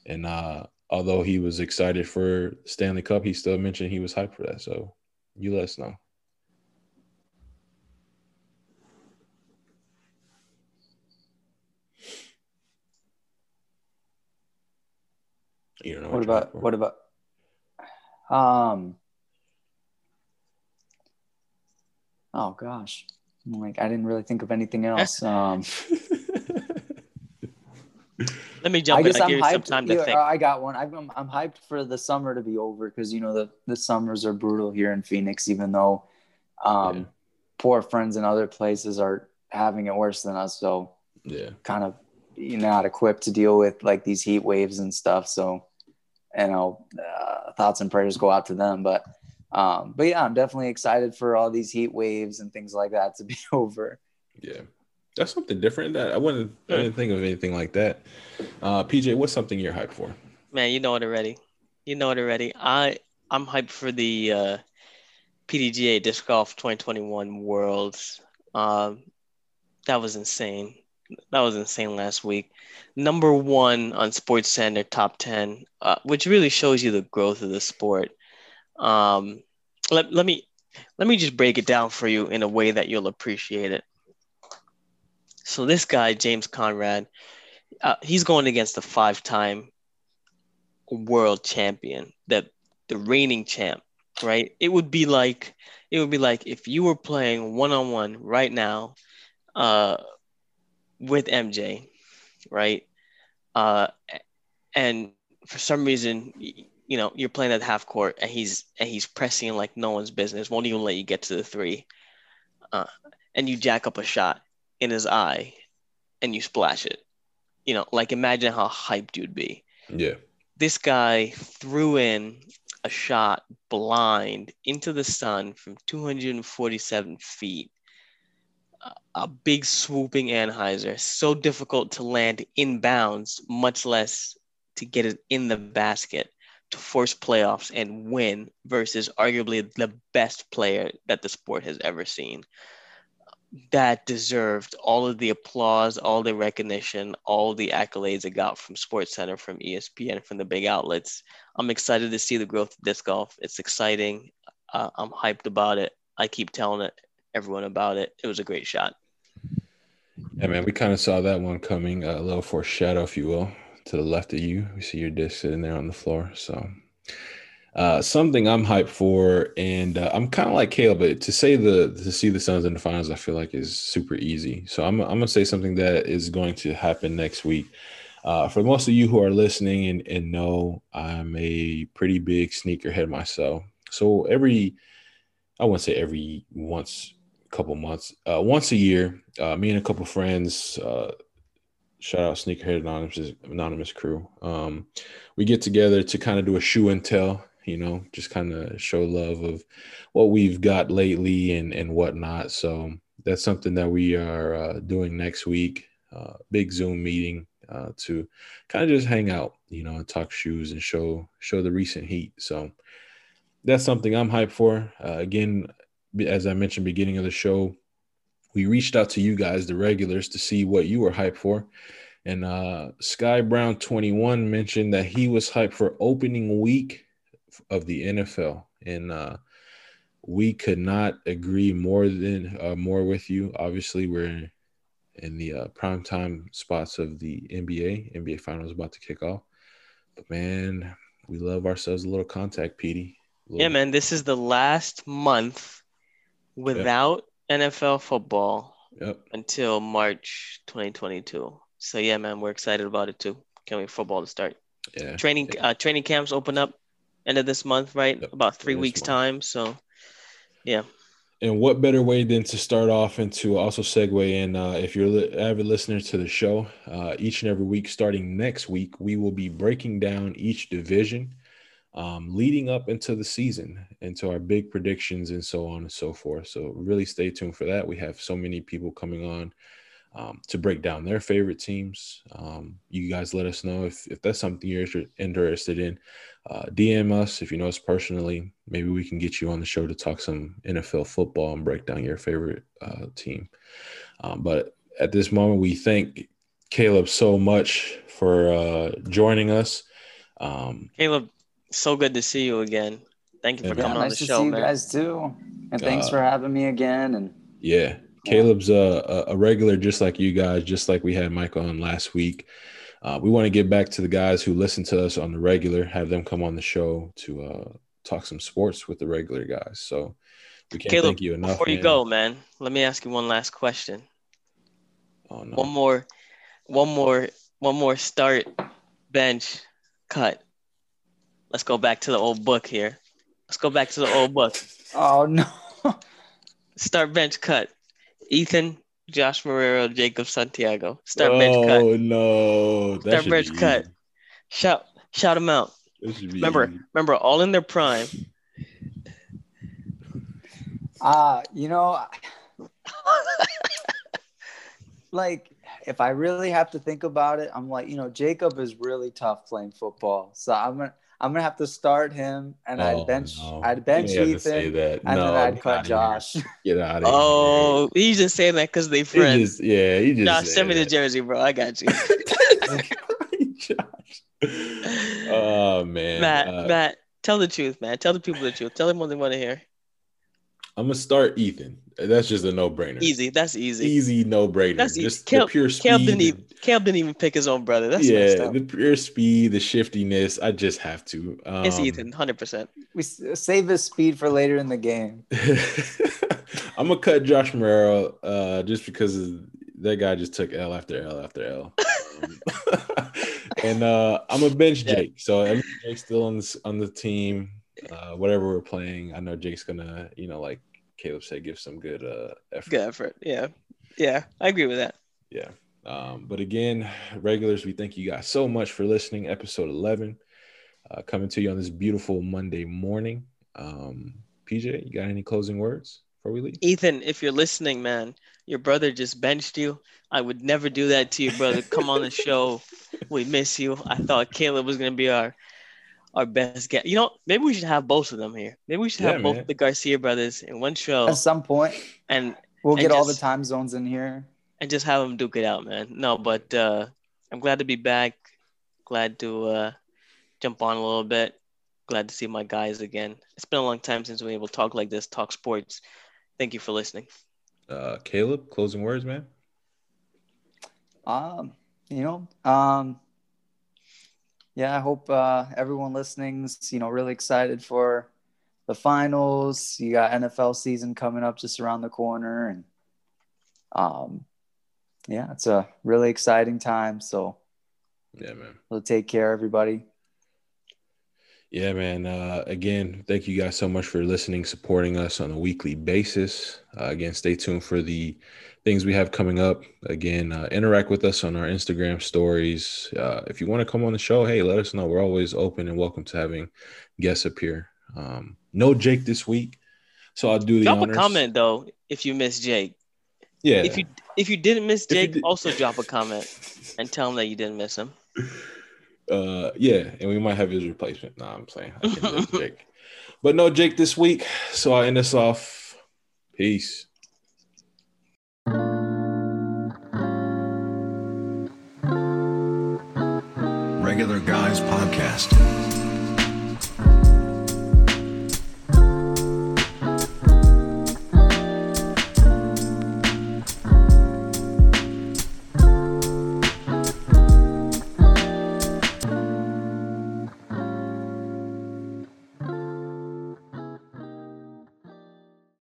And uh, although he was excited for Stanley Cup, he still mentioned he was hyped for that. So you let us know. You don't know what, what about what about um oh gosh. I'm like I didn't really think of anything else. Um Let me jump I in. guess I I'm give you some hyped. time to yeah, think. I got one. I'm, I'm I'm hyped for the summer to be over because you know the the summers are brutal here in Phoenix. Even though um, Yeah. poor friends in other places are having it worse than us, so yeah, kind of you're not equipped to deal with like these heat waves and stuff. So you know, uh, thoughts and prayers go out to them. But um, but yeah, I'm definitely excited for all these heat waves and things like that to be over. yeah. That's something different. That I wouldn't. I didn't think of anything like that. Uh, PJ, what's something you're hyped for? Man, you know it already. You know it already. I I'm hyped for the uh, PDGA Disc Golf 2021 Worlds. Um, that was insane. That was insane last week. Number one on Sports Center top 10, uh, which really shows you the growth of the sport. Um, let, let me let me just break it down for you in a way that you'll appreciate it. So this guy James Conrad, uh, he's going against the five-time world champion, the the reigning champ, right? It would be like it would be like if you were playing one on one right now, uh, with MJ, right? Uh, and for some reason, you know, you're playing at half court and he's and he's pressing like no one's business, won't even let you get to the three, uh, and you jack up a shot in his eye, and you splash it. You know, like imagine how hyped you'd be Yeah, this guy threw in a shot blind into the sun from 247 feet. A- big swooping anhyzer, so difficult to land inbounds, much less to get it in the basket to force playoffs and win versus arguably the best player that the sport has ever seen. That deserved all of the applause, all the recognition, all the accolades it got from Sports Center, from ESPN, from the big outlets. I'm excited to see the growth of disc golf. It's exciting. Uh, I'm hyped about it. I keep telling it everyone about it. It was a great shot. yeah, man. We kind of saw that one coming. A little foreshadow, if you will, to the left of you. We see your disc sitting there on the floor. So, uh, something I'm hyped for, and uh, I'm kind of like Caleb, but to say the to see the Suns in the finals, I feel like is super easy. So I'm I'm gonna say something that is going to happen next week. Uh, for most of you who are listening and, and know, I'm a pretty big sneakerhead myself. So every, I wouldn't say every once, couple months, uh, once a year, uh, me and a couple friends, uh, shout out Sneakerhead Anonymous, Anonymous crew. Um, we get together to kind of do a shoe and tell, you know, just kind of show love of what we've got lately and and whatnot. So that's something that we are uh, doing next week. Uh, big Zoom meeting uh, to kind of just hang out, you know, and talk shoes and show show the recent heat. So that's something I'm hyped for. Uh, again, as I mentioned beginning of the show, we reached out to you guys, the regulars, to see what you were hyped for. And uh, Sky Brown 21 mentioned that he was hyped for opening week of the NFL. And uh, we could not agree more than uh, more with you. Obviously, we're in the uh, prime time spots of the NBA. NBA Finals about to kick off. But man, we love ourselves a little contact, Petey. Yeah, man, this is the last month without NFL football Yep. until March 2022. So yeah, man, we're excited about it too. Can't wait for football to start. Yeah. Training uh, training camps open up end of this month, right? Yep, About three weeks time. So yeah, And what better way than to start off and to also segue in? Uh, if you're an avid listener to the show, uh, each and every week, starting next week, we will be breaking down each division um, leading up into the season, into our big predictions and so on and so forth. So, really stay tuned for that. We have so many people coming on um, to break down their favorite teams. Um, you guys let us know if, if that's something you're interested in. Uh, DM us if you know us personally. Maybe we can get you on the show to talk some NFL football and break down your favorite uh, team. Um, but at this moment, we thank Caleb so much for uh, joining us. Um, Caleb, so good to see you again. Thank you for man. Yeah, coming on nice the to show, see you man. guys too. And thanks Uh, for having me again. And yeah, Caleb's a, a- a regular, just like you guys, just like we had Mike on last week. uh, we want to get back to the guys who listen to us on the regular, have them come on the show to uh, talk some sports with the regular guys. So we can't Caleb, thank you enough. Before you man. go, man, let me ask you one last question. oh, no. One more, one more, one more start, bench, cut. Let's go back to the old book here. Let's go back to the old book. Oh no. Start bench cut. Ethan, Josh Marrero, Jacob Santiago. Start bench cut. Oh no! That Start bench be cut. easy. Shout shout them out. That should be Remember, easy. remember, all in their prime. Ah, you know, like if I really have to think about it, I'm like, you know, Jacob is really tough playing football, so I'm gonna I'm gonna have to start him, and Oh, I'd bench no. I'd bench didn't say Ethan, that. and no, then I'd cut. Josh. Get out of Oh, he's just saying that because they here. He friends. just, yeah, he just. Josh, send me the jersey, bro. I got you. Josh. Oh man, Matt, Uh, Matt, tell the truth, man. Tell the people the truth. Tell them what they want to hear. I'm gonna start Ethan. That's just a no-brainer. Easy. That's easy. easy no-brainer. That's easy. just Caleb- the pure speed. Caleb didn't even Caleb didn't even pick his own brother. That's messed yeah, up. the pure speed, the shiftiness. I just have to. Um, it's Ethan, hundred percent. we save his speed for later in the game. I'm gonna cut Josh Marrero uh, just because that guy just took L after L after L. Um, and uh, I'm a bench Jake, so I Jake's still on the on the team. Uh, whatever we're playing, I know Jake's gonna, you know, like Caleb said, give some good uh, effort. Good effort. Yeah, yeah, I agree with that. Yeah. Um, but again, regulars, we thank you guys so much for listening. Episode 11, uh, coming to you on this beautiful Monday morning. Um, PJ, you got any closing words before we leave? Ethan, if you're listening, man, your brother just benched you. I would never do that to you, brother. Come on the show. We miss you. I thought Caleb was gonna be our our best guest. You know, maybe we should have both of them here. Maybe we should Yeah, have both the Garcia brothers in one show At some point. point, and we'll And get all the time zones in here. And just have them duke it out, man. No, but uh, I'm glad to be back. Glad to uh, jump on a little bit. Glad to see my guys again. It's been a long time since we were able to talk like this, talk sports. Thank you for listening. Uh, Caleb, closing words, man. Um, you know, um, yeah, I hope uh, everyone listening's you know really excited for the finals. You got NFL season coming up just around the corner, and um, yeah, it's a really exciting time. So Yeah, man. we'll take care, everybody. Yeah, man. Uh, again, thank you guys so much for listening, supporting us on a weekly basis. Uh, again, stay tuned for the things we have coming up. Again, uh, interact with us on our Instagram stories. Uh, if you want to come on the show, hey, let us know. We're always open and welcome to having guests appear. Um, no Jake this week, so I'll do the drop honors. a comment though if you miss Jake. Yeah, If you if you didn't miss Jake, did- also drop a comment and tell him that you didn't miss him. uh, yeah, and we might have his replacement. Nah, I'm saying I Jake, but no Jake this week. So I'll end us off. Peace.